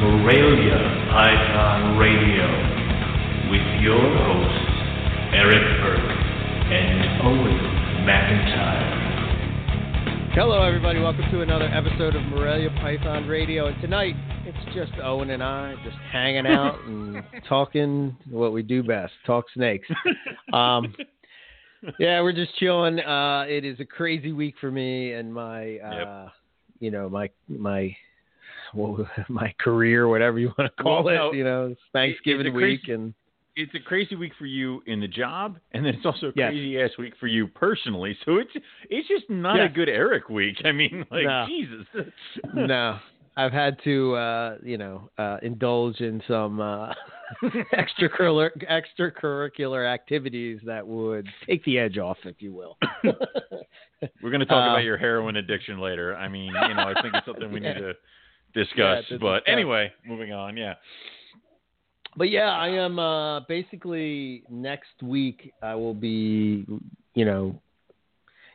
Morelia Python Radio with your hosts, Eric Burke and Owen McIntyre. Hello, everybody. Welcome to another episode of Morelia Python Radio. And tonight, it's just Owen and I just hanging out and talking what we do best talk snakes. Um, yeah, we're just chilling. Uh, it is a crazy week for me and my, uh, Yep. you know, my, my, well, my career, whatever you want to call Well, it. no, you know, it's Thanksgiving it's a crazy- week. And it's a crazy week for you in the job, and then it's also a Yes. crazy ass week for you personally. So it's it's just not Yes. a good Eric week. I mean, like No. Jesus. no, I've had to, uh, you know, uh, indulge in some uh, extracurricular extracurricular activities that would take the edge off, if you will. We're going to talk about your heroin addiction later. I mean, you know, I think it's something we need to discuss. to but discuss. anyway, moving on. Yeah. but yeah, I am uh, basically next week. I will be, you know,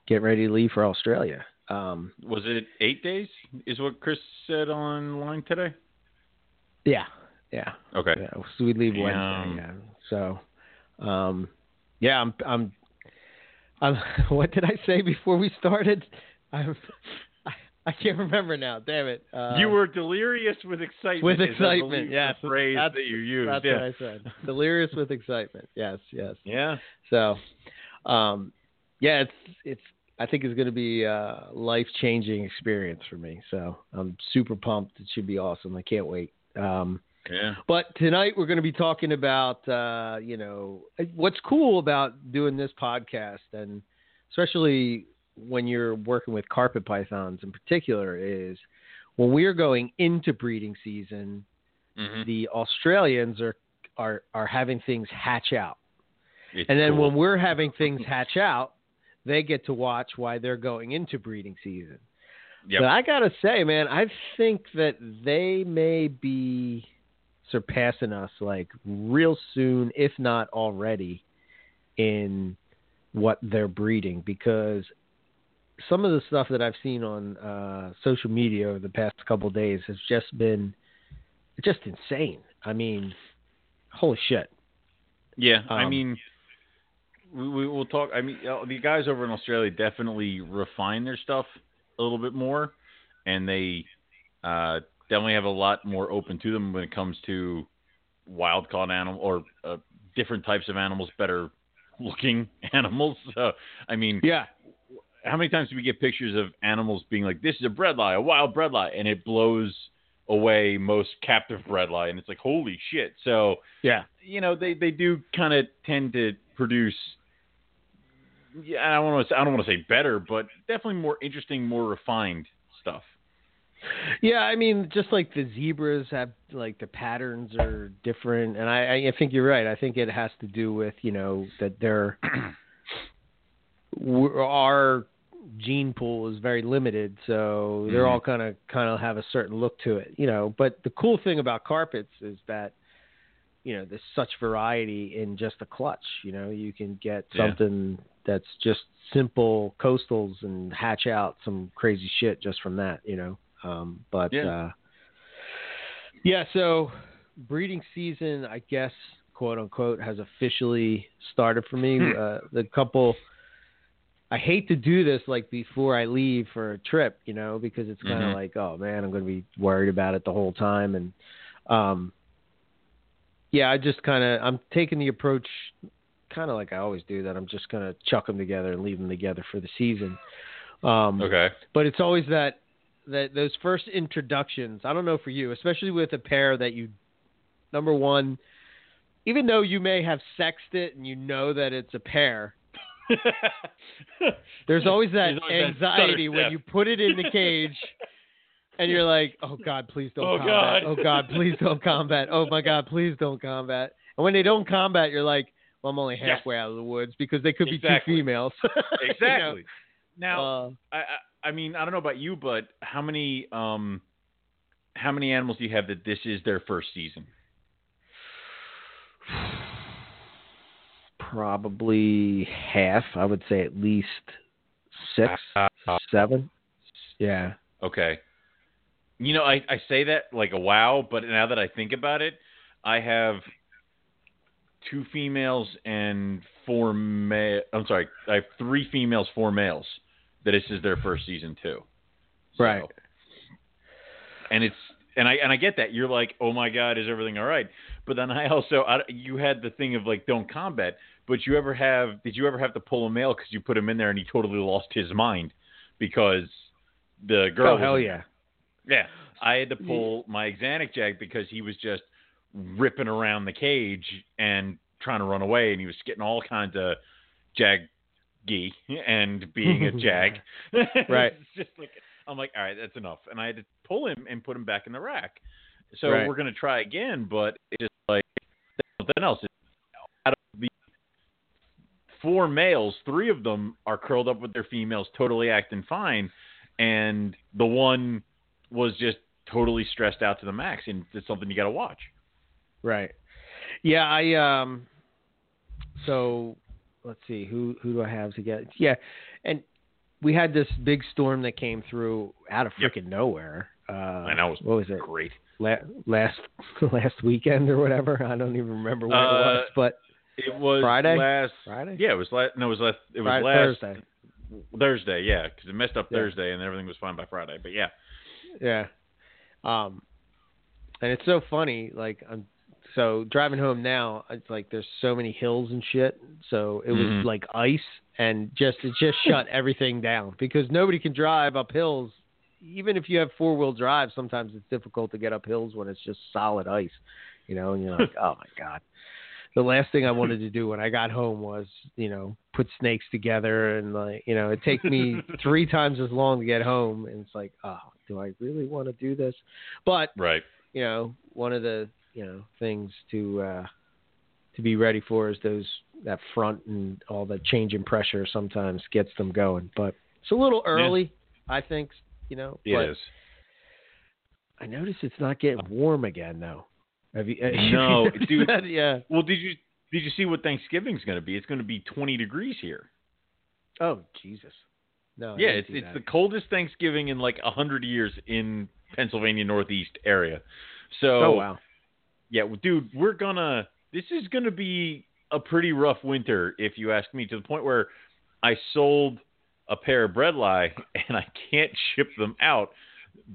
getting ready to leave for Australia. Um, Was it eight days? Is what Chris said online today? yeah, yeah. Okay. Yeah, so we leave. Wednesday. Yeah. So, um, yeah, I'm, I'm, I'm. What did I say before we started? I'm. I, can't remember now. Damn it. Uh, you were delirious with excitement. with excitement. Yes, the phrase that's- that you used. That's yeah. what I said. Delirious with excitement. Yes, yes. yeah. So, um, yeah, it's it's. I think it's going to be a life changing experience for me. So I'm super pumped. It should be awesome. I can't wait. Um, Yeah. But tonight we're going to be talking about, uh, you know, what's cool about doing this podcast, and especially when you're working with carpet pythons in particular, is when we're going into breeding season, Mhm. the Australians are are are having things hatch out, It's and then cool. when we're having things hatch out, they get to watch why they're going into breeding season. Yep. But I gotta say, man, I think that they may be surpassing us like real soon, if not already, in what they're breeding. Because some of the stuff that I've seen on uh, social media over the past couple of days has just been just insane. I mean, holy shit. Yeah, I Um, mean, we, we will talk. I mean, uh, the guys over in Australia definitely refine their stuff a little bit more, and they uh, definitely have a lot more open to them when it comes to wild caught animal or uh, different types of animals, better looking animals. So, I mean, Yeah. How many times do we get pictures of animals being like, "This is a bredli, a wild bredli," and it blows away most captive bredli, and it's like, "Holy shit!" So Yeah. you know they they do kind of tend to produce yeah I don't want to I don't want to say better but definitely more interesting more refined stuff Yeah, I mean, just like the zebras have, like the patterns are different, and I, I think you're right. I think it has to do with you know that they're our gene pool is very limited, so they're Mhm. all kind of kind of have a certain look to it, you know. But the cool thing about carpets is that you know there's such variety in just a clutch. You know, you can get Yeah. something that's just simple coastals and hatch out some crazy shit just from that. You know, um, but Yeah. uh, yeah. So breeding season, I guess, quote unquote, has officially started for me. Hmm. uh, the couple. I hate to do this like before I leave for a trip, you know, because it's kind of Mhm. like, oh man, I'm going to be worried about it the whole time, and um, yeah, I just kind of I'm taking the approach, kind of like I always do, that I'm just going to chuck them together and leave them together for the season. Um, okay but it's always that that those first introductions. I don't know for you, especially with a pair that you number one, even though you may have sexed it and you know that it's a pair, there's always that There's always anxiety stutter when you put it in the cage and you're like, "Oh God, please don't Oh, combat! God. Oh God, please don't combat! Oh my God, please don't combat!" And when they don't combat, you're like, "Well, I'm only halfway out of the woods because they could be two females." You know? exactly now Uh, I, I I mean I don't know about you but how many um how many animals do you have that this is their first season probably half. I would say at least six, Uh, seven. Yeah. Okay. You know, I, I say that like a wow, but now that I think about it, I have two females and four male. I'm sorry, I have three females, four males. That this is their first season too. So- Right. And it's and I and I get that you're like, oh my god, is everything all right? But then I also I, you had the thing of like don't combat. But you ever have? Did you ever have to pull a male because you put him in there and he totally lost his mind because the girl? oh hell yeah. yeah, I had to pull my Xanac Jag because he was just ripping around the cage and trying to run away, and he was getting all kinds of jaggy and being a jag. Right. It's just like I'm like, all right, that's enough, and I had to pull him and put him back in the rack. So Right. we're gonna try again, but it's just like something else. Out of the four males, three of them are curled up with their females, totally acting fine, and the one was just totally stressed out to the max, and it's something you got to watch. Right. Yeah, I um so let's see, who who do I have to get yeah. And we had this big storm that came through out of Yep. freaking nowhere. Uh and it was what was it? Great. La- last last weekend or whatever. I don't even remember what it was, Uh, but It was Friday? last. Friday? Yeah, it was last. No, it was last. It was Friday, last Thursday. Thursday. Yeah, because it messed up Yeah. Thursday and everything was fine by Friday. But yeah, Yeah. Um, and it's so funny. Like I'm so driving home now. It's like there's so many hills and shit. So it was Mhm. like ice and just it just shut everything down because nobody can drive up hills. Even if you have four wheel drive, sometimes it's difficult to get up hills when it's just solid ice. You know, and you're like, oh my god. The last thing I wanted to do when I got home was, you know, put snakes together and like, you know, it takes me three times as long to get home, and it's like, oh, do I really want to do this? But right. you know, one of the you know things to uh, to be ready for is those that front and all the change in pressure sometimes gets them going. But it's a little early, I think. You know, It is. I notice it's not getting warm again though. Have you? have uh, you No, dude. that? Yeah. Well, did you did you see what Thanksgiving's going to be? It's going to be 20 degrees here. Oh Jesus. No. Yeah, it's it's that. the coldest Thanksgiving in like a hundred years in Pennsylvania Northeast area. So Oh wow. yeah, well, dude, we're gonna. This is gonna be a pretty rough winter, if you ask me. To the point where I sold a pair of bredli and I can't ship them out.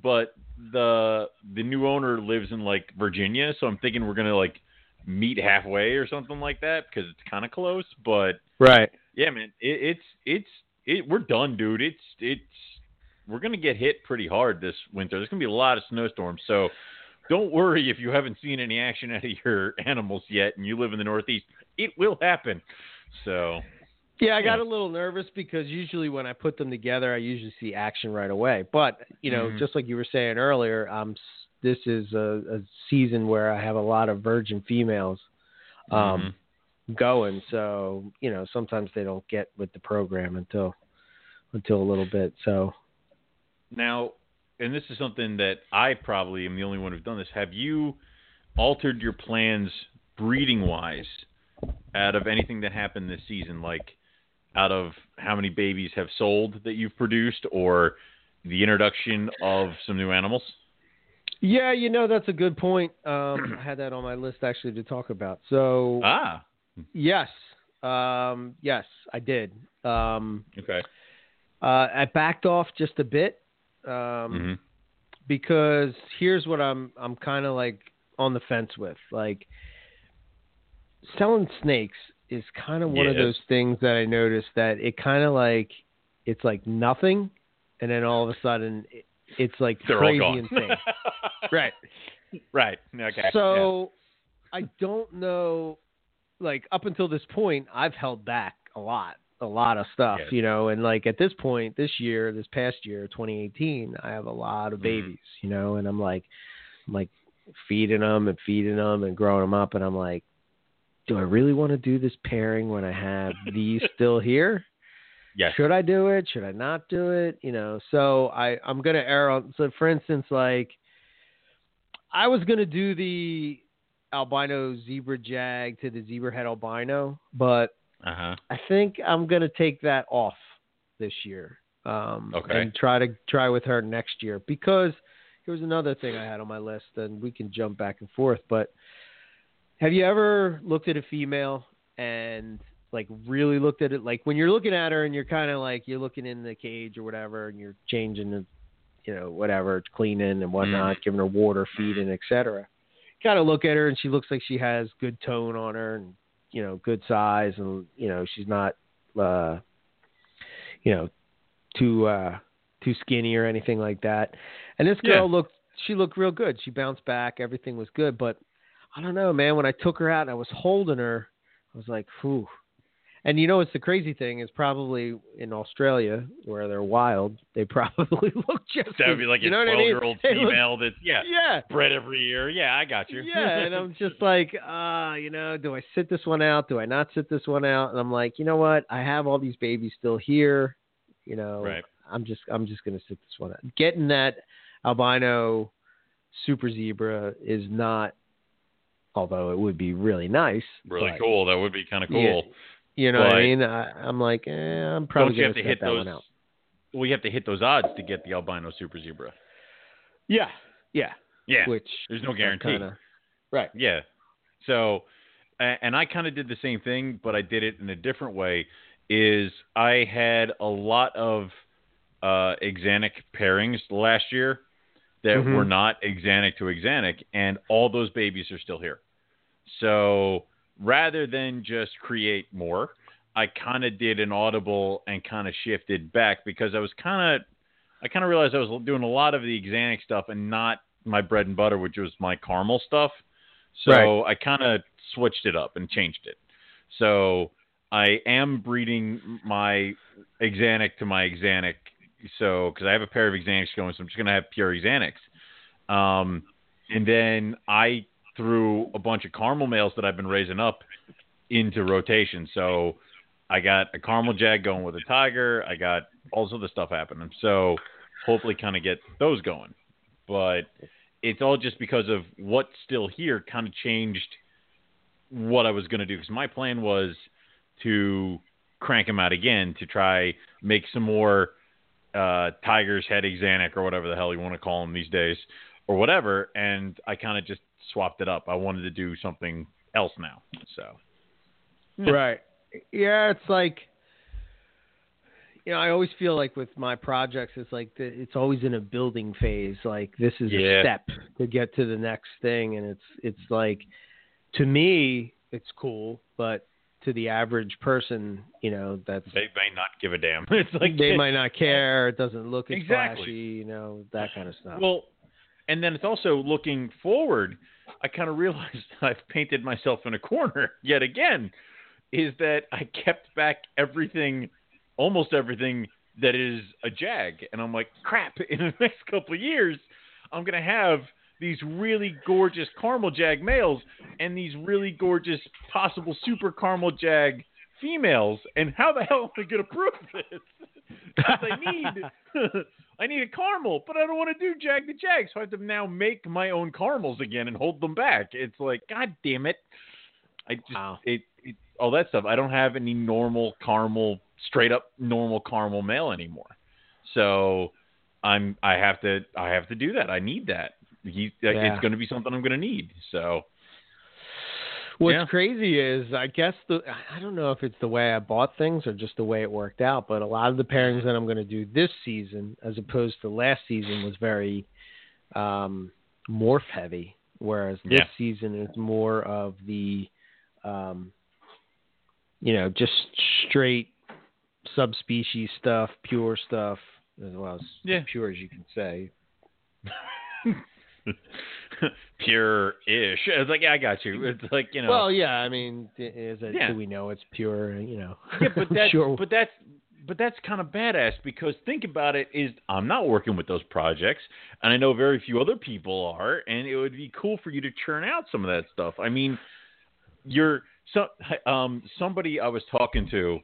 But the the new owner lives in like Virginia, so I'm thinking we're gonna like meet halfway or something like that because it's kind of close. But Right. yeah, man, it, it's it's it. We're done, dude. It's it's we're gonna get hit pretty hard this winter. There's gonna be a lot of snowstorms, so don't worry if you haven't seen any action out of your animals yet, and you live in the Northeast. It will happen. So Yeah, I got a little nervous because usually when I put them together, I usually see action right away. But you know, Mhm. just like you were saying earlier, um, this is a, a season where I have a lot of virgin females um, going. So you know, sometimes they don't get with the program until until a little bit. So now, and this is something that I probably am the only one who's done this. Have you altered your plans breeding wise out of anything that happened this season? Like out of how many babies have sold that you've produced, or the introduction of some new animals? yeah, you know, that's a good point. Um, I had that on my list actually to talk about. So Ah, yes, um, yes, I did. Um, okay. Uh, I backed off just a bit um, hmm because here's what I'm I'm kind of like on the fence with. Like selling snakes is kind of one of those things that I noticed that it kind of like it's like nothing, and then all of a sudden it, it's like They're crazy insane. right. Right. Okay. So I don't know. Like up until this point, I've held back a lot, a lot of stuff, Yes. you know. And like at this point, this year, this past year, 2018, I have a lot of Mhm. babies, you know, and I'm like, I'm like feeding them and feeding them and growing them up, and I'm like, do I really want to do this pairing when I have these still here? yeah. Yes. should I do it? Should I not do it? You know, so I I'm gonna err on. So for instance, like I was gonna do the albino zebra jag to the zebra head albino, but Uh huh. I think I'm gonna take that off this year. Um, Okay. And try to try with her next year because there was another thing I had on my list, and we can jump back and forth. But have you ever looked at a female and like really looked at it like when you're looking at her and you're kind of like you're looking in the cage or whatever and you're changing the you know whatever cleaning and whatnot giving her water feeding etc kind of look at her and she looks like she has good tone on her and you know good size and you know she's not uh you know too uh too skinny or anything like that. And this girl Yeah. looked she looked real good. She bounced back. Everything was good. But i don't know man when i took her out and i was holding her i was like whew and you know what's the crazy thing is probably in Australia where they're wild, they probably look just. That would be like you a know what I mean? twelve-year-old They look- female that's yeah, Yeah, bred every year. Yeah, I got you. yeah, and I'm just like, uh, you know, do I sit this one out? Do I not sit this one out? And I'm like, you know what? I have all these babies still here. You know, Right. I'm just, I'm just gonna sit this one out. Getting that albino super zebra is not, although it would be really nice. really but, cool. That would be kind of Yeah. cool. You know what I mean? I, I'm like, eh, I'm probably have to hit that those? one out. Well, you have to hit those odds to get the albino super zebra. Yeah, yeah. Yeah, Which there's no guarantee. kinda- right. Yeah. So, and I kind of did the same thing, but I did it in a different way. Is I had a lot of uh, Exanic pairings last year that Mhm. were not Exanic to Exanic, and all those babies are still here. So rather than just create more, I kind of did an audible and kind of shifted back because I was kind of, I kind of realized I was doing a lot of the Exanic stuff and not my bread and butter, which was my caramel stuff. So I kind of switched it up and changed it. So I am breeding my Exanic to my Exanic. So because I have a pair of Exanics going, so I'm just gonna have pure Exanics. Um, and then I threw a bunch of caramel males that I've been raising up into rotation. So I got a caramel jag going with a tiger. I got all this other stuff happening. So hopefully, kind of get those going. But it's all just because of what's still here. Kind of changed what I was going to do because my plan was to crank them out again to try make some more uh, Tigers head Xanac or whatever the hell you want to call them these days or whatever. And I kind of just swapped it up. I wanted to do something else now. So hmm. Right. Yeah, it's like you know, I always feel like with my projects, it's like the, it's always in a building phase. Like this is Yeah. a step to get to the next thing, and it's it's like to me, it's cool, but to the average person, you know, that's they may not give a damn. It's like they might not care. It doesn't look as Exactly. flashy, you know, that kind of stuff. Well, and then it's also looking forward. I kind of realized I've painted myself in a corner yet again. Is that I kept back everything, almost everything that is a jag, and I'm like, crap. In the next couple of years, I'm gonna have these really gorgeous caramel jag males and these really gorgeous possible super caramel jag females. And how the hell am I gonna prove this? I need I need a caramel, but I don't want to do Jag the Jag, so I have to now make my own caramels again and hold them back. It's like, God damn it! I just Wow. it, it all that stuff. I don't have any normal caramel, straight up normal caramel male anymore. So I'm I have to I have to do that. I need that. He, Yeah. It's going to be something I'm going to need. So What's Yeah. crazy is, I guess the I don't know if it's the way I bought things or just the way it worked out, but a lot of the pairings that I'm going to do this season, as opposed to last season, was very um, morph heavy, whereas this Yeah. season is more of the, um, you know, just straight subspecies stuff, pure stuff, as well as Yeah. pure as you can say. pure ish. It's like, yeah, I got you. It's like you know. Well, yeah, I mean, is it, Yeah. do we know it's pure? You know, Yeah, but that's sure. but that's but that's kind of badass because think about it is I'm not working with those projects and I know very few other people are and it would be cool for you to churn out some of that stuff. I mean, you're so um somebody I was talking to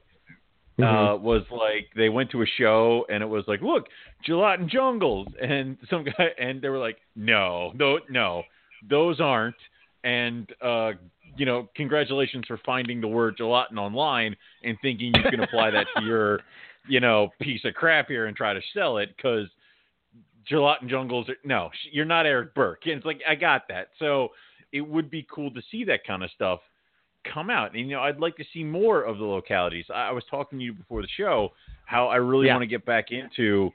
Mhm. uh, was like they went to a show and it was like, look, gelatin jungles, and some guy and they were like, no, no, no, those aren't. And uh, you know, congratulations for finding the word gelatin online and thinking you can apply that to your, you know, piece of crap here and try to sell it because gelatin jungles. Are, no, you're not Eric Burke. And it's like I got that. So it would be cool to see that kind of stuff come out. And you know, I'd like to see more of the localities. I, I was talking to you before the show how I really Yeah. want to get back into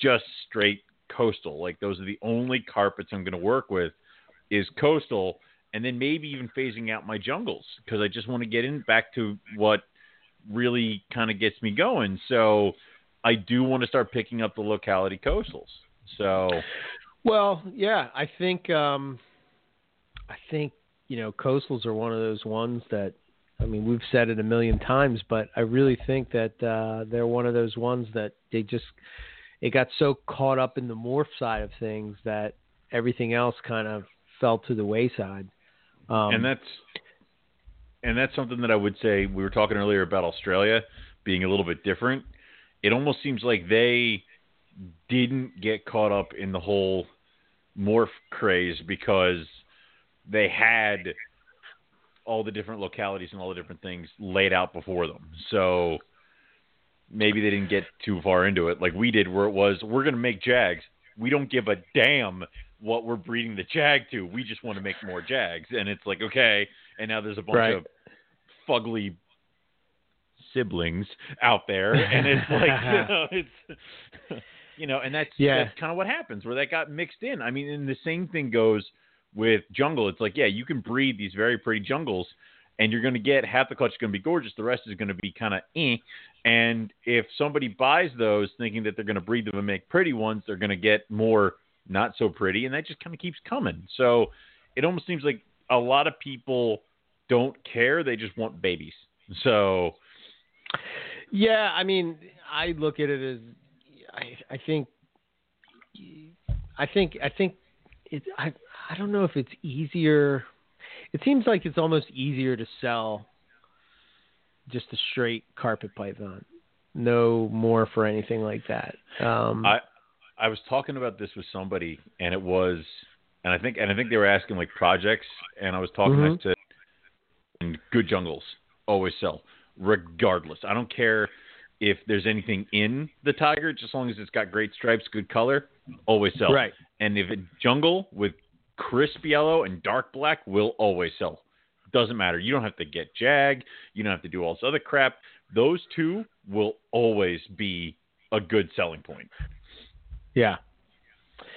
just straight coastal. Like those are the only carpets I'm going to work with is coastal, and then maybe even phasing out my jungles because I just want to get in back to what really kind of gets me going. So I do want to start picking up the locality coastals. So Well, yeah, I think um, I think you know coastals are one of those ones that I mean we've said it a million times, but I really think that uh, they're one of those ones that they just it got so caught up in the morph side of things that everything else kind of fell to the wayside. Um, and that's and that's something that I would say we were talking earlier about Australia being a little bit different. It almost seems like they didn't get caught up in the whole morph craze because they had all the different localities and all the different things laid out before them. So maybe they didn't get too far into it like we did where it was we're going to make jags. We don't give a damn what we're breeding the jag to. We just want to make more jags and it's like okay, and now there's a bunch Right. of fugly siblings out there and it's like you know it's you know and that's Yeah. that's kind of what happens where that got mixed in i mean and the same thing goes with jungle. It's like yeah you can breed these very pretty jungles and you're going to get half the clutch is going to be gorgeous the rest is going to be kind of eh. And if somebody buys those thinking that they're going to breed them and make pretty ones they're going to get more not so pretty and that just kind of keeps coming. So it almost seems like a lot of people don't care they just want babies. So Yeah, I mean, I look at it as I, I think, I think, I think it. I, I don't know if it's easier. It seems like it's almost easier to sell just a straight carpet python, no more for anything like that. Um, I I was talking about this with somebody, and it was, and I think, and I think they were asking like projects, and I was talking Mhm. to, and good jungles always sell, regardless. I don't care if there's anything in the tiger, just as long as it's got great stripes, good color, always sell. right. And if a jungle with crisp yellow and dark black will always sell. Doesn't matter. You don't have to get jag. You don't have to do all this other crap. Those two will always be a good selling point. Yeah.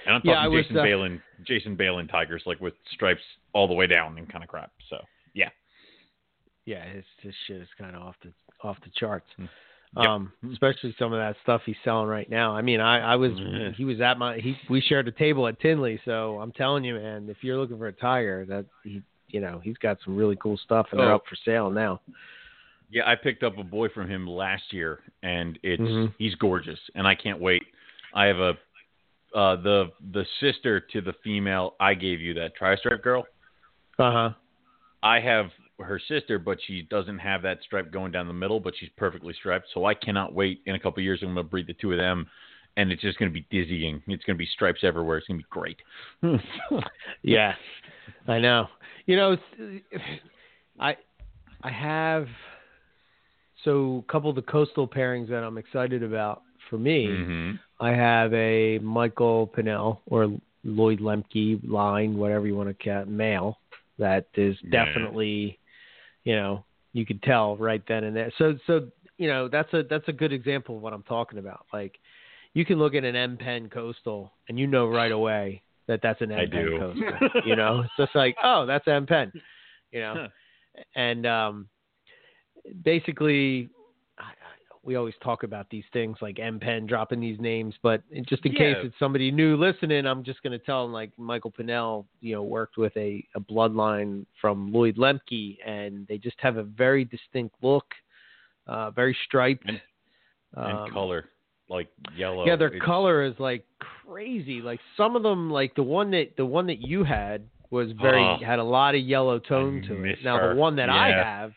And I'm Yeah, talking was, Jason uh, Balin, Jason Balin tigers, like with stripes all the way down and kind of crap. So yeah, Yeah, his his shit is kind of off the off the charts. Mm. Yep. Um, especially some of that stuff he's selling right now. I mean, I I was Yeah. he was at my he we shared a table at Tinley, so I'm telling you, man, if you're looking for a tiger, that he you know he's got some really cool stuff, and they're Oh. up for sale now. yeah. I picked up a boy from him last year, and it's Mhm. he's gorgeous, and I can't wait. I have a uh, the the sister to the female I gave you that tri-stripe girl. Uh huh. I have her sister, but she doesn't have that stripe going down the middle, but she's perfectly striped. So I cannot wait. In a couple of years, I'm going to breed the two of them, and it's just going to be dizzying. It's going to be stripes everywhere. It's going to be great. Yeah, I know. You know, I I have so a couple of the coastal pairings that I'm excited about for me. hmm I have a Michael Pinnell or Lloyd Lemke line, whatever you want to call male. That is definitely, you know, you could tell right then and there. So, so you know, that's a that's a good example of what I'm talking about. Like, you can look at an M Pen Coastal and you know right away that that's an M Pen. Coastal. you know, it's just like, oh, that's M Pen. You know, Huh. and um, basically, we always talk about these things like M Pen dropping these names, but just in case it's somebody new listening, I'm just going to tell them like Michael Pinnell, you know, worked with a, a bloodline from Lloyd Lemke, and they just have a very distinct look, uh, very striped. And- and um, color like yellow. yeah, their It's- color is like crazy. Like some of them, like the one that the one that you had was very Oh. had a lot of yellow tone to it. miss Now the one that I have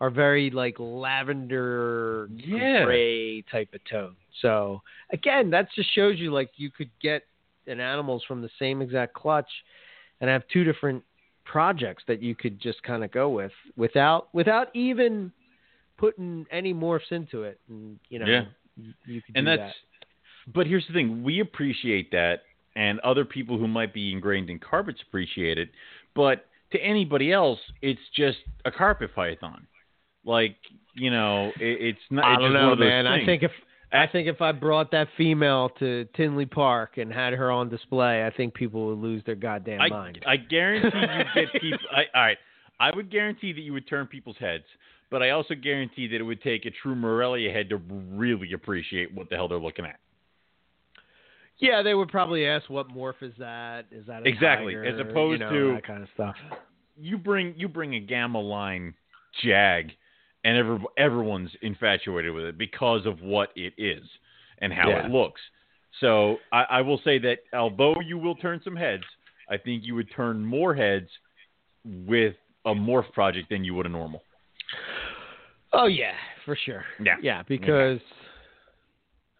are very like lavender Yeah. gray type of tone. So again, that just shows you like you could get an animals from the same exact clutch and have two different projects that you could just kind of go with without without even putting any morphs into it and you know Yeah. you, you could and do that's that. but here's the thing: we appreciate that, and other people who might be ingrained in carpets appreciate it. But to anybody else, it's just a carpet python. Like you know, it, it's not. I it's don't know, man. I think if I think if I brought that female to Tinley Park and had her on display, I think people would lose their goddamn I, mind. I guarantee you get people. I, all right, I would guarantee that you would turn people's heads, but I also guarantee that it would take a true Morelia head to really appreciate what the hell they're looking at. yeah, they would probably ask, "What morph is that? Is that a Exactly, tiger?" as opposed you know, to- that kind of stuff." You bring you bring a gamma line jag, and every, everyone's infatuated with it because of what it is and how Yeah. it looks. So I, I will say that although you will turn some heads, I think you would turn more heads with a morph project than you would a normal. Oh yeah, for sure. Yeah. Yeah, because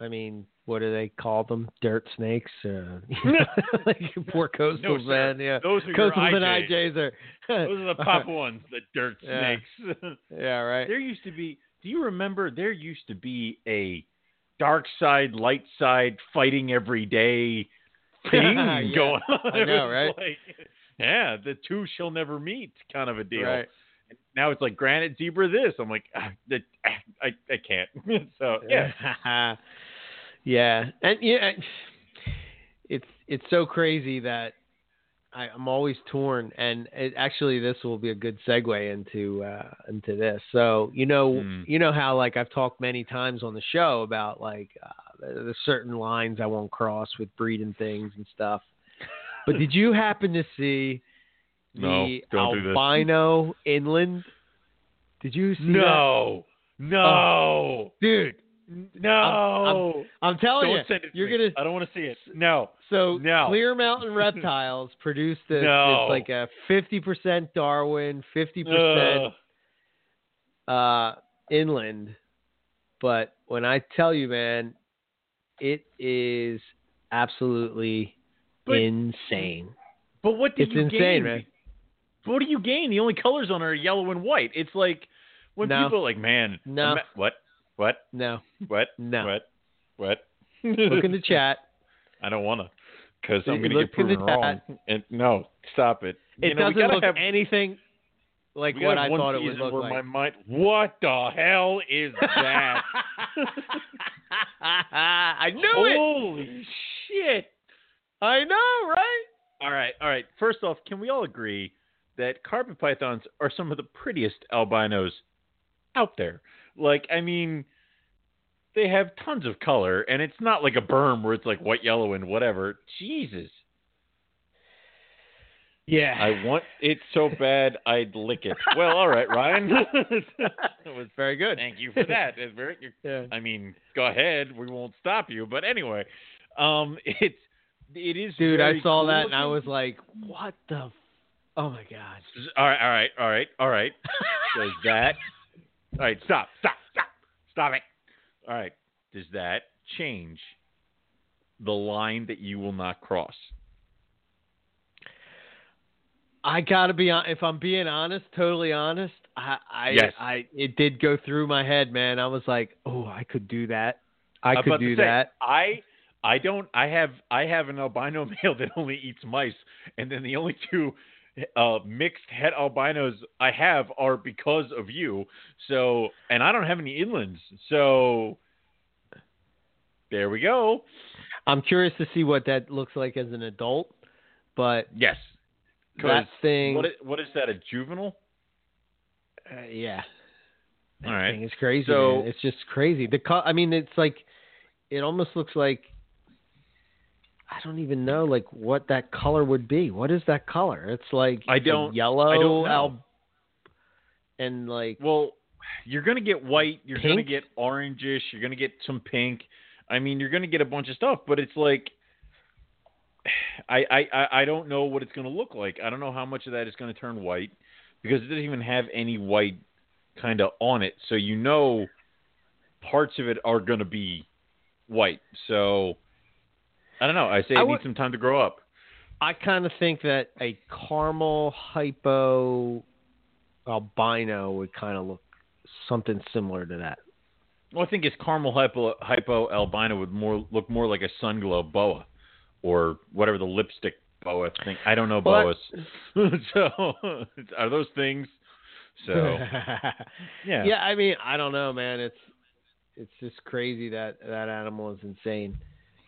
I mean, what do they call them? Dirt snakes? Uh, like poor coastals, No, man. Yeah, Those are your coastals and IJs. IJs are. Those are the pop ones, the dirt Yeah. snakes. yeah, right. there used to be. Do you remember? There used to be a dark side, light side, fighting every day thing Yeah, going on. I know, right? like, yeah, the two shall never meet, kind of a deal. Right. Now it's like granite zebra. This. I'm like, ah, the, ah, I I can't. so yeah. Yeah, and yeah, it's it's so crazy that I, I'm always torn, and it, actually, this will be a good segue into uh, into this. So you know, Hmm. you know how like I've talked many times on the show about like uh, there's certain lines I won't cross with breeding things and stuff. But did you happen to see No, the this. albino inland? Did you see that? No. No. dude? No. I'm telling Don't you, send it. To you're me. gonna I don't want to see it. No. So No. Clear Mountain Reptiles produced this. No. It's like a fifty percent Darwin, fifty percent Ugh. uh, inland. But when I tell you, man, it is absolutely But- insane. But what did It's you insane, gain? man. What do you gain? The only colors on it are yellow and white. It's like when No. people are like, man, No. what, what, No, what, No. what, what? look in the chat. I don't want to, because I'm going to get proven wrong. And no, stop it. It you know, doesn't look have, anything like what I thought it would look like. my mind, what the hell is that? I knew it. Holy shit! I know, right? All right, all right. First off, can we all agree that carpet pythons are some of the prettiest albinos out there? Like, I mean, they have tons of color, and it's not like a Burm where it's like white, yellow, and whatever. Jesus, Yeah. I want it so bad I'd lick it. Well, all right, Ryan. that was very good. thank you for that. It's very, Yeah. I mean, go ahead. We won't stop you. But anyway, um, it's it is. Dude, I saw cool that and I was like, what the? F- oh my god. All right, all right, all right, all right. Does that? All right, stop, stop, stop, stop it. All right. Does that change the line that you will not cross? I gotta be on. If I'm being honest, totally honest, I, I, Yes. I, it did go through my head, man. I was like, oh, I could do that. I I'm could do say, that. I I don't. I have I have an albino male that only eats mice, and then the only two uh, mixed het albinos I have are because of you. So, and I don't have any inlands. So, there we go. I'm curious to see what that looks like as an adult, but Yes. that thing, What is, what is that? A juvenile? uh, yeah, that All right. It's crazy. So- man. It's just crazy. The co- I mean, it's like, it almost looks like. I don't even know like what that color would be. What is that color? It's like I don't- yellow I don't know. and like Well, you're gonna get white. You're gonna get orangish. You're gonna get some pink. I mean, you're gonna get a bunch of stuff, but it's like. I, I, I- don't know what it's going to look like. I don't know how much of that is going to turn white because it doesn't even have any white kind of on it. So you know parts of it are going to be white. So I don't know. I say I it would- needs some time to grow up. I kind of think that a caramel hypo albino would kind of look something similar to that. Well, I think his caramel hypo, hypo albino would more look more like a sun glow boa, or whatever the lipstick boa thing. I don't know Well, boas. so are those things? So yeah, yeah, I mean, I don't know, man. It's it's just crazy that that animal is insane.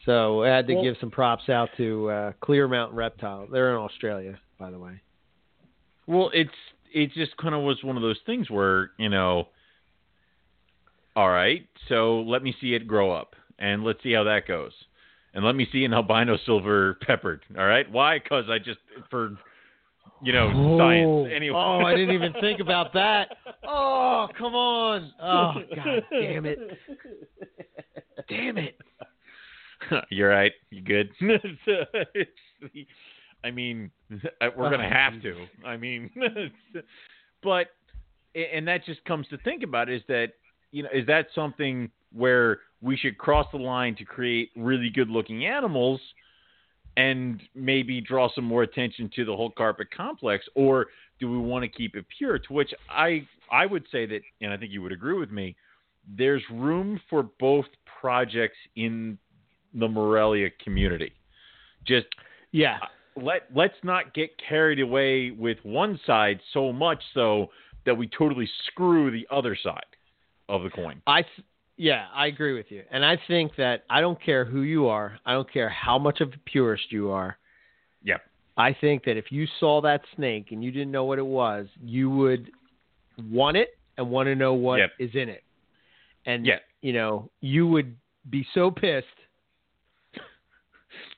So I had to Well- give some props out to uh, Clear Mountain Reptile. They're in Australia, by the way. Well, it's it just kind of was one of those things where you know, all right, so let me see it grow up, and let's see how that goes, and let me see an albino silver peppered. All right, why? Because I just for you know science anyway. Oh, I didn't even think about that. Oh, come on. Oh, god damn it. Damn it. You're right. You good? I mean, uh, we're gonna oh, have to. I mean, but and that just comes to think about is that you know is that something where we should cross the line to create really good looking animals and maybe draw some more attention to the whole carpet complex or do we want to keep it pure to which i i would say that and i think you would agree with me there's room for both projects in the morelia community just Yeah. Uh, let let's not get carried away with one side so much so that we totally screw the other side of the coin. I th- yeah, I agree with you. And I think that I don't care who you are. I don't care how much of a purist you are. Yeah. I think that if you saw that snake and you didn't know what it was, you would want it and want to know what is Yep. in it. And Yeah. you know, you would be so pissed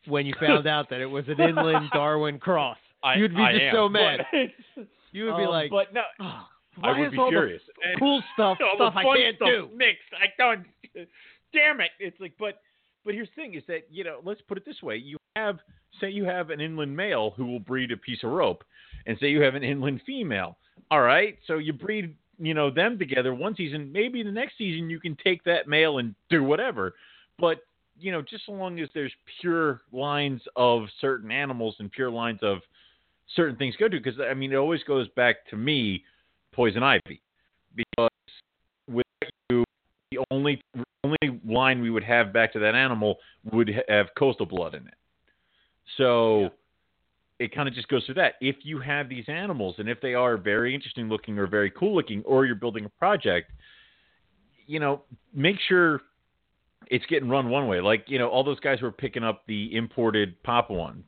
when you found out that it was an inland Darwin cross. I, You'd be I just am, so mad. but- You would be um, like, but no, oh, I would be furious. Cool stuff stuff I can't stuff do. Mixed. I don't. Damn it! It's like, but but here's the thing: is that you know, let's put it this way: you have, say, you have an inland male who will breed a piece of rope, and say you have an inland female. All right, so you breed, you know, them together one season. Maybe the next season you can take that male and do whatever. But you know, just so long as there's pure lines of certain animals and pure lines of certain things go to, because I mean, it always goes back to me, poison ivy, because with you, the only only line we would have back to that animal would have coastal blood in it. So it kind of just goes through that. If you have these animals, and if they are very interesting looking or very cool looking, or you're building a project, you know, make sure it's getting run one way. Like you know, all those guys were picking up the imported Papuan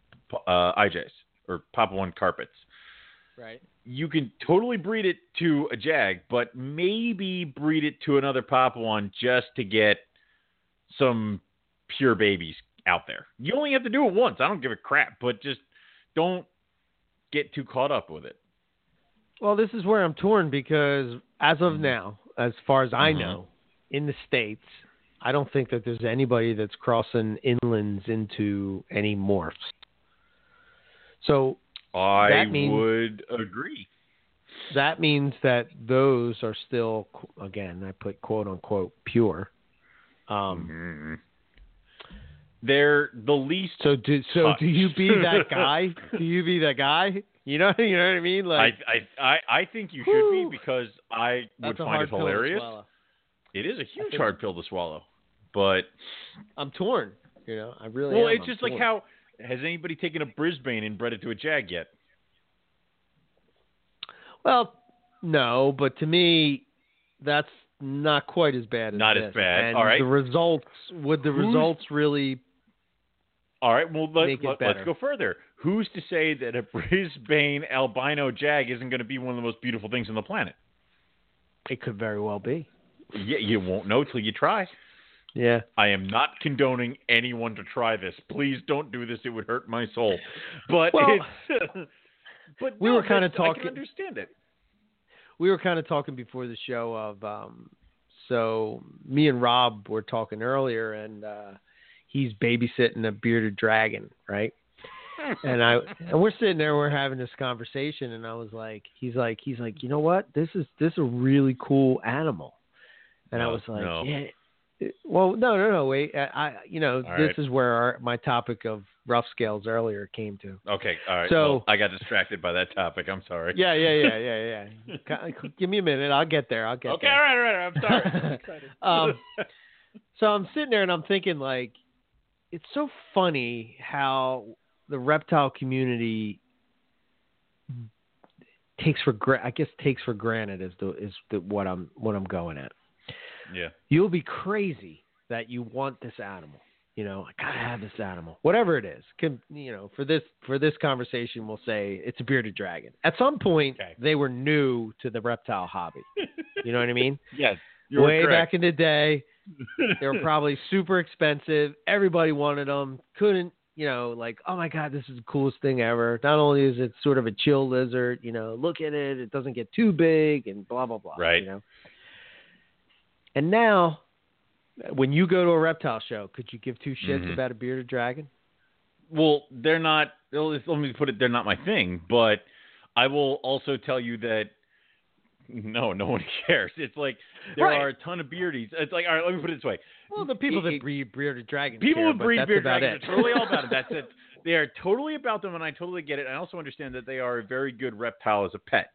uh, IJs or Papuan carpets Right. you can totally breed it to a jag, but maybe breed it to another Papuan just to get some pure babies out there. You only have to do it once. I don't give a crap, but just don't get too caught up with it. Well, this is where I'm torn because as of Mhm. now, as far as I Mhm. know, in the states, I don't think that there's anybody that's crossing inlands into any morphs. So I That means- would agree. that means that those are still, again, I put quote unquote pure. Um, Mhm. They're the least. So do so do you be that guy? Do you be that guy? You know you know what I mean? I, Like I I I think you should Whew. be because I would find it hilarious. It is a huge think- hard pill to swallow, but I'm torn. You know, I really Well, am. it's I'm just like how has anybody taken a Brisbane and bred it to a Jag yet? Well, no, but to me, that's not quite as bad as Not as this. bad. And All right. The results would the Who's- results really? All right, well let, let, us go further. Who's to say that a Brisbane albino Jag isn't going to be one of the most beautiful things on the planet? It could very well be. Yeah, you won't know till you try. Yeah. I am not condoning anyone to try this. Please don't do this; it would hurt my soul. But Well, it's. but we no, were that's- I talking- can understand it. We were kind of talking before the show of um so me and Rob were talking earlier and uh he's babysitting a bearded dragon, right? and I and we're sitting there, we're having this conversation, and I was like, he's like, he's like, you know what? This is this is a really cool animal, and I was like, no. yeah. Well, no, no, no, wait. I, you know, All this right. is where our, my topic of rough scales earlier came to. Okay, all right. So- well, I got distracted by that topic. I'm sorry. Yeah, yeah, yeah, yeah, yeah. Give me a minute. I'll get there. I'll get there. Okay, there. all right, all right. I'm sorry. I'm excited. Um, So I'm sitting there and I'm thinking like, it's so funny how the reptile community takes for gra- I guess takes for granted is the is the what I'm what I'm going at. Yeah. You'll be crazy that you want this animal. You know, I gotta have this animal, whatever it is. Can you know for this for this conversation, we'll say it's a bearded dragon. At some point, Okay. they were new to the reptile hobby. You know what I mean? Yes. Way correct. back in the day, they were probably super expensive. Everybody wanted them. Couldn't, you know, like, oh my God, this is the coolest thing ever. Not only is it sort of a chill lizard, you know, look at it. It doesn't get too big and blah, blah, blah. Right. You know? And now, when you go to a reptile show, could you give two shits Mhm. about a bearded dragon? Well, they're not. Let me put it. They're not my thing. But I will also tell you that no, no one cares. It's like there Right. are a ton of beardies. It's like all right. Let me put it this way. Well, the people It- that breed bearded dragons. People care, who breed bearded dragons it. are totally all about it. That's it. They are totally about them, and I totally get it. I also understand that they are a very good reptile as a pet.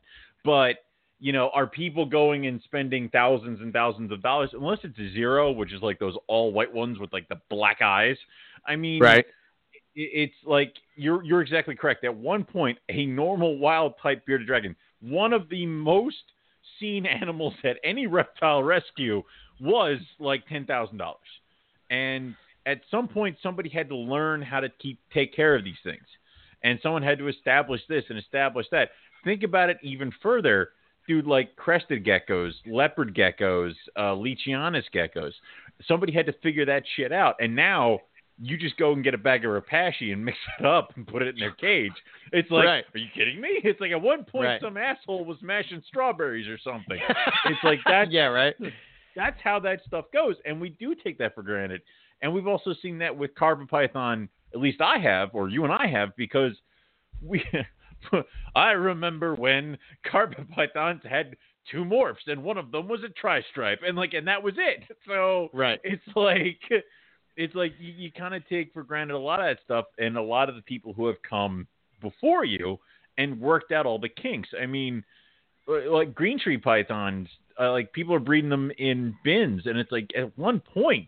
But you know, are people going and spending thousands and thousands of dollars? Unless it's a zero, which is like those all white ones with like the black eyes. I mean, right. it's like you're you're exactly correct. At one point, a normal wild type bearded dragon, one of the most seen animals at any reptile rescue, was like ten thousand dollars. And at some point, somebody had to learn how to keep take care of these things, and someone had to establish this and establish that. Think about it even further, dude. Like crested geckos, leopard geckos, uh, Leachianus geckos. Somebody had to figure that shit out, and now you just go and get a bag of Repashy and mix it up and put it in their cage. It's like, Right. are you kidding me? It's like at one point Right. some asshole was mashing strawberries or something. it's like that. yeah, right. That's how that stuff goes, and we do take that for granted. And we've also seen that with carpet python. At least I have, or you and I have, because we. I remember when carpet pythons had two morphs, and one of them was a tri-stripe, and like, and that was it. So Right. it's like it's like you, you kind of take for granted a lot of that stuff and a lot of the people who have come before you and worked out all the kinks i mean like green tree pythons uh, like people are breeding them in bins and it's like at one point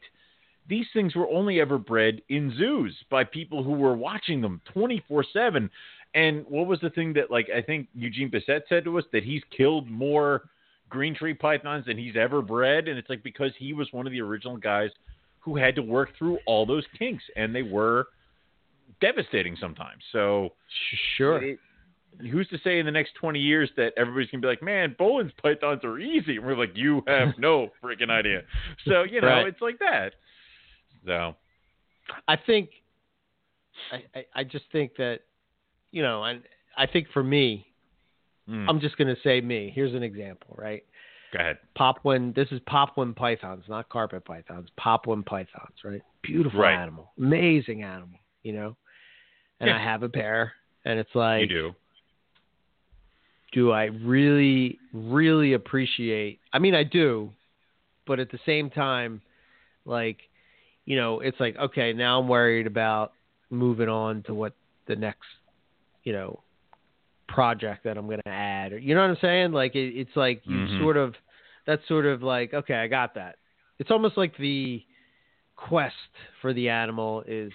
these things were only ever bred in zoos by people who were watching them 24/7 and what was the thing that like I think Eugene Bessette said to us that he's killed more green tree pythons than he's ever bred and it's like because he was one of the original guys who had to work through all those kinks and they were devastating sometimes so Sure. it- who's to say in the next 20 years that everybody's going to be like, man, Boelen's pythons are easy? And we're like, you have no freaking idea. So, you know, Right. it's like that. So, I think I, I, I just think that you know, and I think for me, mm, I'm just gonna say me. Here's an example, right? go ahead. Papuan this is Papuan pythons, not carpet pythons, Papuan pythons, right? Beautiful Right. animal. Amazing animal, you know? And Yeah. I have a pair and it's like you do. do I really, really appreciate? I mean, I do, but at the same time, like, you know, it's like, okay, now I'm worried about moving on to what the next, you know, project that I'm going to add. Or, you know what I'm saying? Like, it, it's like you Mhm. sort of, that's sort of like, okay, I got that. It's almost like the quest for the animal is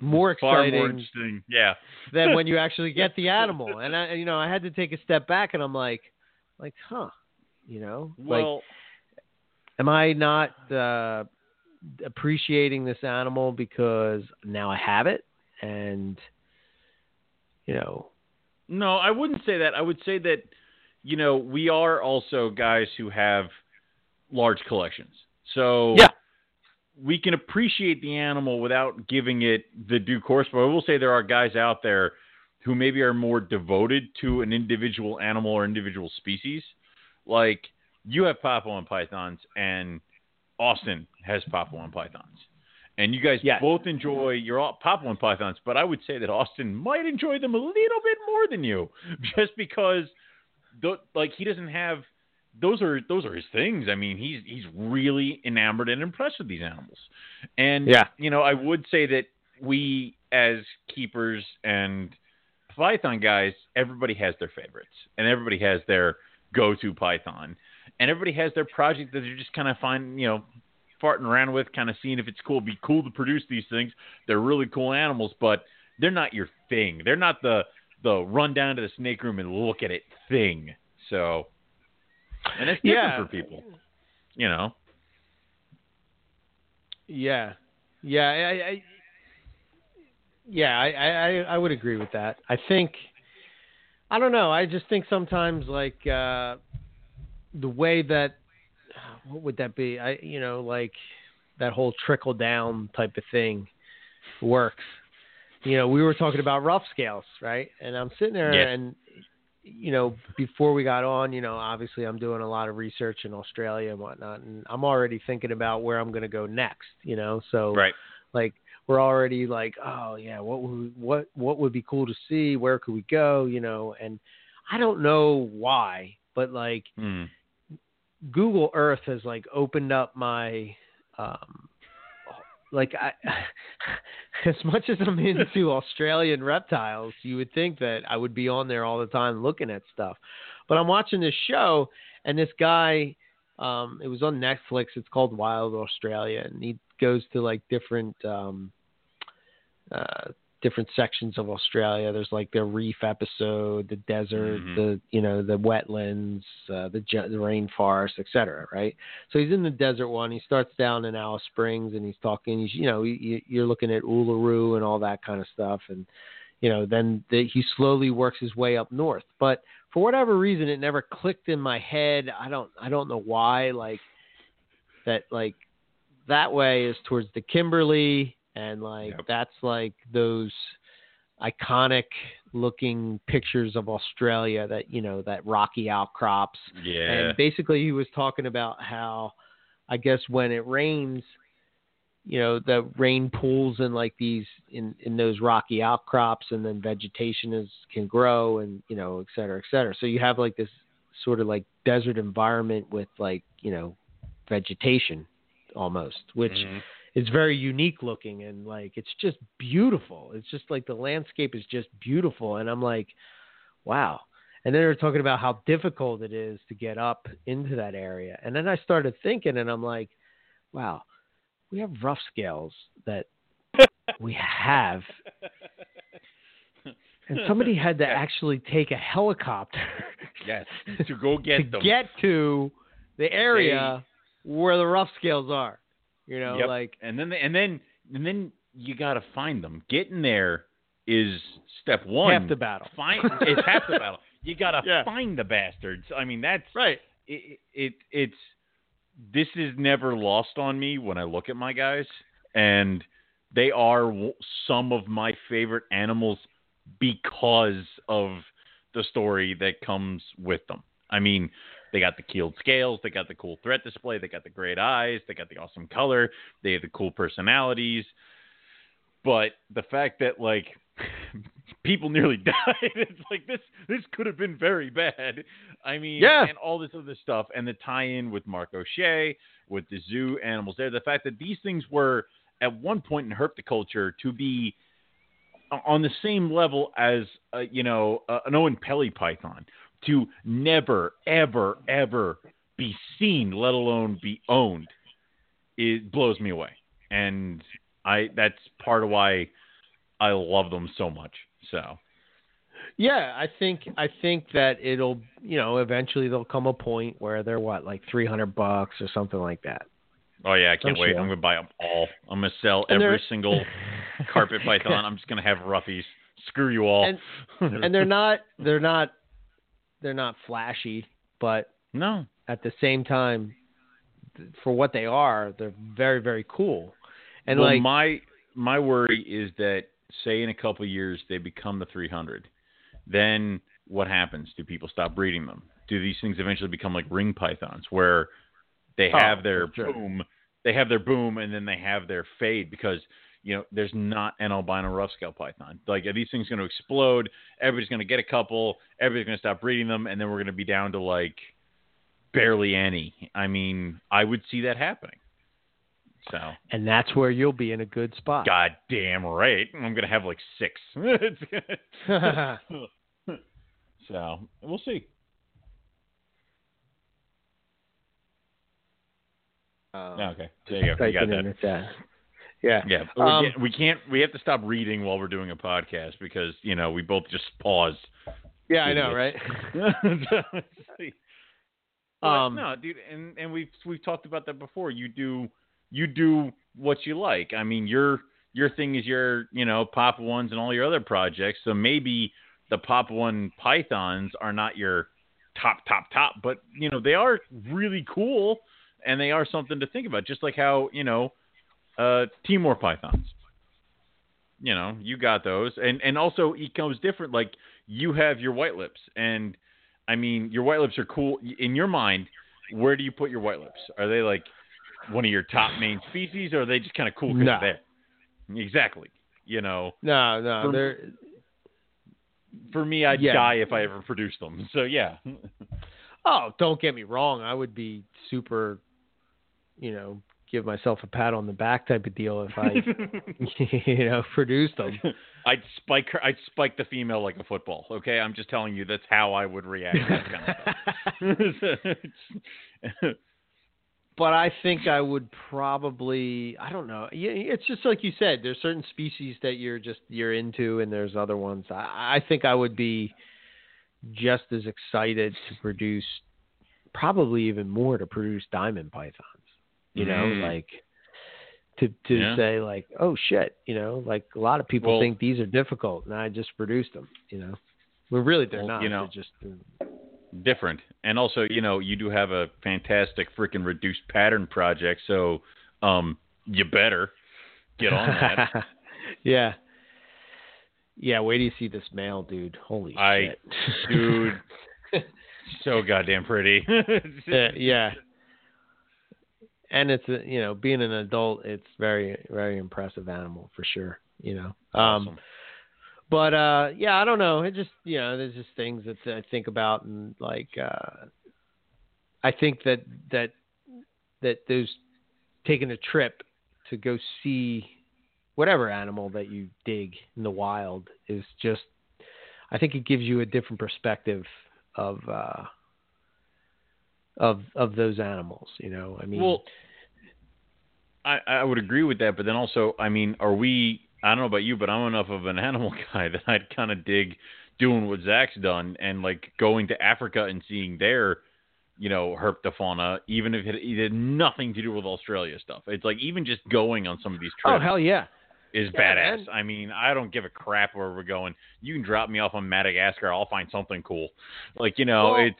more Far exciting more interesting. Yeah. than when you actually get the animal. And I, you know, I had to take a step back, and I'm like, like, huh, you know, like, am I not uh, appreciating this animal because now I have it, and you know, no, I wouldn't say that. I would say that, you know, we are also guys who have large collections. So, Yeah. we can appreciate the animal without giving it the due course. But I will say there are guys out there who maybe are more devoted to an individual animal or individual species. Like you have Papuan pythons and Austin has Papuan pythons. And you guys Yes. both enjoy your all- Papuan pythons, but I would say that Austin might enjoy them a little bit more than you, just because, th- like, he doesn't have those are those are his things. I mean, he's he's really enamored and impressed with these animals. And Yeah. you know, I would say that we as keepers and python guys, everybody has their favorites and everybody has their go-to python, and everybody has their project that they're just kind of finding, you know, farting around with, kind of seeing if it's cool. It'd be cool to produce these things. They're really cool animals, but they're not your thing. They're not the the run down to the snake room and look at it thing. So, and it's different Yeah. for people, you know. Yeah, yeah, I, I yeah, I, I, I would agree with that. I think, I don't know. I just think sometimes like uh, the way that what would that be? I, you know, like that whole trickle down type of thing works. You know, we were talking about rough scales, right? And I'm sitting there Yes. and you know, before we got on, you know, obviously I'm doing a lot of research in Australia and whatnot, and I'm already thinking about where I'm going to go next, you know. So, Right. like, we're already like, oh yeah, what would what what would be cool to see? Where could we go? You know, and I don't know why, but like Hmm. Google Earth has like opened up my um like I as much as I'm into Australian reptiles, you would think that I would be on there all the time looking at stuff. But I'm watching this show and this guy um it was on Netflix, it's called Wild Australia and he goes to like different um uh different sections of Australia. There's like the reef episode, the desert, Mhm. the you know the wetlands, uh, the the rainforest, etc. Right. So he's in the desert one. He starts down in Alice Springs, and he's talking. He's you know you, you're looking at Uluru and all that kind of stuff, and you know then the, he slowly works his way up north. But for whatever reason, it never clicked in my head. I don't I don't know why. Like that like that way is towards the Kimberley and like Yep. that's like those iconic looking pictures of Australia that you know that rocky outcrops Yeah. and basically he was talking about how I guess when it rains you know the rain pools in like these in in those rocky outcrops and then vegetation is can grow and you know et cetera et cetera so you have like this sort of like desert environment with like you know vegetation almost which Mhm. Is very unique looking and like it's just beautiful. It's just like the landscape is just beautiful. And i'm like wow. And then they're talking about how difficult it is to get up into that area. And then i started thinking and i'm like wow we have rough scales that we have. And somebody had to actually take a helicopter yes. To go get to them. get to the area where the rough scales are you know Yep. like and then and then and then you got to find them. Getting there is step one. half the battle Find it's half the battle. You got to Yeah. find the bastards. I mean, that's right it, it. It's this is never lost on me when I look at my guys, and they are some of my favorite animals because of the story that comes with them. I mean, they got the keeled scales, they got the cool threat display, they got the great eyes, they got the awesome color, they have the cool personalities. But the fact that like people nearly died, it's like this this could have been very bad. I mean, Yeah. and all this other stuff, and the tie-in with Mark O'Shea, with the zoo animals there, the fact that these things were at one point in herpetoculture to be on the same level as uh, you know uh, an Oenpelli python to never ever ever be seen, let alone be owned, it blows me away, and I that's part of why I love them so much. So Yeah, I think I think that it'll you know eventually there'll come a point where they're what like three hundred bucks or something like that. oh yeah, I can't I'm wait. sure. I'm gonna buy them all. I'm gonna sell And every single carpet python. I'm just gonna have roughies. Screw you all. And- and they're not they're not they're not flashy, but no. at the same time, for what they are, they're very very cool. And well, like my my worry is that say in a couple of years they become the 300, then what happens? Do people stop breeding them? Do these things eventually become like ring pythons where they Oh, have their sure. boom, they have their boom, and then they have their fade because you know there's not an albino rough scale python. Like are these things going to explode? Everybody's going to get a couple. Everybody's going to stop breeding them, and then we're going to be down to like barely any. I mean, I would see that happening. So and that's where you'll be in a good spot. God damn right. I'm gonna have like six. so we'll see. Um, okay, there you go. You got that. Yeah. Yeah, Um, we, can't, we have to stop reading while we're doing a podcast because you know we both just pause. Yeah, I know, right? Um, no, dude, and and we've we've talked about that before. You do you do what you like. I mean, your your thing is your you know Papuans and all your other projects. So maybe the Papuan Pythons are not your top top top, but you know they are really cool and they are something to think about. Just like how you know uh, Timor Pythons. You know, you got those, and and also it goes different. Like you have your white lips, and I mean your white lips are cool in your mind. Where do you put your white lips? Are they like one of your top main species, or are they just kind of cool because No. they're there? Exactly. You know, No, no, For- they're for me, I'd Yeah. die if I ever produced them. So yeah, Oh, don't get me wrong. I would be super, you know, give myself a pat on the back type of deal if I, you know, produced them. I'd spike her. I'd spike the female like a football. Okay, I'm just telling you that's how I would react. to that kind of but I think I would probably, I don't know. It's just like you said. There's certain species that you're just you're into, and there's other ones. I, I think I would be just as excited to produce, probably even more to produce diamond pythons. You know, Mm. like to to Yeah. say like, oh shit, you know, like a lot of people Well- think these are difficult, and I just produced them. You know, well, really they're Well, not. you know, they're just different. And also, you know, you do have a fantastic freaking reduced pattern project, so um you better get on that. yeah. Yeah, wait till you see this male, dude. Holy I- shit. Dude. so goddamn pretty. yeah, yeah. And it's a, you know, being an adult, it's very very impressive animal for sure, you know. Um Awesome. but uh yeah, I don't know. It just, you know, there's just things that I think about and like uh I think that that that those taking a trip to go see whatever animal that you dig in the wild is just I think it gives you a different perspective of uh of of those animals, you know. I mean Well, I, I would agree with that, but then also, I mean, are we? I don't know about you, but I'm enough of an animal guy that I'd kind of dig doing what Zach's done and like going to Africa and seeing their, you know, herpetofauna, even if it, it had nothing to do with Australia stuff. It's like even just going on some of these oh, trips. Oh hell yeah. is yeah, badass. man. I mean, I don't give a crap where we're going. You can drop me off on Madagascar, I'll find something cool. Like you know, Well, it's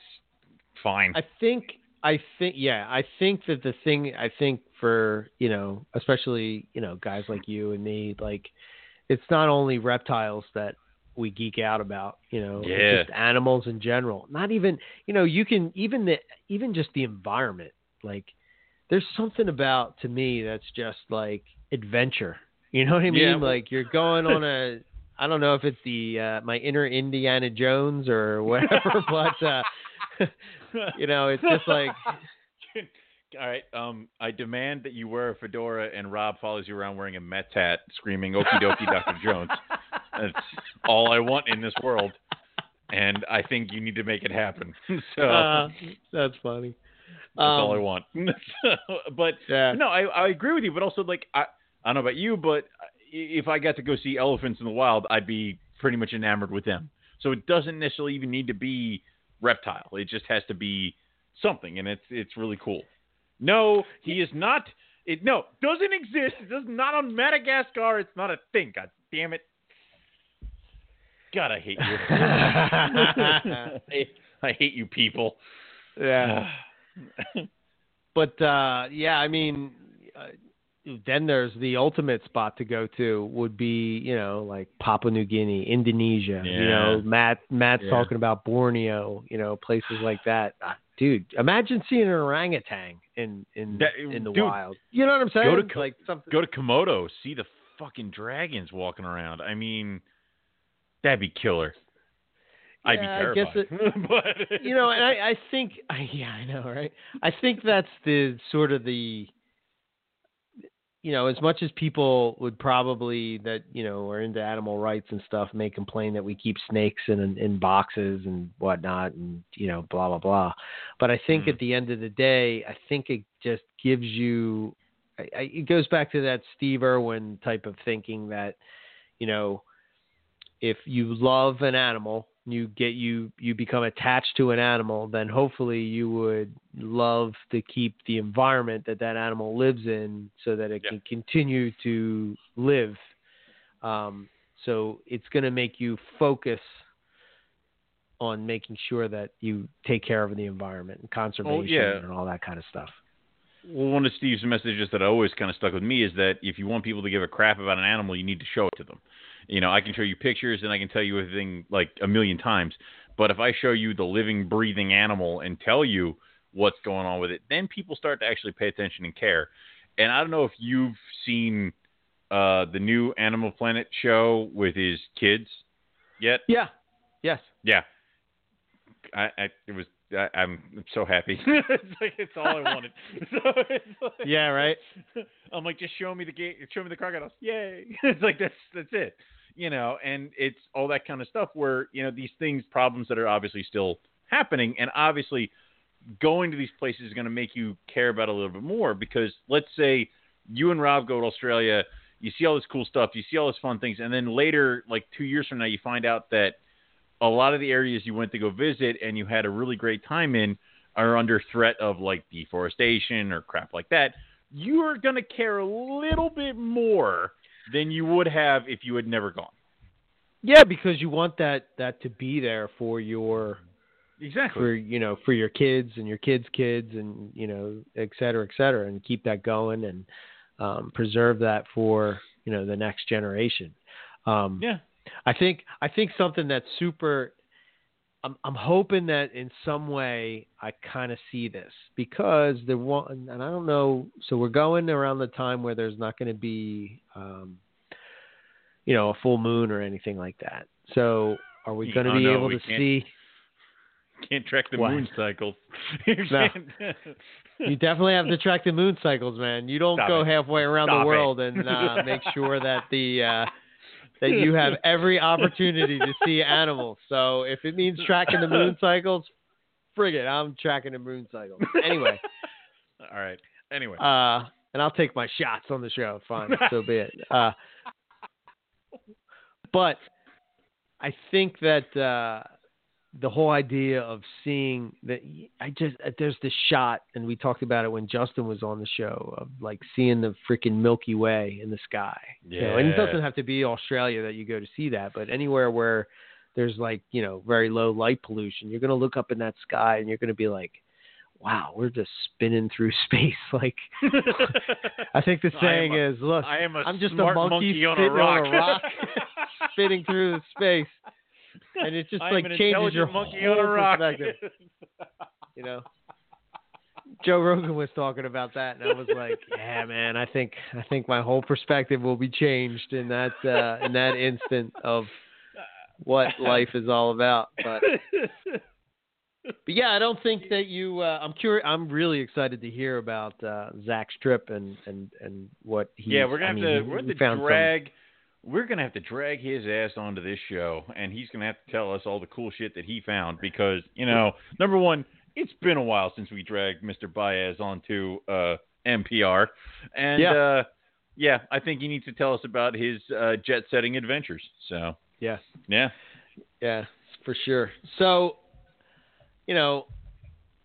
fine. I think I think yeah, I think that the thing I think for, you know, especially, you know, guys like you and me, like it's not only reptiles that we geek out about, you know, Yeah. just animals in general. Not even, you know, you can even the even just the environment. Like there's something about to me that's just like adventure. You know what I mean? Yeah, like you're going on a I don't know if it's the uh, my inner Indiana Jones or whatever, but uh you know, it's just like All right. Um, I demand that you wear a fedora and Rob follows you around wearing a Mets hat, screaming "Okie dokie, Dr. Jones." That's all I want in this world, and I think you need to make it happen. so uh, that's funny. that's all I Um, want. so, but Yeah. no, I, I agree with you. But also, like, I, I don't know about you, but if I got to go see elephants in the wild, I'd be pretty much enamored with them. So it doesn't necessarily even need to be reptile. It just has to be something, and it's it's really cool. No, he is not. It no doesn't exist. It does not on Madagascar. It's not a thing. God damn it. God, I hate you. I, I hate you people. yeah. But uh, yeah, I mean, uh, then there's the ultimate spot to go to would be you know like Papua New Guinea, Indonesia. You know, Matt Matt's Yeah. talking about Borneo. You know, places like that. Dude, imagine seeing an orangutan in in That- in the dude, wild. You know what I'm saying? go to like something. Go to Komodo, see the fucking dragons walking around. I mean, that'd be killer. I'd be Yeah, I guess terrified. but you know, and I, I think, yeah, I know, right? I think that's the sort of the you know, as much as people would probably that you know are into animal rights and stuff may complain that we keep snakes in in boxes and whatnot, and you know, blah blah blah. But I think Mm. at the end of the day, I think it just gives you. I, I, it goes back to that Steve Irwin type of thinking that, you know, if you love an animal, you get you you become attached to an animal, then hopefully you would love to keep the environment that that animal lives in, so that it Yeah. can continue to live. Um, so it's going to make you focus on making sure that you take care of the environment and conservation yeah. and all that kind of stuff. Well, one of Steve's messages that I always kind of stuck with me is that if you want people to give a crap about an animal, you need to show it to them. You know, I can show you pictures and I can tell you everything like a million times, but if I show you the living, breathing animal and tell you what's going on with it, then people start to actually pay attention and care. And I don't know if you've seen uh, the new Animal Planet show with his kids yet. Yeah. Yes. Yeah, I, I it was. I, I'm so happy. it's like it's all I wanted. so it's like, Yeah. Right. I'm like, just show me the gate, show me the crocodiles. Yay! it's like that's that's it. You know, and it's all that kind of stuff where you know these things, problems that are obviously still happening, and obviously going to these places is going to make you care about it a little bit more because let's say you and Rob go to Australia, you see all this cool stuff, you see all these fun things, and then later, like two years from now, you find out that a lot of the areas you went to go visit and you had a really great time in are under threat of like deforestation or crap like that. You are going to care a little bit more than you would have if you had never gone. Yeah, because you want that that to be there for your Exactly. for you know for your kids and your kids' kids and you know et cetera, et cetera, and keep that going and um, preserve that for you know the next generation. Um, yeah. I think I think something that's super. I'm I'm hoping that in some way I kind of see this because the one and I don't know. So we're going around the time where there's not going to be, um, you know, a full moon or anything like that. So are we going to Oh, be able to can't. see? Can't track the What? moon cycles. You No. You definitely have to track the moon cycles, man. You don't Stop go it. halfway around Stop the it. world and uh, make sure that the uh, that you have every opportunity to see animals. So if it means tracking the moon cycles, frig it, I'm tracking the moon cycles. Anyway, All right. Anyway. uh, and I'll take my shots on the show. Fine, so be it. Uh, but I think that uh, the whole idea of seeing that I just uh, there's this shot, and we talked about it when Justin was on the show of like seeing the freaking Milky Way in the sky. You know, and it doesn't have to be Australia that you go to see that, but anywhere where there's like you know very low light pollution, you're gonna look up in that sky and you're gonna be like, wow, we're just spinning through space. Like I think the saying is, look, I am a I'm just a smart monkey, on a rock. on a rock, spinning through space, and it just like changes your monkey whole on a rock. perspective. You know, Joe Rogan was talking about that, and I was like, yeah, man, I think I think my whole perspective will be changed in that uh, in that instant of what life is all about. But but yeah, I don't think that you. Uh, I'm curious. I'm really excited to hear about uh, Zach's trip and and and what he. yeah, we're gonna I have mean, to we're gonna have to some- we're gonna have to drag his ass onto this show and he's gonna have to tell us all the cool shit that he found because, you know, number one, it's been a while since we dragged Mr. Baez onto uh NPR. And Yeah. uh yeah, I think he needs to tell us about his uh jet setting adventures. So Yes. yeah. Yeah, for sure. So, you know,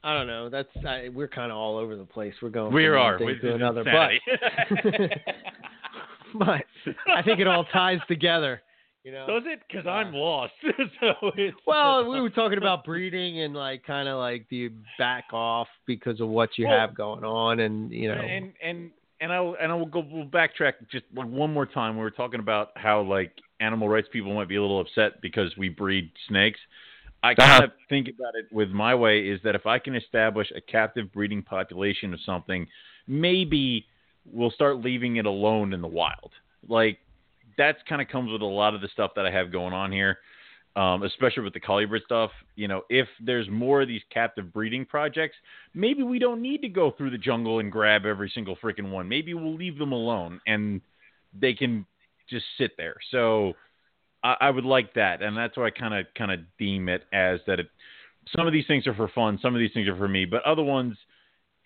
I don't know. That's I, we're kind of all over the place. We're going. We are with to another, but but I think it all ties together. You know. Does it? Because I'm lost. so it's Well, we were talking about breeding and like kind of like do you back off because of what you Well, have going on, and you know, and and and I'll and I will go we'll backtrack just like one more time. We were talking about how like animal rights people might be a little upset because we breed snakes. I Uh-huh. kind of think about it with my way is that if I can establish a captive breeding population of something, maybe we'll start leaving it alone in the wild. Like that's kind of comes with a lot of the stuff that I have going on here. um, especially with the colubrid stuff. You know, if there's more of these captive breeding projects, maybe we don't need to go through the jungle and grab every single freaking one. Maybe we'll leave them alone and they can just sit there. So I, I would like that, and that's why I kind of kind of deem it as that. It, some of these things are for fun, some of these things are for me, but other ones,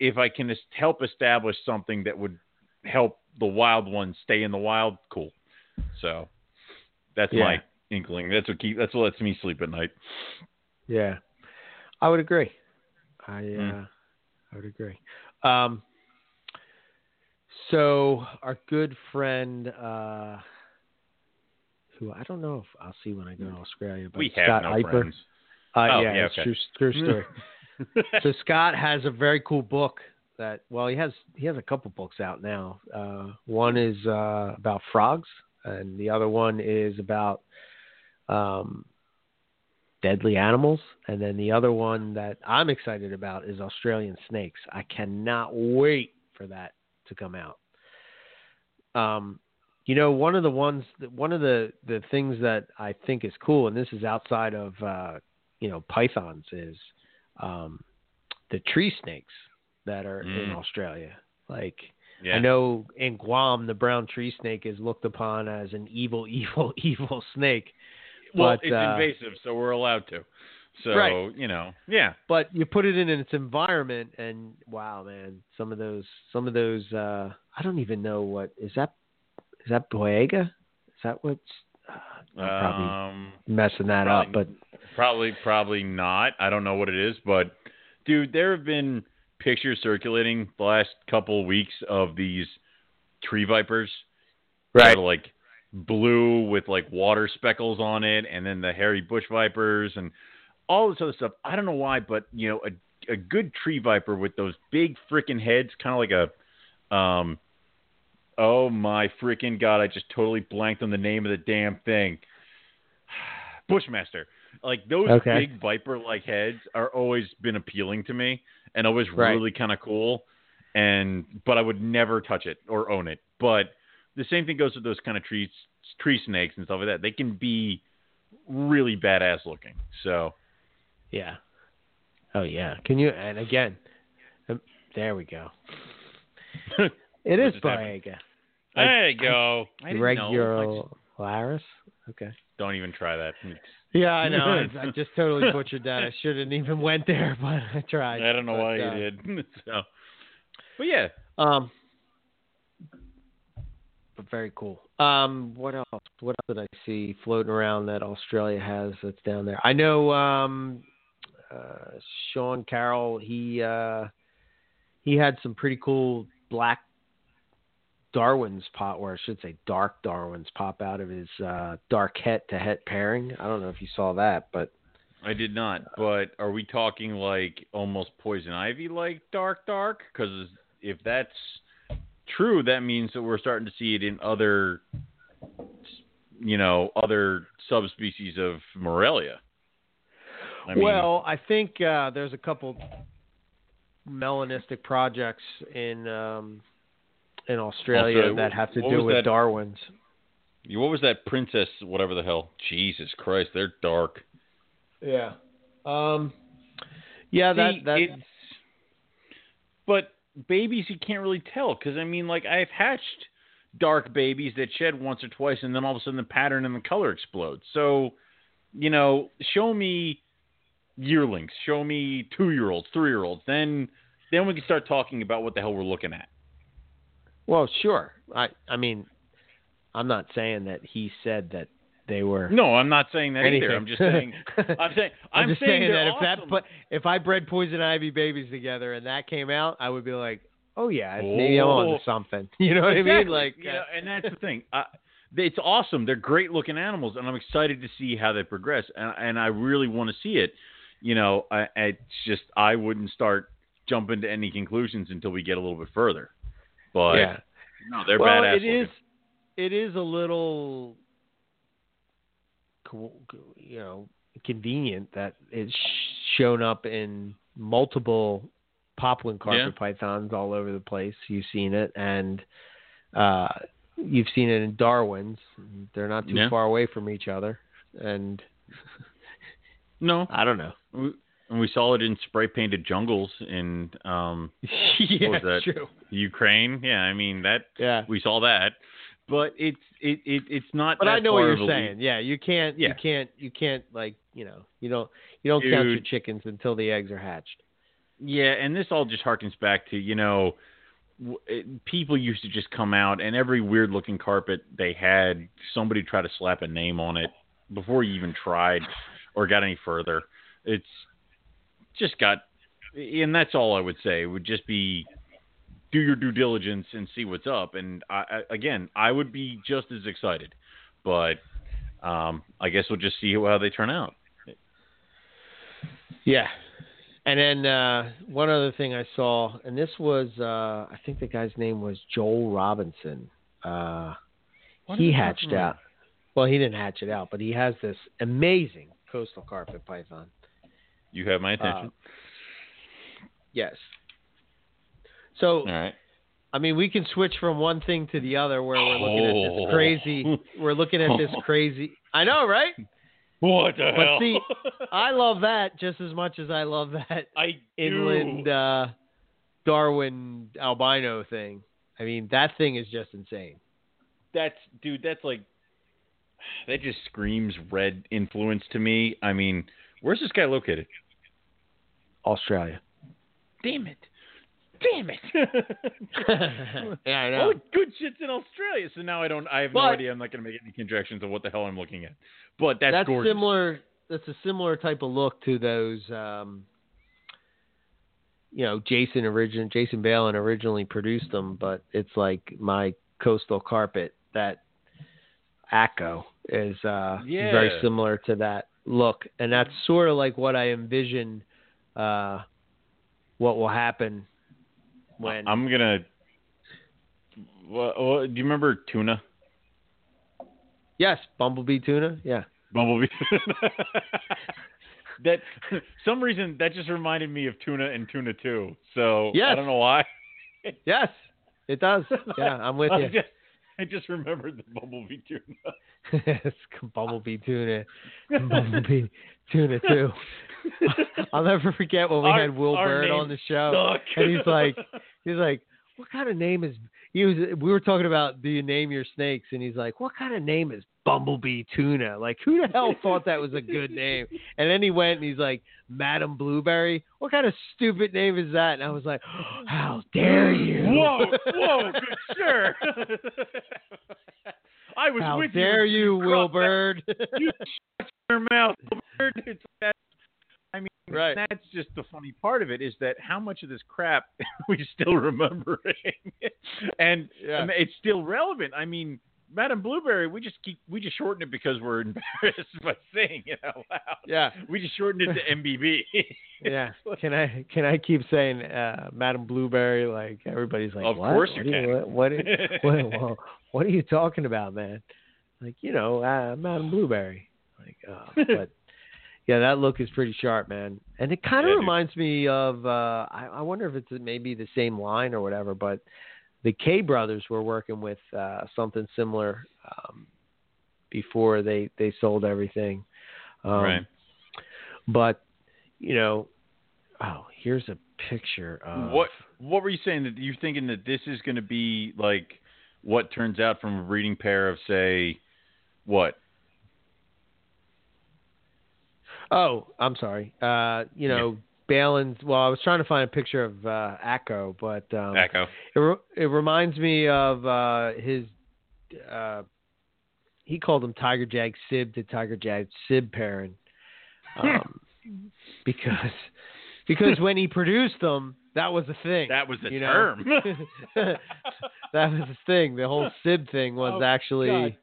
if I can help establish something that would help the wild ones stay in the wild, cool. So that's Yeah. my inkling. That's what keep that's what lets me sleep at night. Yeah, I would agree. I uh, Hmm. I would agree. Um, so our good friend, uh, who I don't know if I'll see when I go to Australia, but we have Scott no Eipper. friends. Uh, Oh, yeah, yeah, it's okay. true, true story. so Scott has a very cool book that well he has he has a couple books out now. Uh, one is uh, about frogs, and the other one is about um, deadly animals, and then the other one that I'm excited about is Australian snakes. I cannot wait for that to come out. Um, you know, one of the ones, that, one of the the things that I think is cool, and this is outside of uh, you know pythons, is um, the tree snakes that are in Mm. Australia. Like yeah. I know in Guam, the brown tree snake is looked upon as an evil, evil, evil snake. Well, but, it's uh, invasive, so we're allowed to. So Right. you know, yeah. But you put it in its environment, and wow, man, some of those, some of those, uh, I don't even know what is that. Is that Boiga? Is that what's? Uh, probably Um, messing that up, but probably- Probably, probably not. I don't know what it is, but dude, there have been pictures circulating the last couple of weeks of these tree vipers, are, like blue with like water speckles on it, and then the hairy bush vipers and all this other stuff. I don't know why, but you know, a a good tree viper with those big freaking heads, kind of like a, um, oh my freaking god, I just totally blanked on the name of the damn thing. Bushmaster. Like those Okay. big viper like heads are always been appealing to me and always Right. really kind of cool. And but I would never touch it or own it. But the same thing goes with those kind of trees, tree snakes and stuff like that. They can be really badass looking. So yeah. Oh yeah. Can you? And again, um, there we go. It is? Boiga. there you go. I didn't know. I just- Regularis. Okay. don't even try that. Yeah, I know. I, I just totally butchered that. I shouldn't even went there, but I tried. I don't know But, why uh, you did. so, but yeah, Um, but very cool. Um, what else? What else did I see floating around that Australia has that's down there? I know um, uh, Sean Carroll. He uh, he had some pretty cool black Darwin's pop, or I should say dark Darwin's pop out of his uh, dark het to het pairing. I don't know if you saw that, but I did not. But are we talking like almost poison ivy, like dark, dark? Because if that's true, that means that we're starting to see it in other, you know, other subspecies of Morelia. I mean, well, I think uh, there's a couple melanistic projects in um, in Australia Also, that have to what do with that- Darwin's. what was that princess? Whatever the hell. Jesus Christ, they're dark. Yeah. Um. Yeah, that See, that it's- but babies you can't really tell because I mean, like I've hatched dark babies that shed once or twice, and then all of a sudden the pattern and the color explodes. So, you know, show me yearlings, show me two year olds, three year olds, then then we can start talking about what the hell we're looking at. Well, sure. I I mean, I'm not saying that he said that they were. No, I'm not saying that anything. either. I'm just saying. I'm saying. I'm, just saying, saying that they're if that awesome. but if I bred poison ivy babies together and that came out, I would be like, oh yeah, maybe I'm Oh. onto something. You know what I mean? Like, you uh, know, and that's the thing. I, it's awesome. They're great looking animals, and I'm excited to see how they progress. And, and I really want to see it. You know, I, it's just I wouldn't start jumping to any conclusions until we get a little bit further. But yeah. no, they're well, badass. it is. looking. It is a little, you know, convenient that it's shown up in multiple poplin carpet pythons all over the place. You've seen it, and uh, you've seen it in Darwin's. They're not too Yeah. far away from each other, and No, I don't know. We, and we saw it in spray painted jungles in um, yeah, was that? true. Ukraine. Yeah, I mean that Yeah. we saw that, but it's it, it it's not. But I know what you're of a leap. saying. Yeah, you can't. yeah. You can't. You can't. Like you know, you don't. You don't count your chickens until the eggs are hatched. Yeah, and this all just harkens back to you know, people used to just come out and every weird looking carpet they had, somebody try to slap a name on it before you even tried or got any further. It's just got, and that's all I would say. Would just be do your due diligence and see what's up. And I, I, again, I would be just as excited, but um, I guess we'll just see how they turn out. Yeah. And then uh, one other thing I saw, and this was, uh, I think the guy's name was Joel Robinson. Uh, he hatched out. Well, he didn't hatch it out, but he has this amazing coastal carpet python. You have my attention. Uh, yes. So, all right. I mean, we can switch from one thing to the other where we're looking at Oh. this crazy. We're looking at this crazy. I know, right? What the But hell? see, I love that just as much as I love that I inland uh, Darwin albino thing. I mean, that thing is just insane. That's dude. That's like that just screams red influence to me. I mean, where's this guy located? Australia. Damn it! Damn it! yeah, I know. All the good shit's in Australia. So now I don't. I have no idea. I'm not going to make any conjectures of what the hell I'm looking at. But that's, that's gorgeous. similar. That's a similar type of look to those. Um, you know, Jason origin Jason Balin originally produced them, but it's like my coastal carpet that Acco is uh, Yeah. very similar to that look, and that's sort of like what I envision. Uh, what will happen when I'm gonna. Well, well, do you remember tuna? yes, bumblebee tuna, yeah. Bumblebee. that some reason that just reminded me of tuna and tuna two. So I don't know why. Yes, it does. Yeah, I'm with you. just, I just remembered the bumblebee tuna. it's bumblebee tuna, bumblebee tuna too. I'll never forget when we Our- had Will Bird on the show, Suck. and he's like, he's like, what kind of name is? He was. We were talking about do you name your snakes, and he's like, what kind of name is Bumblebee Tuna? Like, who the hell thought that was a good name? And then he went and he's like, Madam Blueberry. What kind of stupid name is that? And I was like, how dare you? Whoa, whoa, good sir. I was How with dare you. you, Will crossed Bird? You shut your mouth, Bird. It's that. I mean, Right. that's just the funny part of it is that how much of this crap we still remembering, and Yeah. It's still relevant. I mean, Madam Blueberry, we just keep we just shorten it because we're embarrassed by saying it out loud. yeah. We just shortened it to MBB. Yeah. Can I can I keep saying uh, Madam Blueberry? Like everybody's like, Of what? course what you can. What what, what, what, what are you talking about, man? Like you know, uh, Madam Blueberry. Like, uh, but yeah, that look is pretty sharp, man. And it kind of Yeah, dude. reminds me of. Uh, I, I wonder if it's maybe the same line or whatever, but. The K brothers were working with uh, something similar um, before they, they sold everything. Um, right. but you know, oh, here's a picture of What What were you saying? That you're thinking that this is going to be like what turns out from a breeding pair of say what? Oh, I'm sorry. Uh, you know, Balin's. Well, I was trying to find a picture of uh, but um, Echo. it re- it reminds me of uh, his. Uh, he called him Tiger Jag Sib to Tiger Jag Sib Perrin, um, because because when he produced them, that was a thing. That was the you term. that was the thing. The whole Sib thing was Oh, actually. God.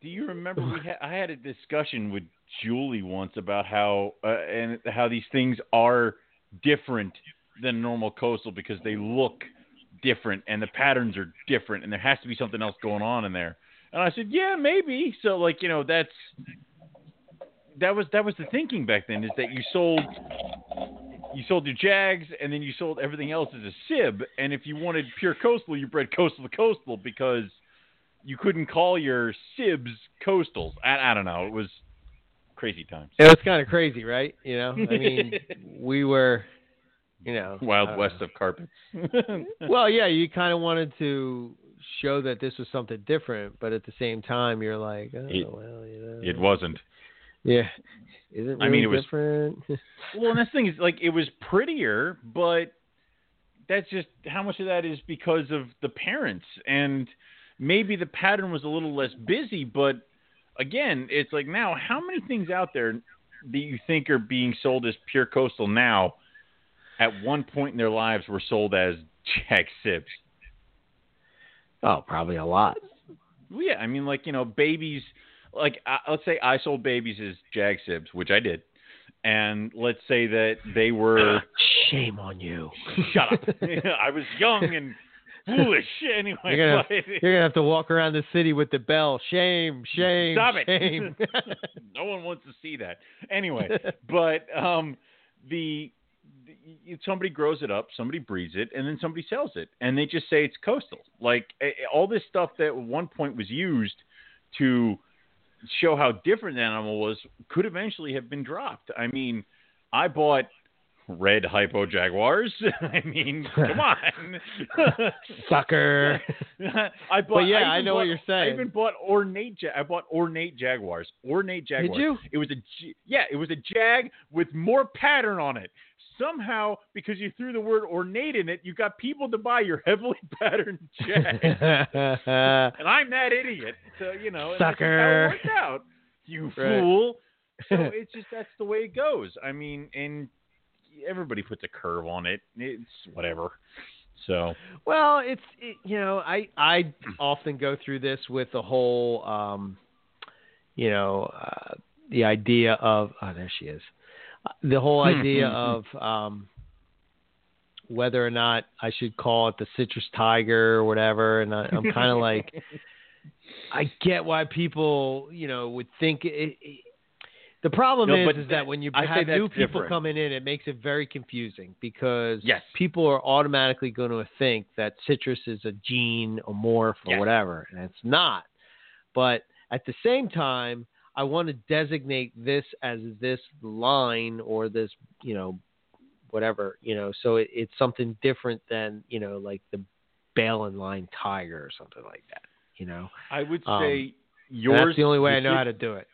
Do you remember we had I had a discussion with Julie once about how uh, and how these things are different than normal coastal because they look different and the patterns are different and there has to be something else going on in there. And I said, "Yeah, maybe." So like, you know, that's that was that was the thinking back then is that you sold you sold your Jags and then you sold everything else as a sib and if you wanted pure coastal you bred coastal to coastal because you couldn't call your sibs coastals. I, I don't know. It was crazy times. It was kind of crazy, right? You know, I mean, we were, you know, Wild uh, west of carpets. well, yeah, you kind of wanted to show that this was something different, but at the same time, you're like, oh, It- well, you know, it wasn't. yeah, is it really I mean, it was- different? Well, and that's the thing is like it was prettier, but that's just how much of that is because of the parents and maybe the pattern was a little less busy, but again, it's like now how many things out there that you think are being sold as pure coastal now at one point in their lives were sold as Jag Sibs? oh, probably a lot. Well, yeah, I mean, like you know, babies. Like uh, let's say I sold babies as Jag Sibs, which I did, and let's say that they were. Shame on you. Shut up! I was young and foolish. Anyway, You're gonna, but- you're gonna have to walk around the city with the bell. Shame, shame, Stop it. shame. no one wants to see that. Anyway, but um, the, the somebody grows it up, somebody breeds it, and then somebody sells it, and they just say it's coastal. Like all this stuff that at one point was used to show how different the animal was could eventually have been dropped. I mean, I bought red hypo jaguars. I mean, come on. Sucker. I bought. But yeah, I even know what you're saying. I even bought ornate. Ja- I bought ornate jaguars. Ornate jaguars. Did you? It was a yeah. It was a jag with more pattern on it. Somehow, because you threw the word ornate in it, you got people to buy your heavily patterned jag. and I'm that idiot. So you know, that's how Sucker. it worked out. You Right. fool. So it's just that's the way it goes. I mean, and everybody puts a curve on it. It's whatever. So Well, it's it, you know I I often go through this with the whole um, you know uh, the idea of oh there she is the whole idea of um, whether or not I should call it the citrus tiger or whatever, and I, I'm kind of like I get why people you know would think it. it the problem No, is, is that- that when you I have new people different. coming in, it makes it very confusing because Yes. people are automatically going to think that citrus is a gene or morph or Yes. whatever, and it's not. But at the same time, I want to designate this as this line or this, you know, whatever, you know, so it, it's something different than, you know, like the Balin line tiger or something like that, you know. I would Um, say And yours. that's the only way I know how to do it.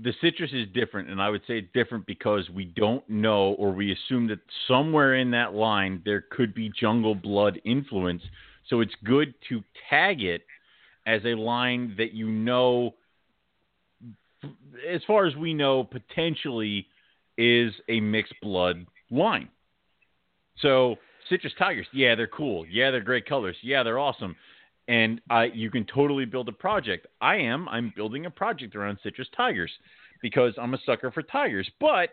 The citrus is different, and I would say it's different because we don't know or we assume that somewhere in that line there could be jungle blood influence. So it's good to tag it as a line that you know, as far as we know, potentially is a mixed blood line. So citrus tigers, yeah, they're cool. Yeah, they're great colors. Yeah, they're awesome. And I, you can totally build a project. I am. I'm building a project around citrus tigers because I'm a sucker for tigers. But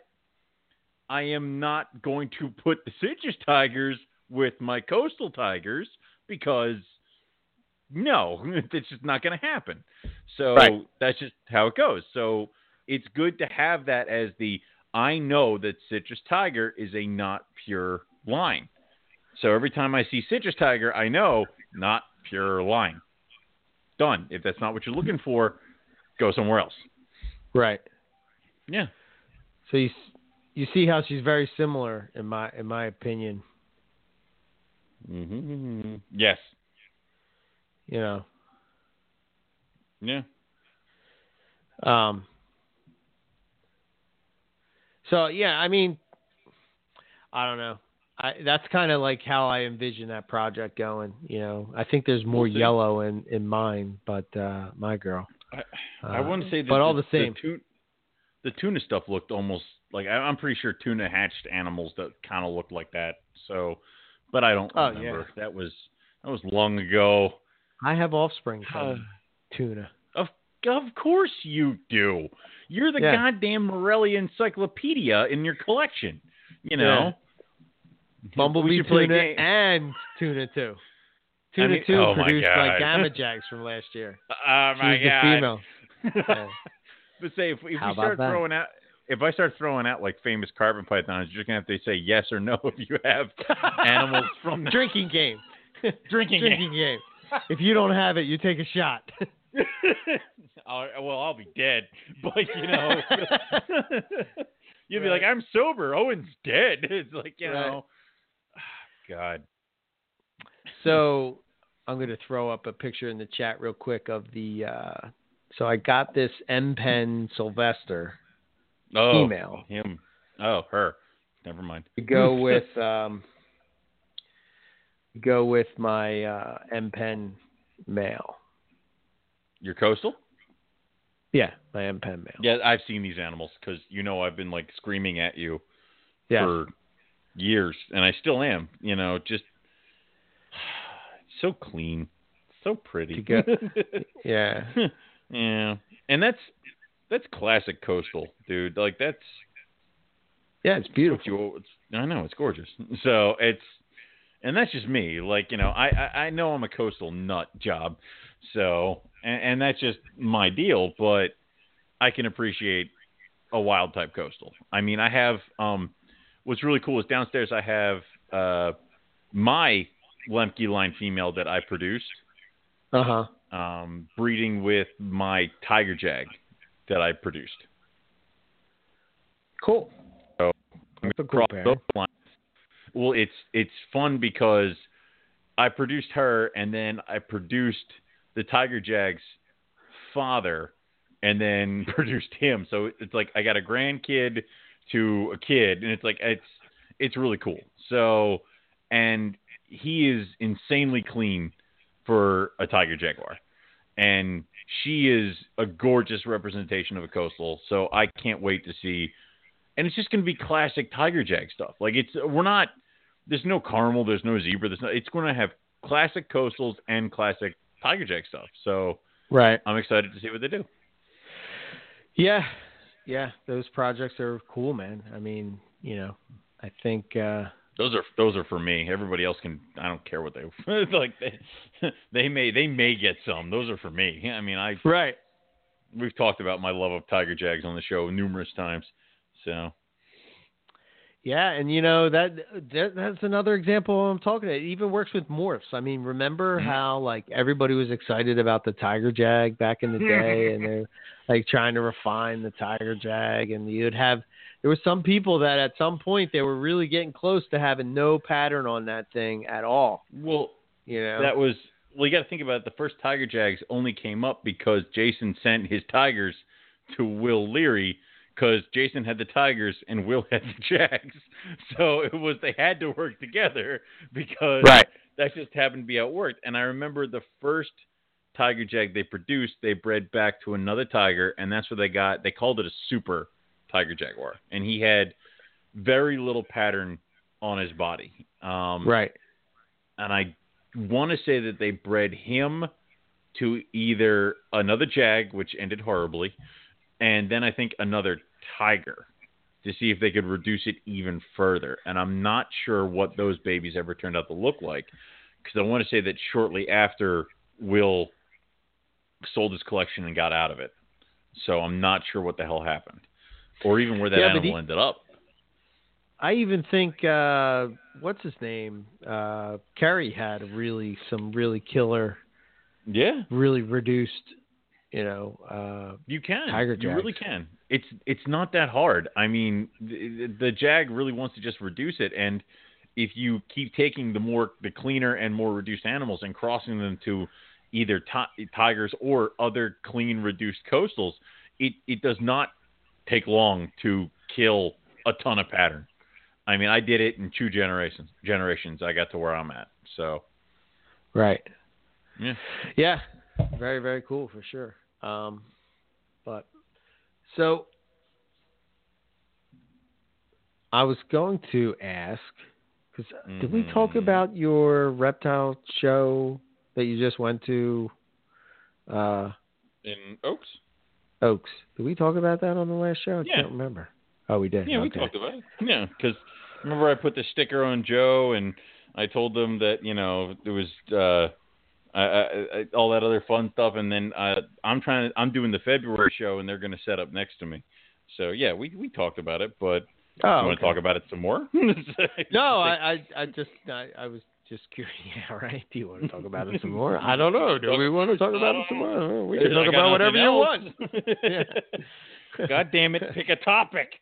I am not going to put the citrus tigers with my coastal tigers because no, it's just not going to happen. So Right. that's just how it goes. So it's good to have that as the I know that citrus tiger is a not pure line. So every time I see citrus tiger, I know not pure line. Done. If that's not what you're looking for, go somewhere else. Right. Yeah. So you you see how she's very similar in my in my opinion, Mm-hmm. Yes. you know. Yeah. Um. So yeah, I mean, I don't know. I that's kind of like how I envision that project going. You know, I think there's more We'll yellow in in mine, but uh my girl. I, I Uh, wouldn't say that. but all the same. The, tuna, the tuna stuff looked almost like I, I'm pretty sure tuna hatched animals that kind of looked like that. So, but I don't Oh, remember. That was that was long ago. I have offspring Uh, from tuna. Of of course you do. You're the Yeah. goddamn Morelia encyclopedia in your collection. You know. We Mhm. Bumblebee should play tuna game. and tuna two. Tuna mean- two oh produced by Gamma Jacks from last year. Uh, oh She my was the female. Yeah. but say if, if we start that? throwing out if I start throwing out like famous carpet pythons, you're just gonna have to say yes or no if you have animals from the Drinking game. drinking, Drinking game. If you don't have it, you take a shot. I'll- well, I'll be dead, but you know, you'd be like, I'm sober. Owen's dead. It's like you Right. know, God. So I'm going to throw up a picture in the chat real quick of the. Uh, so I got this M Pen Sylvester Oh, female him. Oh, her. Never mind. to go with um, go with my uh, M Pen male. Your coastal? Yeah, my M Pen male. Yeah, I've seen these animals because you know I've been like screaming at you Yes. for years, and I still am. You know, just so clean, so pretty. Yeah. yeah, and that's that's classic coastal, dude. Like that's Yeah, it's beautiful. you. It's, I know it's gorgeous. So it's, and that's just me. Like you know, I I, I know I'm a coastal nut job, so and, and that's just my deal. But I can appreciate a wild type coastal. I mean, I have um, what's really cool is downstairs I have uh, my Lemke line female that I produced, Uh huh. um, breeding with my Tiger Jag that I produced. Cool. So, That's a cool pair. Well, it's it's fun because I produced her, and then I produced the Tiger Jag's father, and then produced him. So it's like I got a grandkid to a kid, and it's like it's it's really cool. So, and he is insanely clean for a Tiger Jaguar, and she is a gorgeous representation of a coastal. So I can't wait to see and it's just going to be classic Tiger Jag stuff. Like it's we're not there's no caramel, there's no zebra, there's no it's going to have classic coastals and classic Tiger Jag stuff. So Right. I'm excited to see what they do. Yeah. Yeah. Those projects are cool, man. I mean, you know, I think. uh Those are those are for me. Everybody else can I don't care what they like they, they may they may get some. Those are for me. I mean, I Right. we've talked about my love of Tiger Jags on the show numerous times. So Yeah, and you know that, that that's another example I'm talking. About. It even works with morphs. I mean, remember Mhm. how like everybody was excited about the Tiger Jag back in the day, and they're like trying to refine the Tiger Jag, and you'd have there were some people that at some point they were really getting close to having no pattern on that thing at all. well, You know, That was well. You got to think about it. The first Tiger Jags only came up because Jason sent his Tigers to Will Leary because Jason had the Tigers and Will had the Jags. So it was they had to work together because right. that just happened to be how it worked. And I remember the first Tiger Jag they produced, they bred back to another tiger, and that's where they got. They called it a super Tiger Jaguar, and he had very little pattern on his body. Um, Right. and I want to say that they bred him to either another jag, which ended horribly, and then I think another tiger to see if they could reduce it even further. And I'm not sure what those babies ever turned out to look like because I want to say that shortly after Will sold his collection and got out of it. So I'm not sure what the hell happened or even where that Yeah, animal he- ended up. I even think uh what's his name? Uh Kerry had really some really killer, Yeah. really reduced, you know, uh You can. Tiger you really can. It's it's not that hard. I mean, the, the Jag really wants to just reduce it, and if you keep taking the more the cleaner and more reduced animals and crossing them to either ti- tigers or other clean reduced coastals, it it does not take long to kill a ton of pattern. I mean, I did it in two generations. Generations, I got to where I'm at. So Right. yeah, Yeah. Very, very cool for sure. Um, but so I was going to ask because did we talk Mhm. about your reptile show that you just went to, uh, in Oaks. Oaks? Did we talk about that on the last show? I Yeah. can't remember. Oh, we did. Yeah, we talked about it. Yeah, because remember I put the sticker on Joe, and I told them that you know it was uh, I, I, I, all that other fun stuff, and then uh, I'm trying to I'm doing the February show, and they're going to set up next to me. So yeah, we we talked about it, but Oh, you want to talk about it some more? No, I, I, I just, I, I was Just curious. Yeah, right. Do you want to talk about it some more? I don't know. Do we want to talk about it some more? We can talk about whatever you want. Yeah. God damn it! Pick a topic.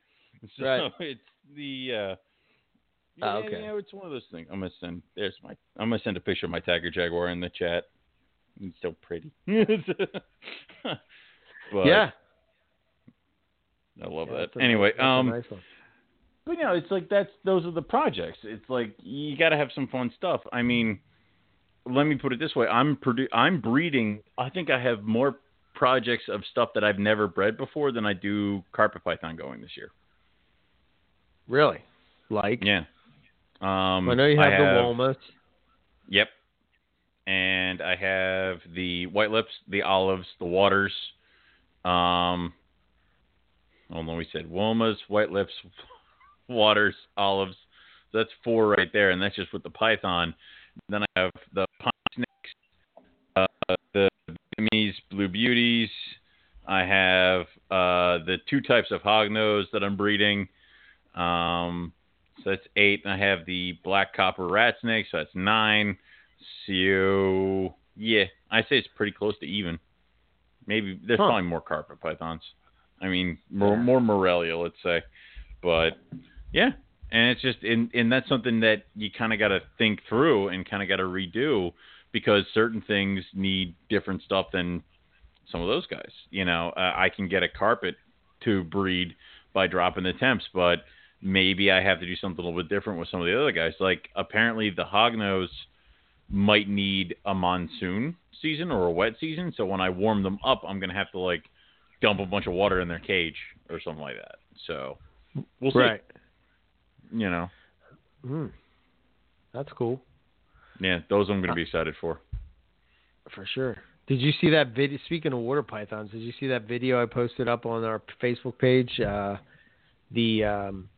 So Right. it's the. Uh, yeah, Ah, okay. yeah, it's one of those things. I'm gonna send. There's my. I'm gonna send a picture of my Tiger Jaguar in the chat. He's so pretty. but yeah. I love Yeah, that. a Anyway, nice- um, nice. But you know, it's like that's those are the projects. It's like you got to have some fun stuff. I mean, let me put it this way: I'm produ- I'm breeding. I think I have more projects of stuff that I've never bred before than I do carpet python going this year. Really? Like? Yeah. Um, I know you have, I the walnuts. Yep. And I have the white lips, the olives, the waters. Um, hold on, we said Womas, white lips, waters, olives. So that's four right there, and that's just with the python. Then I have the pine snakes, uh, the Vietnamese blue beauties. I have uh, the two types of hognose that I'm breeding. Um, so that's eight. And I have the black copper rat snake, so that's nine. So yeah, I say it's pretty close to even. Maybe there's Huh. probably more carpet pythons. I mean, more, more Morelia, let's say. But yeah, and it's just and and that's something that you kind of got to think through and kind of got to redo because certain things need different stuff than some of those guys. You know, uh, I can get a carpet to breed by dropping the temps, but maybe I have to do something a little bit different with some of the other guys. Like apparently the hognose might need a monsoon season or a wet season, so when I warm them up, I'm gonna have to like dump a bunch of water in their cage or something like that. So we'll see. Right. You know, Mm. That's cool. yeah, those I'm gonna be excited for. For sure. Did you see that video? Speaking of water pythons, did you see that video I posted up on our Facebook page? Uh, the um,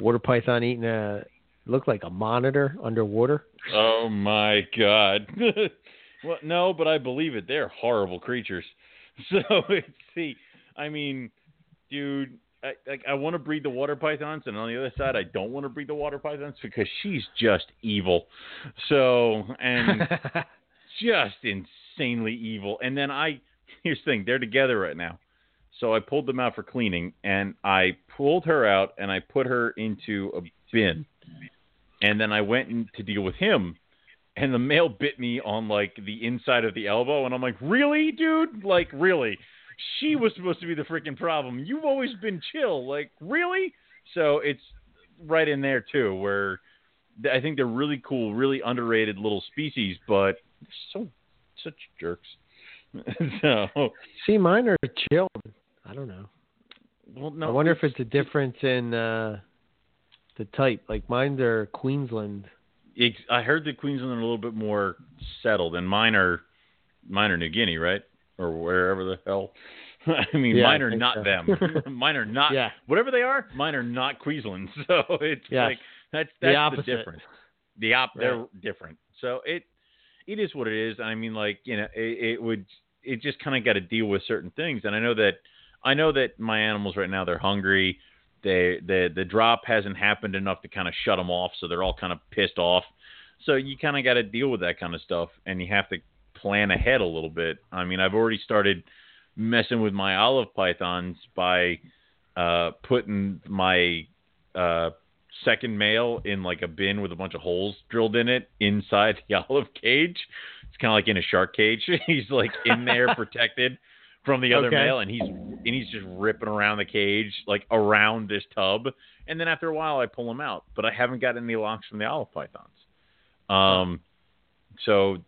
water python eating a looked like a monitor underwater. Oh my god. well, no, but I believe it. They're horrible creatures. So it's see, I mean, dude, I like I want to breed the water pythons, and on the other side, I don't want to breed the water pythons because she's just evil. So and just insanely evil. And then I here's the thing, they're together right now. So I pulled them out for cleaning and I pulled her out and I put her into a bin. And then I went in to deal with him and the male bit me on like the inside of the elbow and I'm like, "Really, dude? Like really? She was supposed to be the freaking problem. You've always been chill. Like, really?" So it's right in there too where I think they're really cool, really underrated little species, but so such jerks. so, see, mine are chilled. I don't know. well, no, I wonder if it's a difference in uh, the type. Like mine are Queensland. I heard that Queensland are a little bit more settled, and mine are mine are New Guinea, right, or wherever the hell. I mean, Yeah, mine are not so. them. mine are not. Yeah. Whatever they are, mine are not Queensland. So it's Yes. like that's The that's the, opposite. difference. The op, they're different. So it it is what it is. I mean, like you know, it, it would it just kind of got to deal with certain things, and I know that I know that my animals right now they're hungry. They the the drop hasn't happened enough to kind of shut them off, so they're all kind of pissed off. So you kind of got to deal with that kind of stuff, and you have to plan ahead a little bit. I mean, I've already started messing with my olive pythons by uh, putting my uh, second male in like a bin with a bunch of holes drilled in it inside the olive cage. It's kind of like in a shark cage. he's like in there protected from the other Okay. male, and he's and he's just ripping around the cage like around this tub. And then after a while, I pull him out, but I haven't got any locks from the olive pythons. Um, so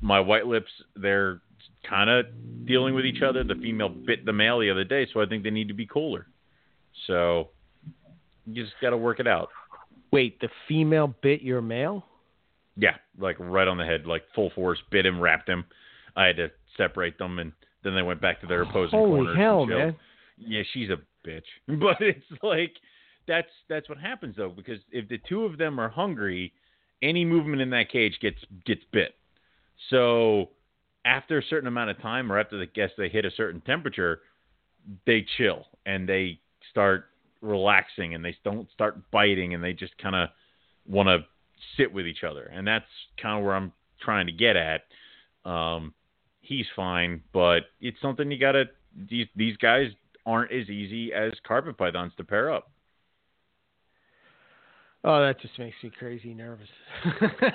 my white lips, they're kind of dealing with each other. The female bit the male the other day, so I think they need to be cooler. So you just got to work it out. Wait, the female bit your male? Yeah, like right on the head, like full force, bit him, wrapped him. I had to separate them, and then they went back to their opposing Holy corners. hell, man! Yeah, she's a bitch. But it's like that's that's what happens though, because if the two of them are hungry, any movement in that cage gets gets bit. So after a certain amount of time, or after the guess they hit a certain temperature, they chill and they start relaxing and they don't start biting and they just kind of want to sit with each other, and that's kind of where I'm trying to get at. Um, he's fine, but it's something you gotta. These these guys aren't as easy as carpet pythons to pair up. Oh, that just makes me crazy nervous.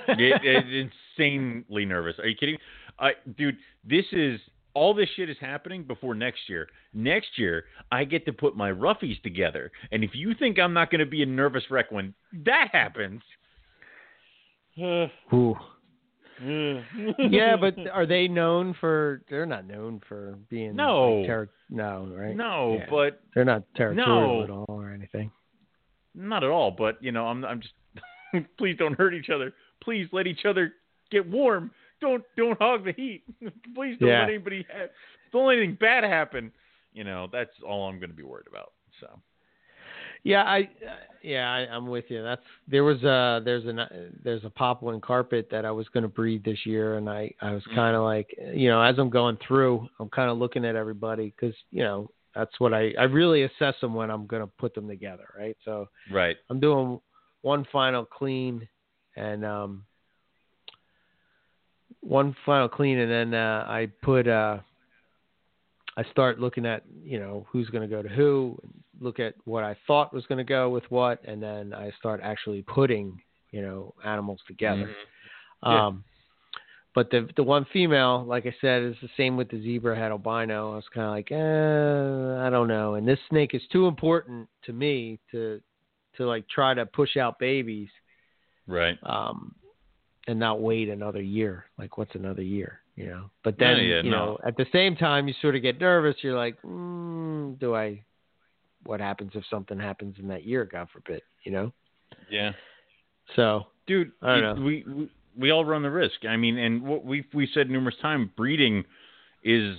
it, it, insanely nervous. Are you kidding? I, dude, this is all this shit is happening before next year. Next year, I get to put my roughies together, and if you think I'm not going to be a nervous wreck when that happens, Ooh. Yeah, but are they known for? They're not known for being no, like, no, right? No, yeah. but they're not territorial no. at all or anything. Not at all. But you know, I'm I'm just please don't hurt each other. Please let each other get warm. Don't don't hog the heat. please don't Yeah. let anybody have, don't let anything bad happen. You know, that's all I'm going to be worried about. So Yeah, I uh, yeah, I, I'm with you. That's there was a there's an there's a poplin carpet that I was going to breed this year, and I I was kind of like you know as I'm going through, I'm kind of looking at everybody because you know that's what I I really assess them when I'm going to put them together, right? So right. I'm doing one final clean and um one final clean and then uh I put uh I start looking at, you know, who's going to go to who, look at what I thought was going to go with what and then I start actually putting, you know, animals together. Yeah. Um but the the one female, like I said, is the same with the zebra head albino. I was kind of like, eh, I don't know. And this snake is too important to me to to like try to push out babies Right. um, and not wait another year. Like, what's another year? You know. But then, yeah, you no. know, at the same time, you sort of get nervous. You're like, mm, do I? What happens if something happens in that year? God forbid. You know. Yeah. So dude. I don't it- know. We, we we all run the risk. I mean, and what we we said numerous times, breeding is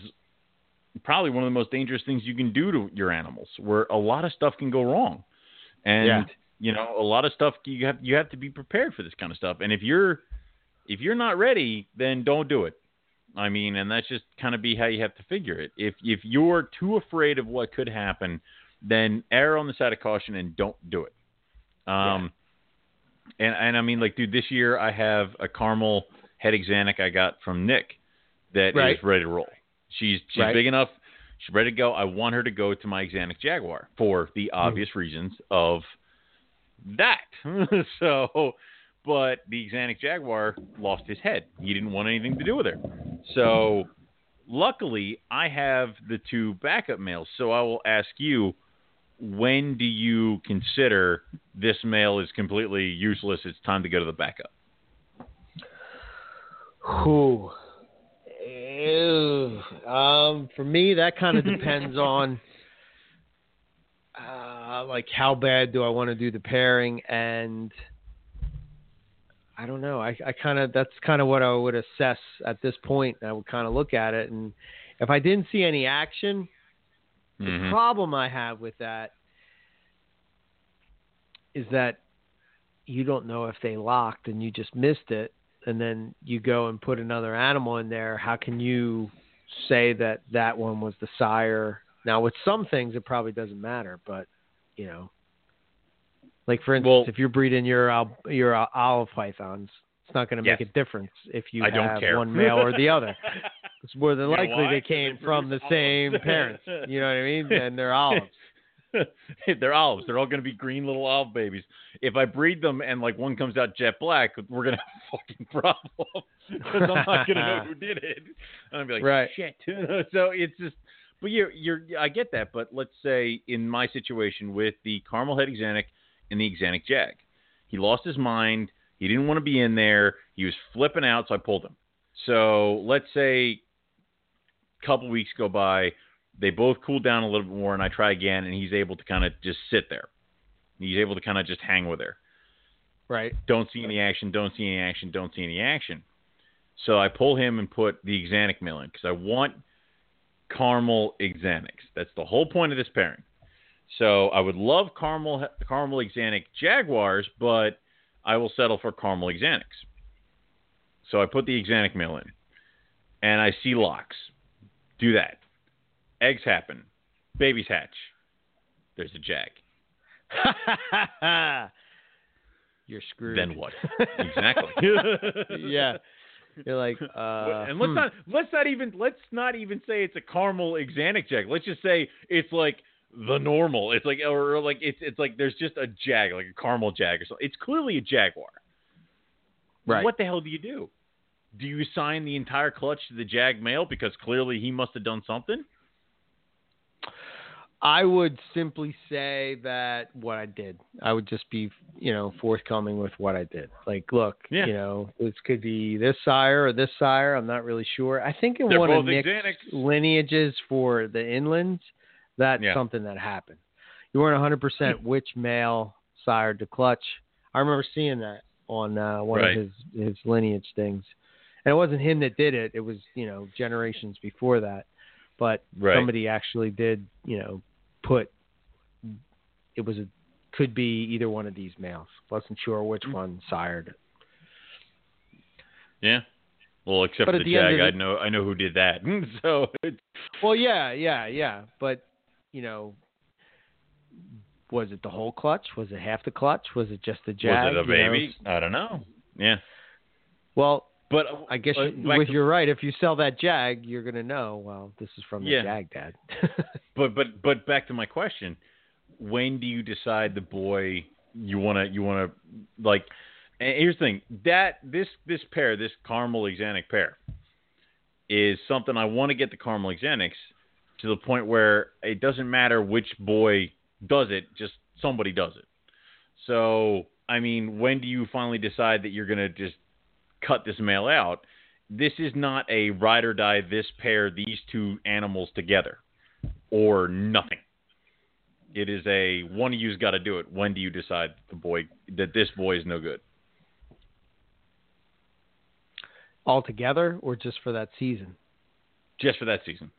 probably one of the most dangerous things you can do to your animals, where a lot of stuff can go wrong, and Yeah. you know a lot of stuff you have you have to be prepared for this kind of stuff. And if you're if you're not ready, then don't do it. I mean, and that's just kind of be how you have to figure it. If if you're too afraid of what could happen, then err on the side of caution and don't do it. Um, and and I mean, like, dude, this year I have a caramel head axanthic I got from Nick that is Right. ready to roll. She's she's Right. big enough. She's ready to go. I want her to go to my axanthic jaguar for the obvious reasons of that. so, but the axanthic jaguar lost his head. He didn't want anything to do with her. So, luckily, I have the two backup males. So I will ask you, when do you consider this male is completely useless? It's time to go to the backup. Who? Um, for me, that kind of depends on uh, like how bad do I want to do the pairing, and I don't know. I, I kind of that's kind of what I would assess at this point. I would kind of look at it, and if I didn't see any action, the Mhm. problem I have with that is that you don't know if they locked and you just missed it, and then you go and put another animal in there. How can you say that that one was the sire? Now, with some things, it probably doesn't matter, but you know, like for instance, Well- if you're breeding your your olive pythons, it's not going to make Yes. a difference if you I don't have one male or the other. It's more than You likely they came they from the produce same parents. You know what I mean? And they're olives. They're olives. They're all going to be green little olive babies. If I breed them and like one comes out jet black, we're going to have a fucking problem because I'm not going to know who did it. I'm going to be like, Right. shit. so it's just, but you're, you're, I get that. But let's say in my situation with the caramel head axanthic and the axanthic jag, he lost his mind. He didn't want to be in there. He was flipping out, so I pulled him. So let's say a couple weeks go by, they both cool down a little bit more, and I try again, and he's able to kind of just sit there. He's able to kind of just hang with her. Right. Don't see any action, don't see any action, don't see any action. So I pull him and put the Axanthic mill in because I want caramel Axanthics. That's the whole point of this pairing. So I would love caramel caramel Axanthic Jaguars, but I will settle for caramel Axanthics. So I put the Axanthic mill in, and I see locks. Do that. Eggs happen. Babies hatch. There's a jag. you're screwed. then what? exactly. yeah. You're like, uh, and let's hmm. not let's not even let's not even say it's a caramel axanthic jag. Let's just say it's like the normal. It's like or, like it's it's like there's just a jag, like a caramel jag or something. It's clearly a jaguar. Right. What the hell do you do? Do you assign the entire clutch to the jag male because clearly he must have done something? I would simply say that what I did. I would just be, you know, forthcoming with what I did. Like, look, Yeah. you know, this could be this sire or this sire. I'm not really sure. I think in They're one of both Nick's axanthics. lineages for the inlands, that's Yeah. something that happened. You weren't 100% which male sired the clutch. I remember seeing that on uh, one Right. of his his lineage things, and it wasn't him that did it. It was you know generations before that, but Right. somebody actually did you know put it was a could be either one of these males. Wasn't sure which Mm. one sired it. Yeah. Well, except But for the, the jag, of I know I know who did that. so it's, Well, yeah, yeah, yeah, but you know. Was it the whole clutch? Was it half the clutch? Was it just the jag? was it a you know? baby? I don't know. Yeah. Well, But uh, I guess uh, you, back with to- you're right. If you sell that Jag, you're gonna know. Well, this is from the Yeah. Jag Dad. But but but back to my question: When do you decide the boy you want to you want to like? And here's the thing: that this this pair, this caramel axanthic pair, is something I want to get the caramel axanthics to the point where it doesn't matter which boy does it, just somebody does it. So I mean, when do you finally decide that you're gonna just cut this male out? This is not a ride or die. This pair, these two animals together or nothing. It is a one of you's got to do it. When do you decide the boy that this boy is no good? All together, or just for that season? Just for that season.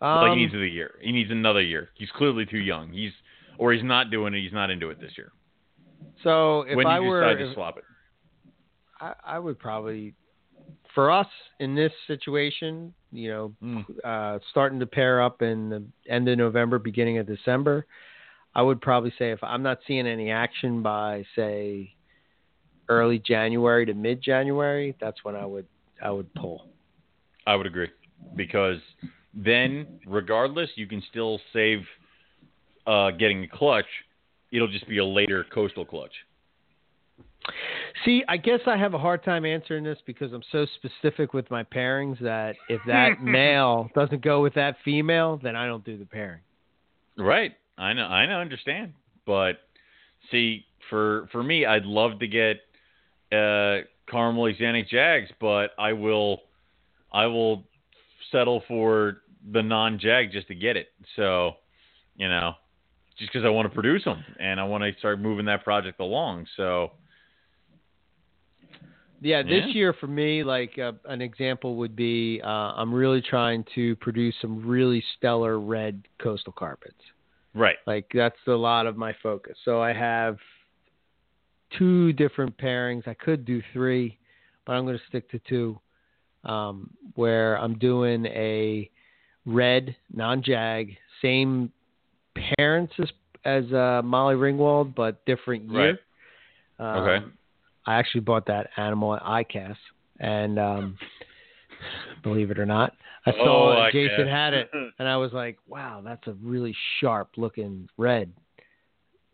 Um, like he needs the year. He needs another year. He's clearly too young. He's or he's not doing it. He's not into it this year. so if when I you were, decide to if- swap it? I, I would probably, for us in this situation, you know, Mm. uh, starting to pair up in the end of November, beginning of December, I would probably say if I'm not seeing any action by say early January to mid January, that's when I would I would pull. I would agree because then, regardless, you can still save uh, getting a clutch. It'll just be a later coastal clutch. See, I guess I have a hard time answering this because I'm so specific with my pairings that if that male doesn't go with that female, then I don't do the pairing. Right. I know. I know. Understand. But see, for for me, I'd love to get uh, caramel axanthic jags, but I will I will settle for the non jag just to get it. So, you know, just because I want to produce them and I want to start moving that project along. So, Yeah, this Yeah. year for me, like uh, an example would be uh, I'm really trying to produce some really stellar red coastal carpets. right. Like that's a lot of my focus. So I have two different pairings. I could do three, but I'm going to stick to two. Um, where I'm doing a red non-jag, same parents as as uh, Molly Ringwald, but different year. Right. Um, Okay. I actually bought that animal at ICAST, and um, believe it or not, I saw Oh, it, Jason ICAST. had it, and I was like, "Wow, that's a really sharp looking red."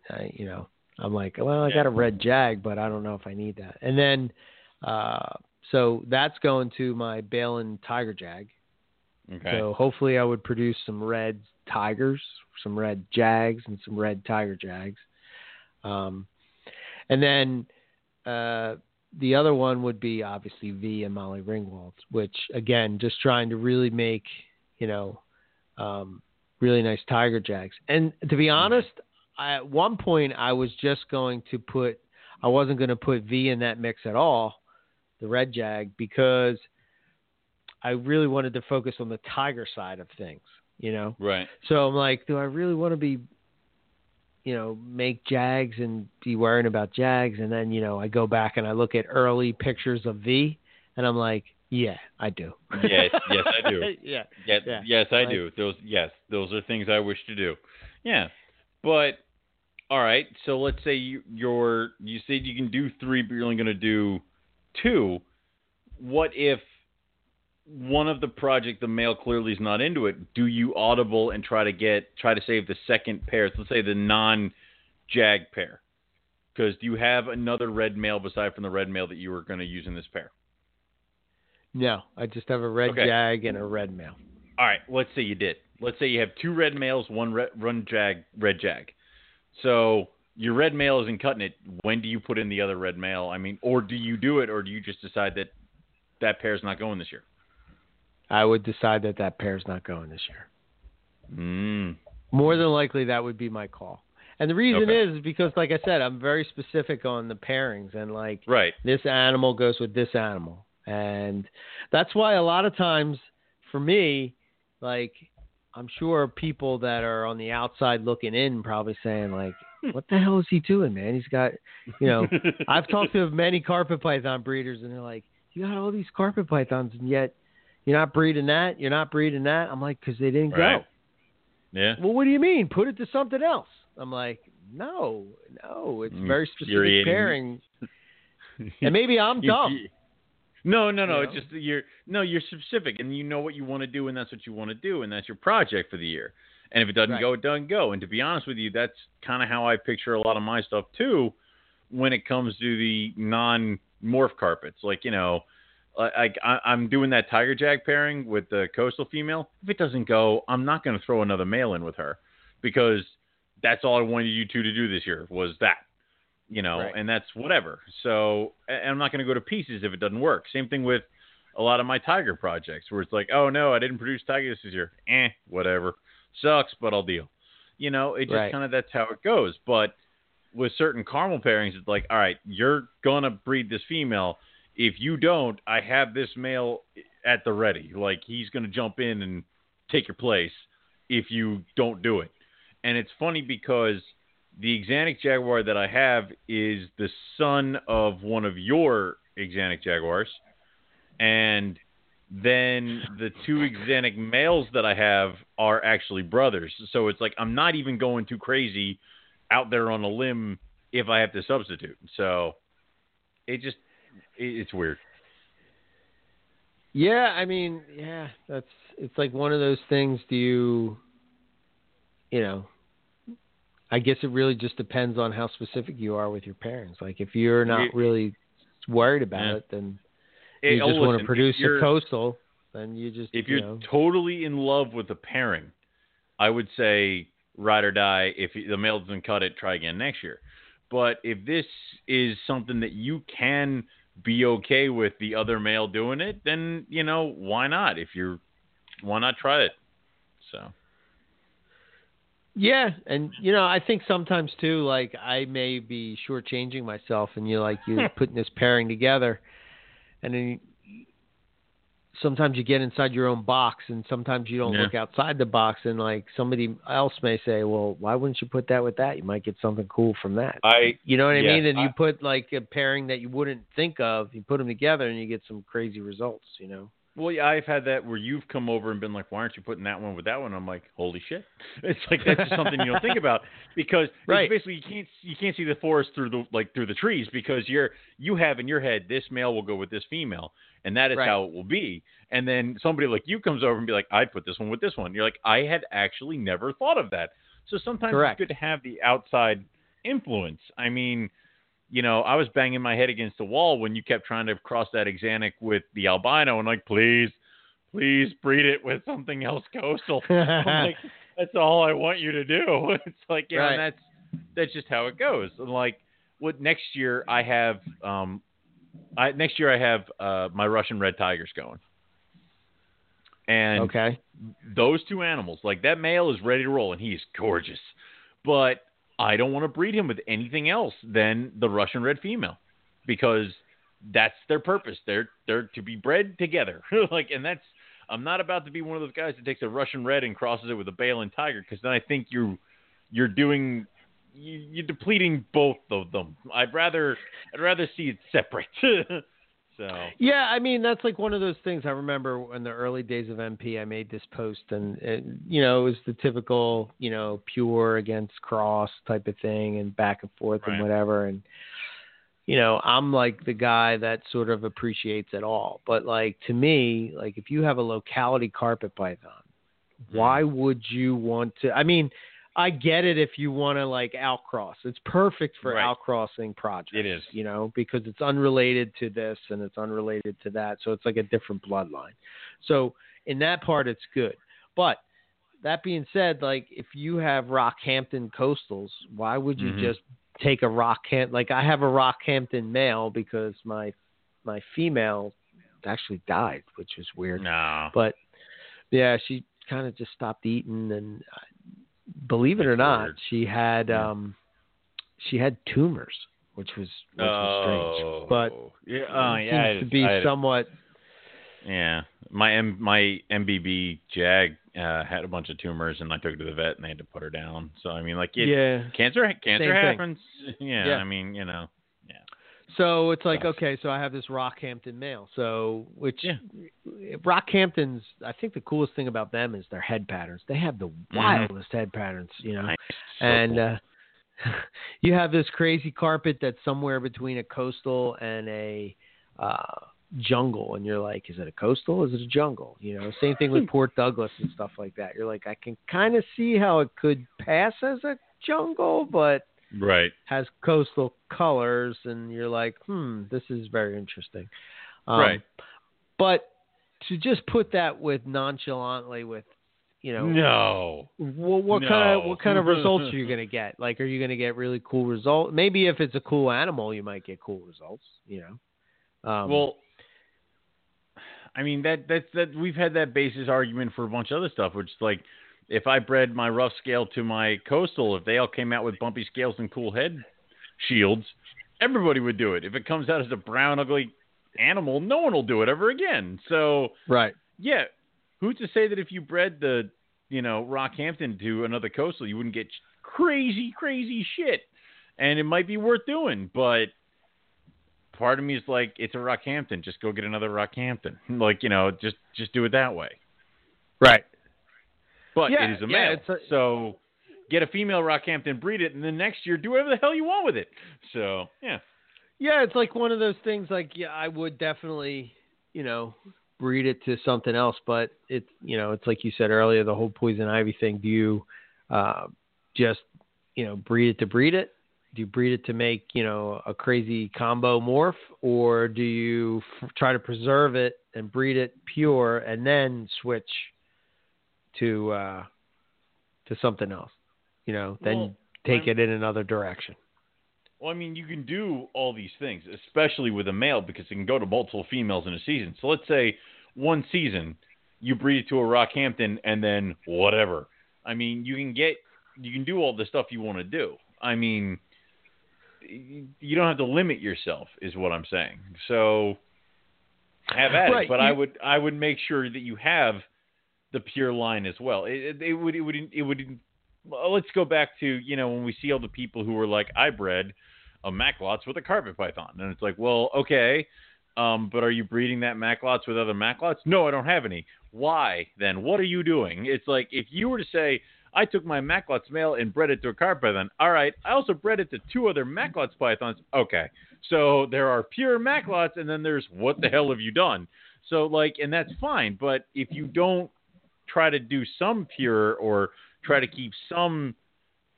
I, you know, I'm like, "Well, I got a red Jag, but I don't know if I need that." And then, uh, so that's going to my Balin Tiger Jag. Okay. So hopefully, I would produce some red tigers, some red jags, and some red tiger jags. Um, and then uh, the other one would be obviously V and Molly Ringwald, which again, just trying to really make you know um, really nice tiger jags. And to be honest, I, at one point I was just going to put, I wasn't going to put V in that mix at all, the red jag, because I really wanted to focus on the tiger side of things, you know. right. So I'm like, do I really want to be, you know, make Jags and be worrying about Jags? And then, you know, I go back and I look at early pictures of V, and I'm like, yeah, I do. Yes. Yes, I do. yeah. Yes, Yeah. yes, I Like- do. Those, yes, those are things I wish to do. Yeah, but all right, so let's say you, you're you said you can do three, but you're only going to do two. What if one of the project the male clearly is not into it? Do you audible and try to get try to save the second pair? Let's say the non jag pair, because do you have another red male beside from the red male that you were going to use in this pair? No, I just have a red Okay. jag and a red male. All right, let's say you did. Let's say you have two red males, one red, one jag, red jag. So your red mail isn't cutting it. When do you put in the other red mail? I mean, or do you do it, or do you just decide that that pair's not going this year? I would decide that that pair's not going this year. Mm. More than likely, that would be my call. And the reason Okay. is because, like I said, I'm very specific on the pairings and like Right. this animal goes with this animal. And that's why a lot of times for me, like I'm sure people that are on the outside looking in probably saying like, what the hell is he doing, man? He's got, you know, I've talked to many carpet python breeders and they're like, you got all these carpet pythons and yet you're not breeding that, you're not breeding that. I'm like, cause they didn't Right. go. Yeah. Well, what do you mean? Put it to something else. I'm like, no, no, it's Mm, very specific pairing. And maybe I'm dumb. No, no, no. You It's just that you're no, you're specific, and you know what you want to do, and that's what you want to do, and that's your project for the year. And if it doesn't Right. go, it doesn't go. And to be honest with you, that's kind of how I picture a lot of my stuff too, when it comes to the non-morph carpets. Like you know, like I, I'm doing that tiger jag pairing with the coastal female. If it doesn't go, I'm not going to throw another male in with her because that's all I wanted you two to do this year was that you know, Right. and that's whatever. So, I'm not going to go to pieces if it doesn't work. Same thing with a lot of my tiger projects where it's like, oh no, I didn't produce tigers this year. Eh, whatever. Sucks, but I'll deal. You know, it just Right. kind of that's how it goes. But with certain caramel pairings, it's like, all right, you're gonna breed this female. If you don't, I have this male at the ready. Like he's gonna jump in and take your place if you don't do it. And it's funny because the Axanthic Jaguar that I have is the son of one of your Axanthic Jaguars. And then the two Axanthic males that I have are actually brothers. So it's like I'm not even going too crazy out there on a limb if I have to substitute. So it just it, it's weird. Yeah, I mean, yeah, that's it's like one of those things. Do you, you know, I guess it really just depends on how specific you are with your parents. Like if you're not You- really worried about it, then you oh, just want listen, to produce a coastal, then you just if you you're know, totally in love with the pairing, I would say ride or die. If the male doesn't cut it, try again next year. But if this is something that you can be okay with the other male doing it, then you know why not? If you're, why not try it? So Yeah, and you know, I think sometimes too, like I may be shortchanging myself, and you like you're putting this pairing together, and then you, sometimes you get inside your own box, and sometimes you don't Yeah. look outside the box, and like somebody else may say, well, why wouldn't you put that with that? You might get something cool from that. I You know what I mean? And you put like a pairing that you wouldn't think of, you put them together, and you get some crazy results. You know? Well, yeah, I've had that where you've come over and been like, "Why aren't you putting that one with that one?" I'm like, "Holy shit!" It's like that's just something you don't think about because Right. basically you can't you can't see the forest through the like through the trees because you're you have in your head this male will go with this female and that is Right. how it will be. And then somebody like you comes over and be like, "I'd put this one with this one." You're like, "I had actually never thought of that." So sometimes Correct. it's good to have the outside influence. I mean, you know, I was banging my head against the wall when you kept trying to cross that Axanthic with the albino, and like, please, please breed it with something else coastal. Like, that's all I want you to do. It's like, yeah, and Right. that's that's just how it goes. And like, what next year I have, um, I next year I have uh my Russian red tigers going, and okay. those two animals, like that male is ready to roll and he's gorgeous. But I don't want to breed him with anything else than the Russian red female because that's their purpose. They're they're to be bred together. like and that's I'm not about to be one of those guys that takes a Russian red and crosses it with a Balin tiger because then I think you you're doing you, you're depleting both of them. I'd rather I'd rather see it separate. So Yeah, I mean that's like one of those things. I remember in the early days of MP, I made this post, and, and you know it was the typical, you know, pure against cross type of thing, and back and forth Right. and whatever. And you know, I'm like the guy that sort of appreciates it all. But like to me, like if you have a locality carpet python, why Mm-hmm. would you want to? I mean. I get it if you want to like outcross. It's perfect for Right. outcrossing projects. It is. you know, because it's unrelated to this and it's unrelated to that. So it's like a different bloodline. So in that part, it's good. But that being said, like if you have Rockhampton coastals, why would you Mhm. just take a Rockhampton? Like I have a Rockhampton male because my my female actually died, which was weird. no. But yeah, she kind of just stopped eating, and uh, believe it or not, she had um, she had tumors, which was which was strange. But yeah, oh, it yeah, seems I- to be I- somewhat Yeah, my M, my MBB Jag uh, had a bunch of tumors, and I took her to the vet, and they had to put her down. So I mean, like, it, yeah. cancer, cancer Same happens. Yeah, Yeah. I mean, you know, So it's like okay, so I have this Rockhampton male. So which Yeah. Rockhamptons, I think the coolest thing about them is their head patterns. They have the wildest head patterns, you know. nice. So and cool. uh, you have this crazy carpet that's somewhere between a coastal and a uh, jungle, and you're like, is it a coastal? Is it a jungle? You know, same thing with Port Douglas and stuff like that. You're like, I can kind of see how it could pass as a jungle, but right, has coastal colors, and you're like, hmm, this is very interesting. Um, Right. But to just put that with nonchalantly with, you know, no, well, what kind of what kind of results are you going to get? Like, are you going to get really cool results? Maybe if it's a cool animal, you might get cool results. You know. Um, well, I mean that that's that we've had that basis argument for a bunch of other stuff, which is like if I bred my rough scale to my coastal, if they all came out with bumpy scales and cool head shields, everybody would do it. If it comes out as a brown ugly animal, no one will do it ever again. So right. yeah, who's to say that if you bred the you know Rockhampton to another coastal, you wouldn't get crazy crazy shit, and it might be worth doing, but part of me is like, it's a Rockhampton. Just go get another Rockhampton. Like, you know, just just do it that way. Right. But Yeah, it is a yeah, male. it's a- so get a female Rockhampton, breed it, and then next year do whatever the hell you want with it. So yeah. Yeah, it's like one of those things. Like, yeah, I would definitely, you know, breed it to something else. But it's, you know, it's like you said earlier, the whole poison ivy thing. Do you uh, just, you know, breed it to breed it? Do you breed it to make, you know, a crazy combo morph, or do you f- try to preserve it and breed it pure and then switch to uh, to something else? You know, then Well, take I'm- it in another direction. Well, I mean, you can do all these things, especially with a male, because it can go to multiple females in a season. So let's say one season you breed it to a Rockhampton, and then whatever. I mean, you can get, you can do all the stuff you want to do. I mean, you don't have to limit yourself, is what I'm saying. So have at Right, it, but I would, I would make sure that you have the pure line as well. It, it, would, it would, it would. Let's go back to you know when we see all the people who were like, I bred a Macklot's with a carpet python. And it's like, well, okay, um, but are you breeding that Macklot's with other Macklot's? No, I don't have any. Why then? What are you doing? It's like if you were to say, I took my Macklot's male and bred it to a carpet python. All right, I also bred it to two other Macklot's pythons. Okay, so there are pure Macklot's, and then there's what the hell have you done? So like, and that's fine. But if you don't try to do some pure or try to keep some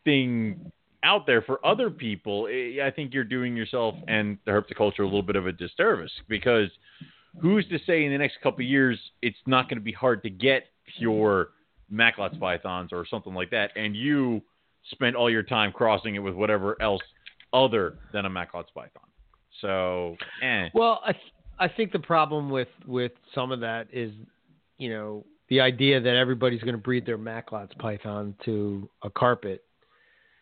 thing out there for other people, eh, I think you're doing yourself and the herpetoculture a little bit of a disservice because who's to say in the next couple years it's not going to be hard to get pure Macklot's pythons or something like that, and you spend all your time crossing it with whatever else other than a Macklot's python. So, eh. Well, I th- I think the problem with with some of that is, you know, the idea that everybody's going to breed their Macklot's python to a carpet.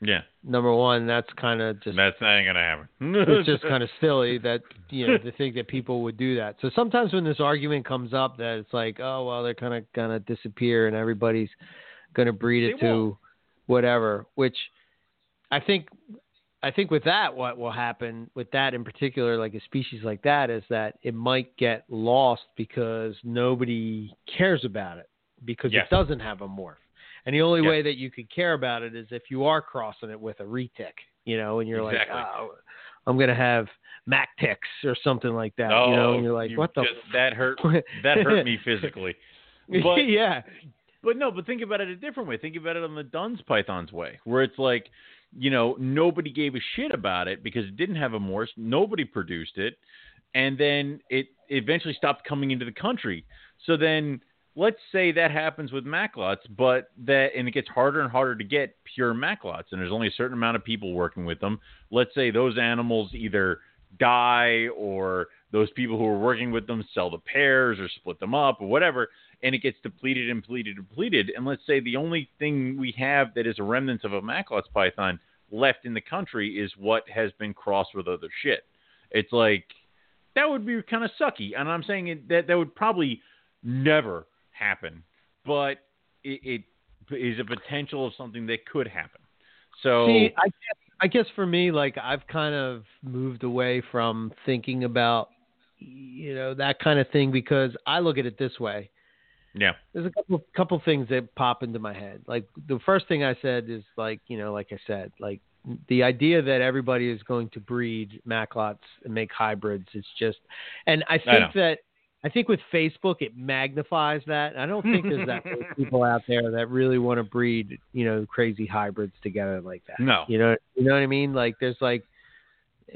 yeah, Number one, that's kind of just that's not going to happen. it's just kind of silly that you know to think that people would do that. So sometimes when this argument comes up that it's like, oh well, they're kind of gonna disappear and everybody's gonna breed it They to won't. whatever, which I think I think with that, what will happen with that in particular, like a species like that, is that it might get lost because nobody cares about it because Yes. it doesn't have a morph. And the only Yes. way that you could care about it is if you are crossing it with a retic, you know, and you're Exactly. like, oh, I'm gonna have Mactix or something like that, you know, oh, and you're like, Oh, you what the? just- that hurt that hurt me physically. But- yeah, But no, but think about it a different way. Think about it on the Duns Pythons way, where it's like, you know, nobody gave a shit about it because it didn't have a morse. Nobody produced it, and then it eventually stopped coming into the country. So then, let's say that happens with Macklot's, but that and it gets harder and harder to get pure Macklot's, and there's only a certain amount of people working with them. Let's say those animals either die or those people who are working with them sell the pairs or split them up or whatever and it gets depleted and depleted and depleted. And let's say the only thing we have that is a remnant of a Macklot's python left in the country is what has been crossed with other shit. It's like that would be kind of sucky. And I'm saying it, that that would probably never happen, but it, it is a potential of something that could happen. So See, I guess, I guess for me, like I've kind of moved away from thinking about, you know, that kind of thing because I look at it this way. Yeah, There's a couple couple things that pop into my head. Like the first thing I said is like, you know, like I said, like the idea that everybody is going to breed Macklot's and make hybrids is just, and I I think know. that. I think with Facebook it magnifies that. I don't think there's that many people out there that really want to breed, you know, crazy hybrids together like that. no, You know, you know what I mean? Like there's like,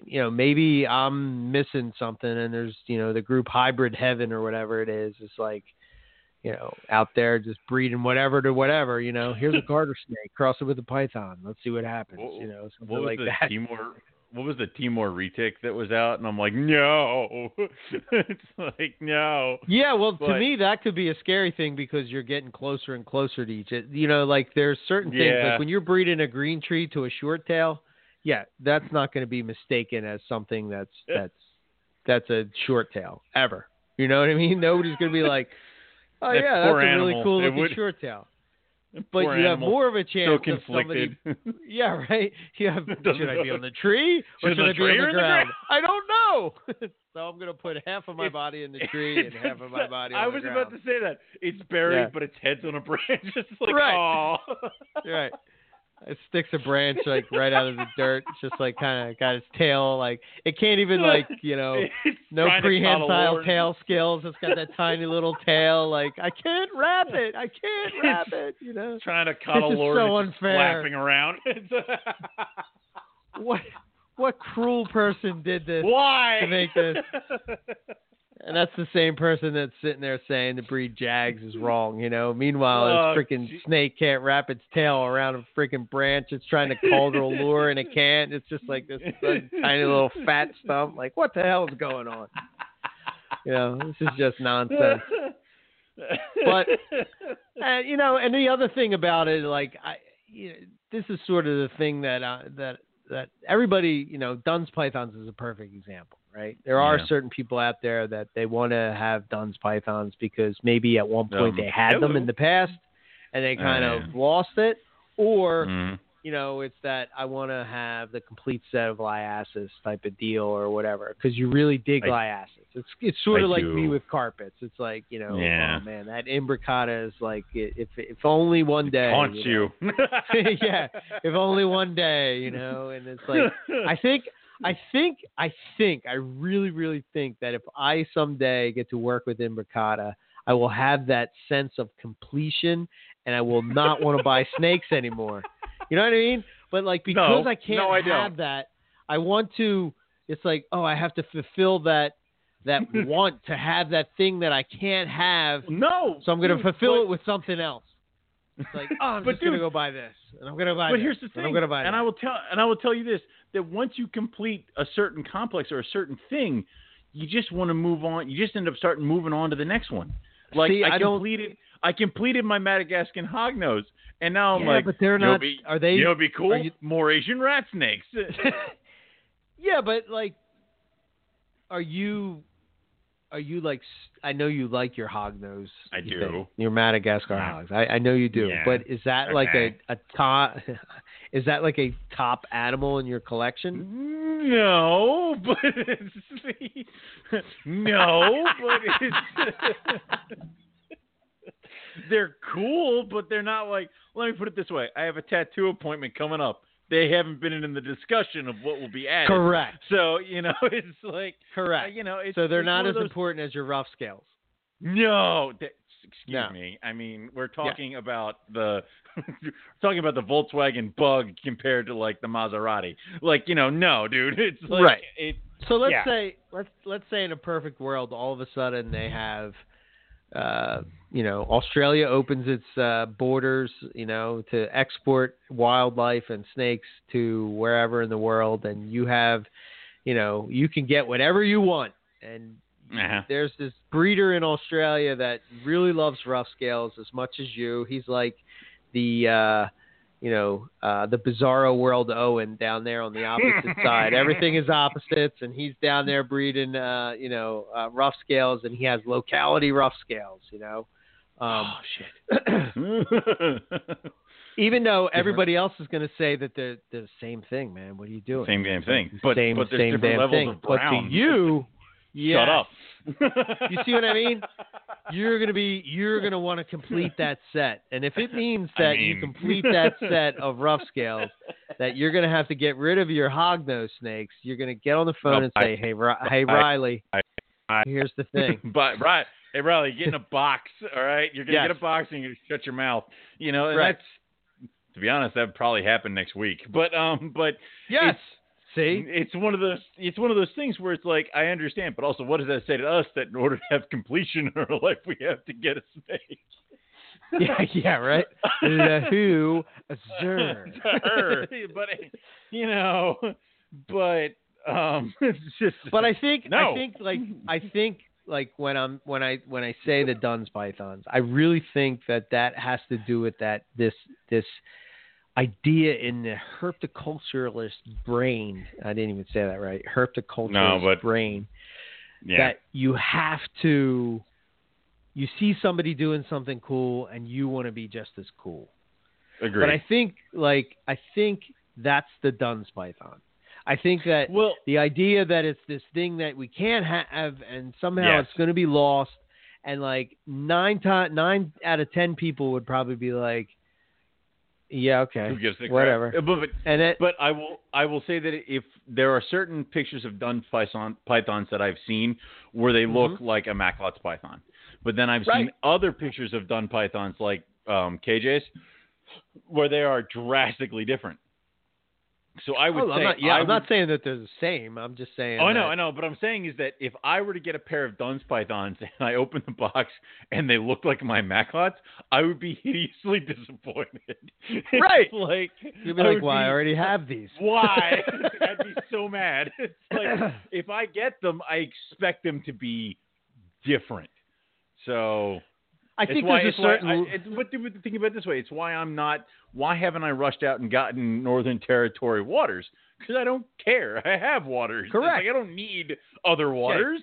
you know, maybe I'm missing something, and there's you know the group Hybrid Heaven or whatever it is. It's like, you know, out there just breeding whatever to whatever. You know, here's a garter snake, cross it with a python. Let's see what happens. What- you know, something what was like the that. Timor? What was the Timor retic that was out? And I'm like, no, it's like no. Yeah, well, to me that could be a scary thing because you're getting closer and closer to each. You know, like there's certain things Yeah. like when you're breeding a green tree to a short tail. Yeah, that's not going to be mistaken as something that's that's that's a short tail ever. You know what I mean? Nobody's going to be like, oh That yeah, that's a really cool looking would- short tail. But you have more of a chance so of somebody yeah, right. You have should I be on the tree or Should I be on the in the ground? I don't know. so I'm gonna put half of my body in the tree and half of my body I was ground. about to say that. It's buried, Yeah. but its head's on a branch. It's like, Right. aw. right. It sticks a branch like right out of the dirt. It's just like kind of got its tail like it can't even like you know It's no prehensile tail skills. It's got that tiny little tail. Like I can't wrap it. I can't wrap it. You know Trying to cuddle Lord. so unfair. Flapping around. what? What cruel person did this? Why? to make this- And that's the same person that's sitting there saying the breed Jags is wrong, you know. Meanwhile, Oh, this freaking gee. snake can't wrap its tail around a freaking branch. It's trying to calder a lure and it can't. It's just like this tiny little fat stump. Like, what the hell is going on? You know, this is just nonsense. But- And you know, and the other thing about it, like, I, you know, this is sort of the thing that uh, that that everybody, you know, Dunn's pythons is a perfect example, right? There are Yeah. certain people out there that they want to have Dunn's pythons because maybe at one point Um, they had them in the past and they kind Oh, of yeah. lost it, or Mhm. You know, it's that I want to have the complete set of liasis type of deal or whatever because you really dig I- liasis. It's it's sort I of like me with carpets. It's like you know, Yeah. oh man, that imbricata is like if if only one day. Haunts you. know. you. yeah, if only one day, you know. And it's like I think, I think, I think, I really, really think that if I someday get to work with Imbricata, I will have that sense of completion, and I will not want to buy snakes anymore. You know what I mean? But like because No, I can't no, I have that, I want to. It's like oh, I have to fulfill that that want to have that thing that I can't have. no. So I'm going to fulfill but- it with something else. It's like, oh, I'm But just going to go buy this, and I'm going to buy. But this, here's the and thing, I'm going to buy. and that. I will tell, and I will tell you this: that once you complete a certain complex or a certain thing, you just want to move on. You just end up starting moving on to the next one. Like See, I, I don't- completed, I completed my Madagascan hognose, and now I'm yeah, like, but they're not. Be, are they? you know, be cool. you- More Asian rat snakes. yeah, but like, are you? Are you like? I know you like your hognose. I you do. think, Your Madagascar Yeah. hogs. I, I know you do. Yeah. But is that like a Okay. a ta- Is that like a top animal in your collection? Mm, no, but it's, no, but it's they're cool, but they're not like. Let me put it this way: I have a tattoo appointment coming up. They haven't been in the discussion of what will be added. Correct. So you know, it's like Correct. Uh, you know, it's, so they're not as those, important as your rough scales. No, that, excuse No. me. I mean, we're talking about the talking about the Volkswagen Bug compared to like the Maserati. Like, you know, no, dude. It's like Right. it So let's Yeah. say let's let's say in a perfect world, all of a sudden they have, uh, you know, Australia opens its uh, borders, you know, to export wildlife and snakes to wherever in the world, and you have, you know, you can get whatever you want, and uh there's this breeder in Australia that really loves rough scales as much as you. He's like the uh you know, uh the bizarro world Owen down there on the opposite side. Everything is opposites and he's down there breeding uh, you know, uh, rough scales and he has locality rough scales, you know. Um shit. even though everybody else is going to say that they're, they're the same thing, man. What are you doing? Same damn thing. But same, but there's same different damn levels thing. of But brown. to you, Shut up. You see what I mean? you're gonna be you're gonna want to complete that set and if it means I that you complete that set of rough scales that you're gonna have to get rid of your hognose snakes you're gonna get on the phone No, and I- say hey hey I- riley I- here's the thing but right, hey Riley, get in a box. All right, you're gonna Yes. get a box and you're gonna shut your mouth. You know, and Right. that's to be honest, that'd probably happen next week. But um, but yes it's- see it's one of those it's one of those things where it's like I understand, but also what does that say to us that in order to have completion in our life we have to get a snake? yeah yeah right the who Zer. But you know, but um, it's just. but I think No. I think like I think like when I'm when I when I say the Duns pythons, I really think that that has to do with that this this idea in the herpetoculturalist brain. I didn't even say that right. Herpetoculturalist No, but- brain yeah. that you have to you see somebody doing something cool and you want to be just as cool. Agreed. But I think like I think that's the Duns python. I think that well, the idea that it's this thing that we can't have and somehow Yes. it's going to be lost and like nine to- nine out of 10 people would probably be like yeah okay. Who gives a whatever. Uh, But, but and it But I will I will say that if there are certain pictures of dun python pythons that I've seen where they look like a Macklot's python, but then I've seen Mm-hmm. Other pictures of dun pythons like um, KJ's where they are drastically different. So I would oh, say I'm not, yeah I I'm not saying that they're the same I'm just saying Oh, I know, I know, but I'm saying is that if I were to get a pair of Duns pythons and I open the box and they look like my Macklot's, I would be hideously disappointed. Right. like you'd be I like why? well I already have these why? I'd be so mad. It's like if I get them, I expect them to be different. So I it's think why, there's a why certain I, it's, but think about it this way: it's why I'm not. Why haven't I rushed out and gotten Northern Territory waters? Because I don't care. I have waters. Correct. like I don't need other waters.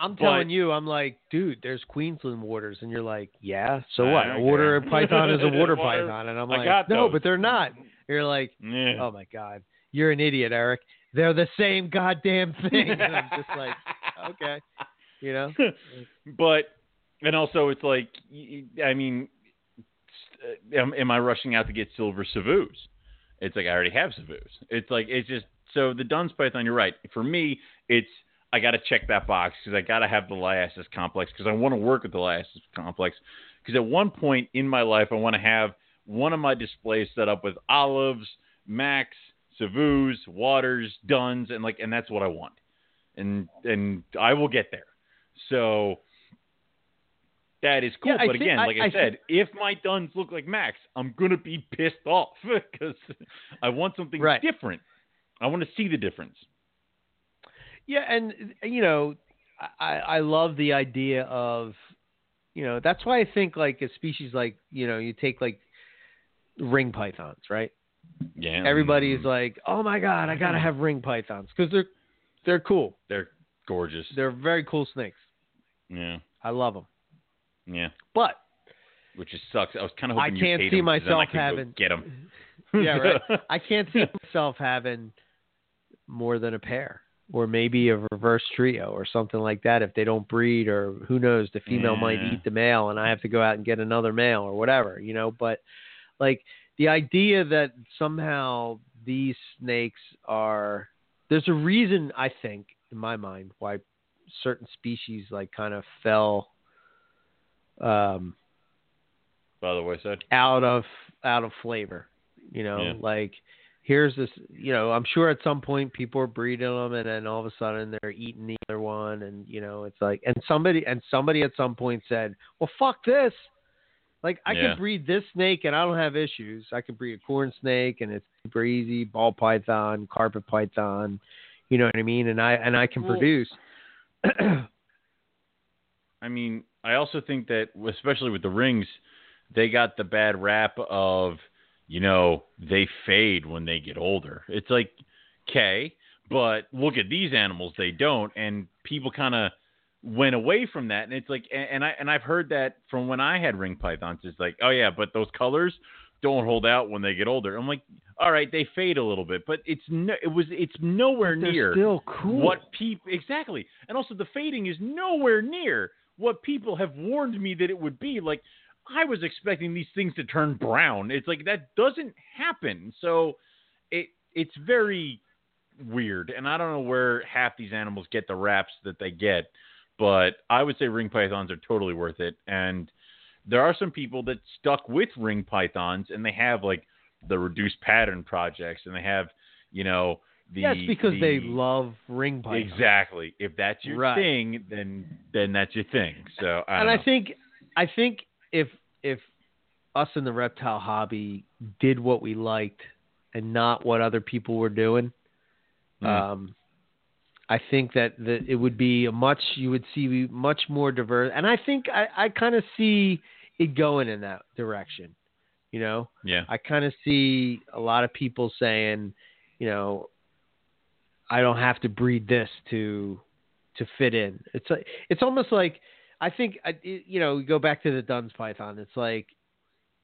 I'm But- telling you, I'm like, dude, there's Queensland waters, and you're like, yeah, so what? A water python is a water python, and I'm like, no, those. but they're not. You're like, Yeah. oh my god, you're an idiot, Eric. They're the same goddamn thing, and I'm just like, okay, you know, but and also it's like I mean, uh, am, am I rushing out to get silver savus? It's like I already have savus. It's like it's just so the Duns python. You're right. For me, it's I got to check that box because I got to have the Liasis complex because I want to work with the Liasis complex. Because at one point in my life, I want to have one of my displays set up with olives, Max, Savus, Waters, Duns, and like, and that's what I want. And and I will get there. So that is cool. Yeah, but think- again, I- like I, I said, if my Duns look like Max, I'm gonna be pissed off because I want something Right. different. I want to see the difference. yeah, and you know, I I love the idea of, you know, that's why I think like a species like you know you take like ring pythons, right? Yeah. Everybody is like, oh my god, I gotta have ring pythons because they're they're cool. they're gorgeous. They're very cool snakes. yeah. I love them. Yeah. But Which just sucks. I was kind of I can't you'd hate see 'em, 'cause then I myself having- get them. Yeah, right. I can't see myself having more than a pair, or maybe a reverse trio, or something like that. If they don't breed, or who knows, the female might eat the male, and I have to go out and get another male, or whatever, you know. But like the idea that somehow these snakes are there's a reason I think in my mind why certain species like kind of fell um By the way, said out of out of flavor. You know, Yeah. like here's this. You know, I'm sure at some point people are breeding them, and then all of a sudden they're eating the other one, and you know, it's like, and somebody and somebody at some point said, "Well, fuck this." Like I Yeah. can breed this snake and I don't have issues. I can breed a corn snake and it's super easy, ball python, carpet python, you know what I mean? And I and I can produce. I mean, I also think that, especially with the rings, they got the bad rap of, you know, they fade when they get older. It's like, okay, but look at these animals, they don't, and people kind of went away from that, and it's like, and, and I and I've heard that from when I had ring pythons. It's like, oh yeah, but those colors don't hold out when they get older. I'm like, all right, they fade a little bit, but it's no, it was it's nowhere near still cool. what people exactly and also the fading is nowhere near what people have warned me that it would be. Like i was expecting these things to turn brown. It's like that doesn't happen. So it it's very weird and i don't know where half these animals get the raps that they get but i would say ring pythons are totally worth it. And there are some people that stuck with ring pythons and they have like the reduced pattern projects and they have you know the Yes, because they love ring python. Exactly. If that's your Right. thing, then then that's your thing. So I and don't I think I think if if us in the reptile hobby did what we liked and not what other people were doing, Mm. um, I think that that it would be a much you would see much more diverse. And I think I, I kind of see it going in that direction. You know, yeah. I kind of see a lot of people saying, you know, I don't have to breed this to to fit in. It's like it's almost like I think I- you know, we go back to the Duns Python. It's like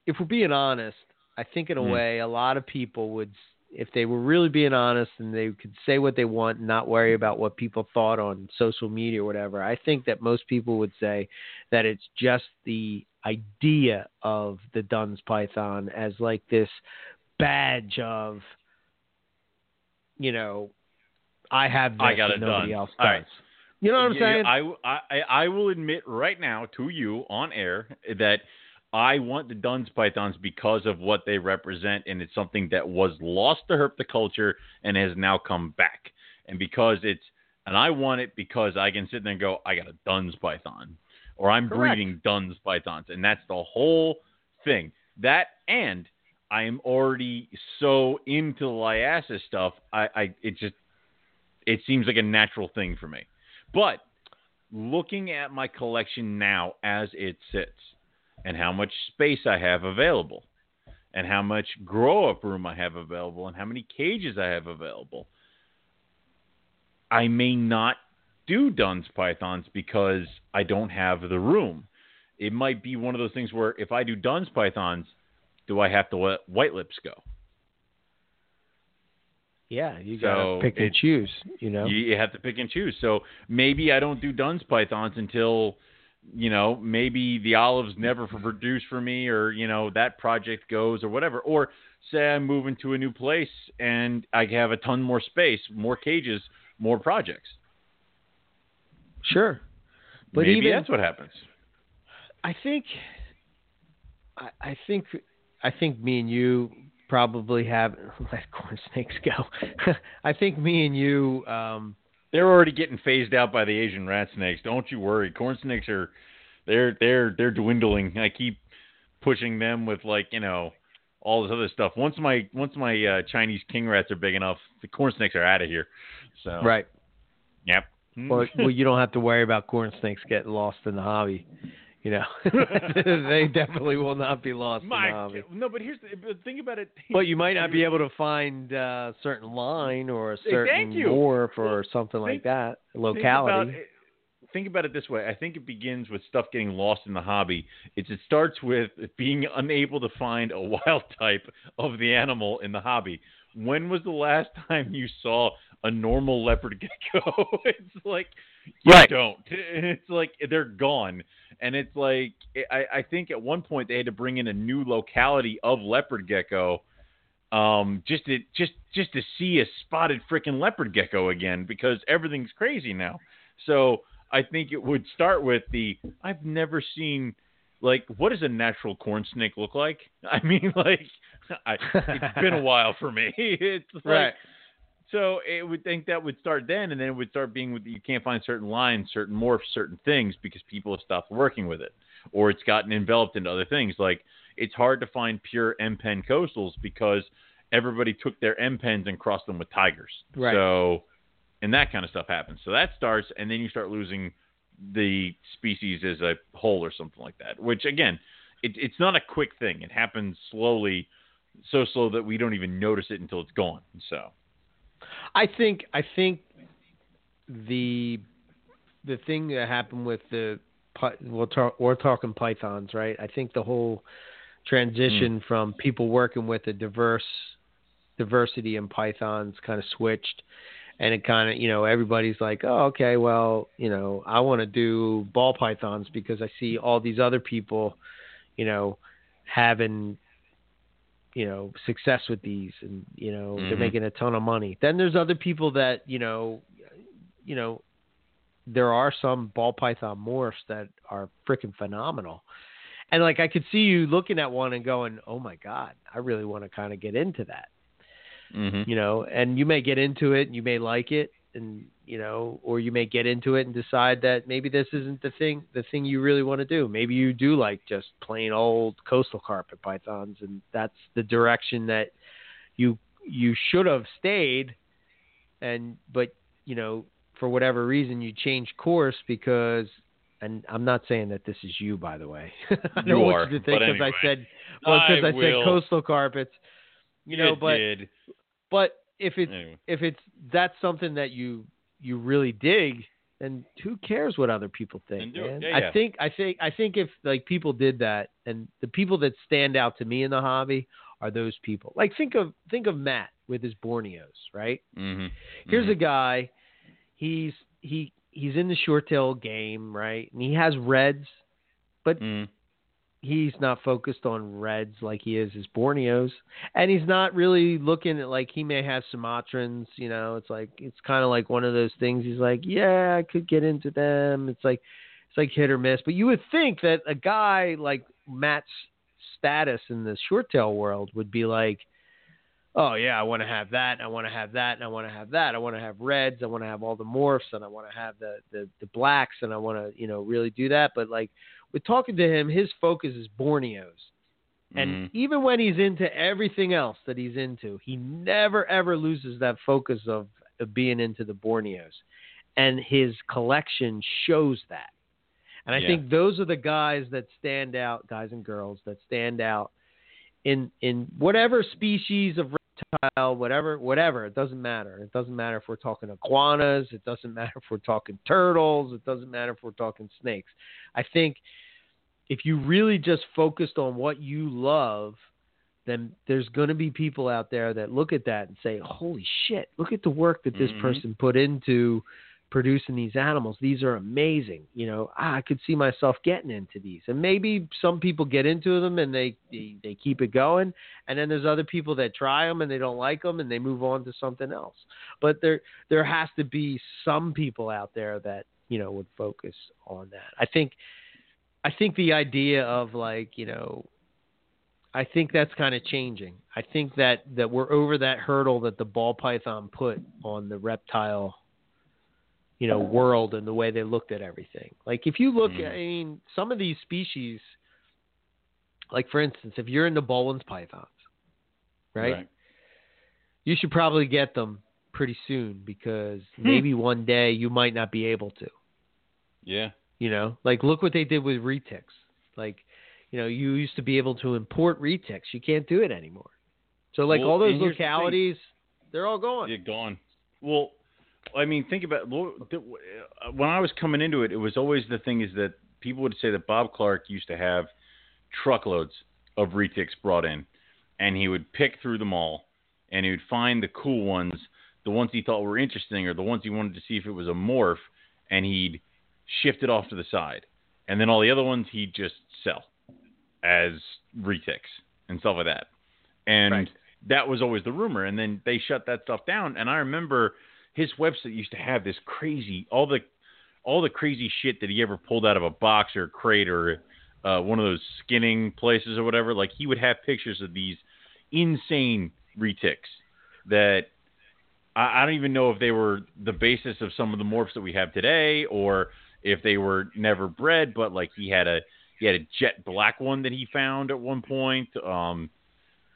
if we're being honest, I think in a Hmm. way a lot of people would if they were really being honest and they could say what they want and not worry about what people thought on social media or whatever. I think that most people would say that it's just the idea of the Duns Python as like this badge of you know I have this I got it nobody done. else does. right. You know what I'm saying? I, I, I will admit right now to you on air that I want the Duns Pythons because of what they represent, and it's something that was lost to herpetoculture and has now come back. And because it's, and I want it because I can sit there and go, I got a Duns Python, or I'm Correct. breeding Duns Pythons, and that's the whole thing. That and I am already so into the Liasis stuff. I, I, it just, it seems like a natural thing for me. But looking at my collection now as it sits and how much space I have available and how much grow up room I have available and how many cages I have available, I may not do Duns Pythons because I don't have the room. It might be one of those things where if I do Duns Pythons, do I have to let White Lips go? Yeah, you gotta So pick and it- choose. You know, You, you have to pick and choose. So maybe I don't do Duns Pythons until, you know, maybe the olives never produce for me, or you know that project goes, or whatever. Or say I'm moving to a new place and I have a ton more space, more cages, more projects. sure. But maybe even that's what happens. I think, I, I think, I think me and you probably have let corn snakes go. I think me and you, um, They're already getting phased out by the Asian rat snakes. Don't you worry. Corn snakes are, they're they're they're dwindling. I keep pushing them with like you know all this other stuff. Once my once my uh, Chinese king rats are big enough, the corn snakes are out of here. So right. Yep. Well, well, you don't have to worry about corn snakes getting lost in the hobby. You know, they definitely will not be lost in the my hobby. no, but here's the but think about it. But you might not be able to find a certain line or a certain thank you. or Well, something like think- that Think locality. about think about it this way. I think it begins with stuff getting lost in the hobby. It's it starts with being unable to find a wild type of the animal in the hobby. When was the last time you saw a normal leopard gecko? it's like you Right. don't. It's like they're gone. And it's like I, I think at one point they had to bring in a new locality of leopard gecko um, just to just just to see a spotted freaking leopard gecko again because everything's crazy now. So I think it would start with the I've never seen like what does a natural corn snake look like? I mean like I, it's been a while for me. It's like, Right. So it would think that would start then, and then it would start being with you can't find certain lines, certain morphs, certain things because people have stopped working with it, or it's gotten enveloped into other things. Like it's hard to find pure M pen coastals because everybody took their M pens and crossed them with tigers. Right. So, and that kind of stuff happens. So that starts, and then you start losing the species as a whole or something like that. Which again, it, it's not a quick thing. It happens slowly, so slow that we don't even notice it until it's gone. So. I think I think the the thing that happened with the we're, talk, we're talking pythons, right? I think the whole transition mm. from people working with a diverse diversity in pythons kind of switched and it kind of you know everybody's like oh okay well you know i want to do ball pythons because i see all these other people you know having you know success with these and you know they're Mhm. making a ton of money then there's other people that you know you know there are some ball python morphs that are freaking phenomenal and like i could see you looking at one and going oh my god i really want to kind of get into that Mm-hmm. you know, and you may get into it and you may like it and you know, or you may get into it and decide that maybe this isn't the thing the thing you really want to do. Maybe you do like just plain old coastal carpet pythons and that's the direction that you you should have stayed and but you know, for whatever reason you changed course because and I'm not saying that this is you, by the way. I don't You want are, you to think because anyway. I said well, because I I, said coastal carpets. You know, It but did. but if it's Anyway. if it's that's something that you you really dig, then who cares what other people think, man? Yeah, I think I think I think if like people did that, and the people that stand out to me in the hobby are those people. Like think of think of Matt with his Borneos, right? Mm-hmm. Here's a guy, he's he he's in the short tail game, right? And he has reds, but mm he's not focused on reds like he is his Borneos, and he's not really looking at like he may have Sumatrans. You know, it's like it's kind of like one of those things. He's like, yeah, I could get into them. It's like it's like hit or miss. But you would think that a guy like Matt's status in the short tail world would be like. Oh yeah, I want to have that. and I want to have that. And I want to have that. I want to have reds. I want to have all the morphs, and I want to have the, the the blacks, and I want to you know really do that. But like with talking to him, his focus is Borneos. And Mhm. even when he's into everything else that he's into, he never ever loses that focus of, of being into the Borneos. And his collection shows that. And I Yeah. think those are the guys that stand out, guys and girls that stand out in in whatever species of reptile, whatever whatever, it doesn't matter. It doesn't matter if we're talking iguanas, it doesn't matter if we're talking turtles, it doesn't matter if we're talking snakes. I think if you really just focused on what you love, then there's going to be people out there that look at that and say, "Holy shit! Look at the work that this Mhm. person put into producing these animals. These are amazing. You know, ah, I could see myself getting into these." And maybe some people get into them and they, they they keep it going, and then there's other people that try them and they don't like them and they move on to something else. But there there has to be some people out there that you know would focus on that. I think I think the idea of like, you know, I think that's kind of changing. I think that that we're over that hurdle that the ball python put on the reptile you know, world and the way they looked at everything. Like if you look Mm. at I mean, some of these species like for instance, if you're into Boelen's pythons, right? You should probably get them pretty soon because maybe one day you might not be able to. Yeah. You know, like look what they did with retics. Like, you know, you used to be able to import retics. You can't do it anymore. So like Well, all those here's the localities, they're all gone. You're gone. Well, I mean, think about uh, when I was coming into it. It was always the thing is that people would say that Bob Clark used to have truckloads of retics brought in, and he would pick through them all, and he would find the cool ones, the ones he thought were interesting, or the ones he wanted to see if it was a morph, and he'd shift it off to the side, and then all the other ones he'd just sell as retics and stuff like that, and. Right. That was always the rumor, and then they shut that stuff down. And I remember his website used to have this crazy all the all the crazy shit that he ever pulled out of a box or a crate or uh, one of those skinning places or whatever. Like he would have pictures of these insane retics that I, I don't even know if they were the basis of some of the morphs that we have today or if they were never bred. But like he had a he had a jet black one that he found at one point. Um,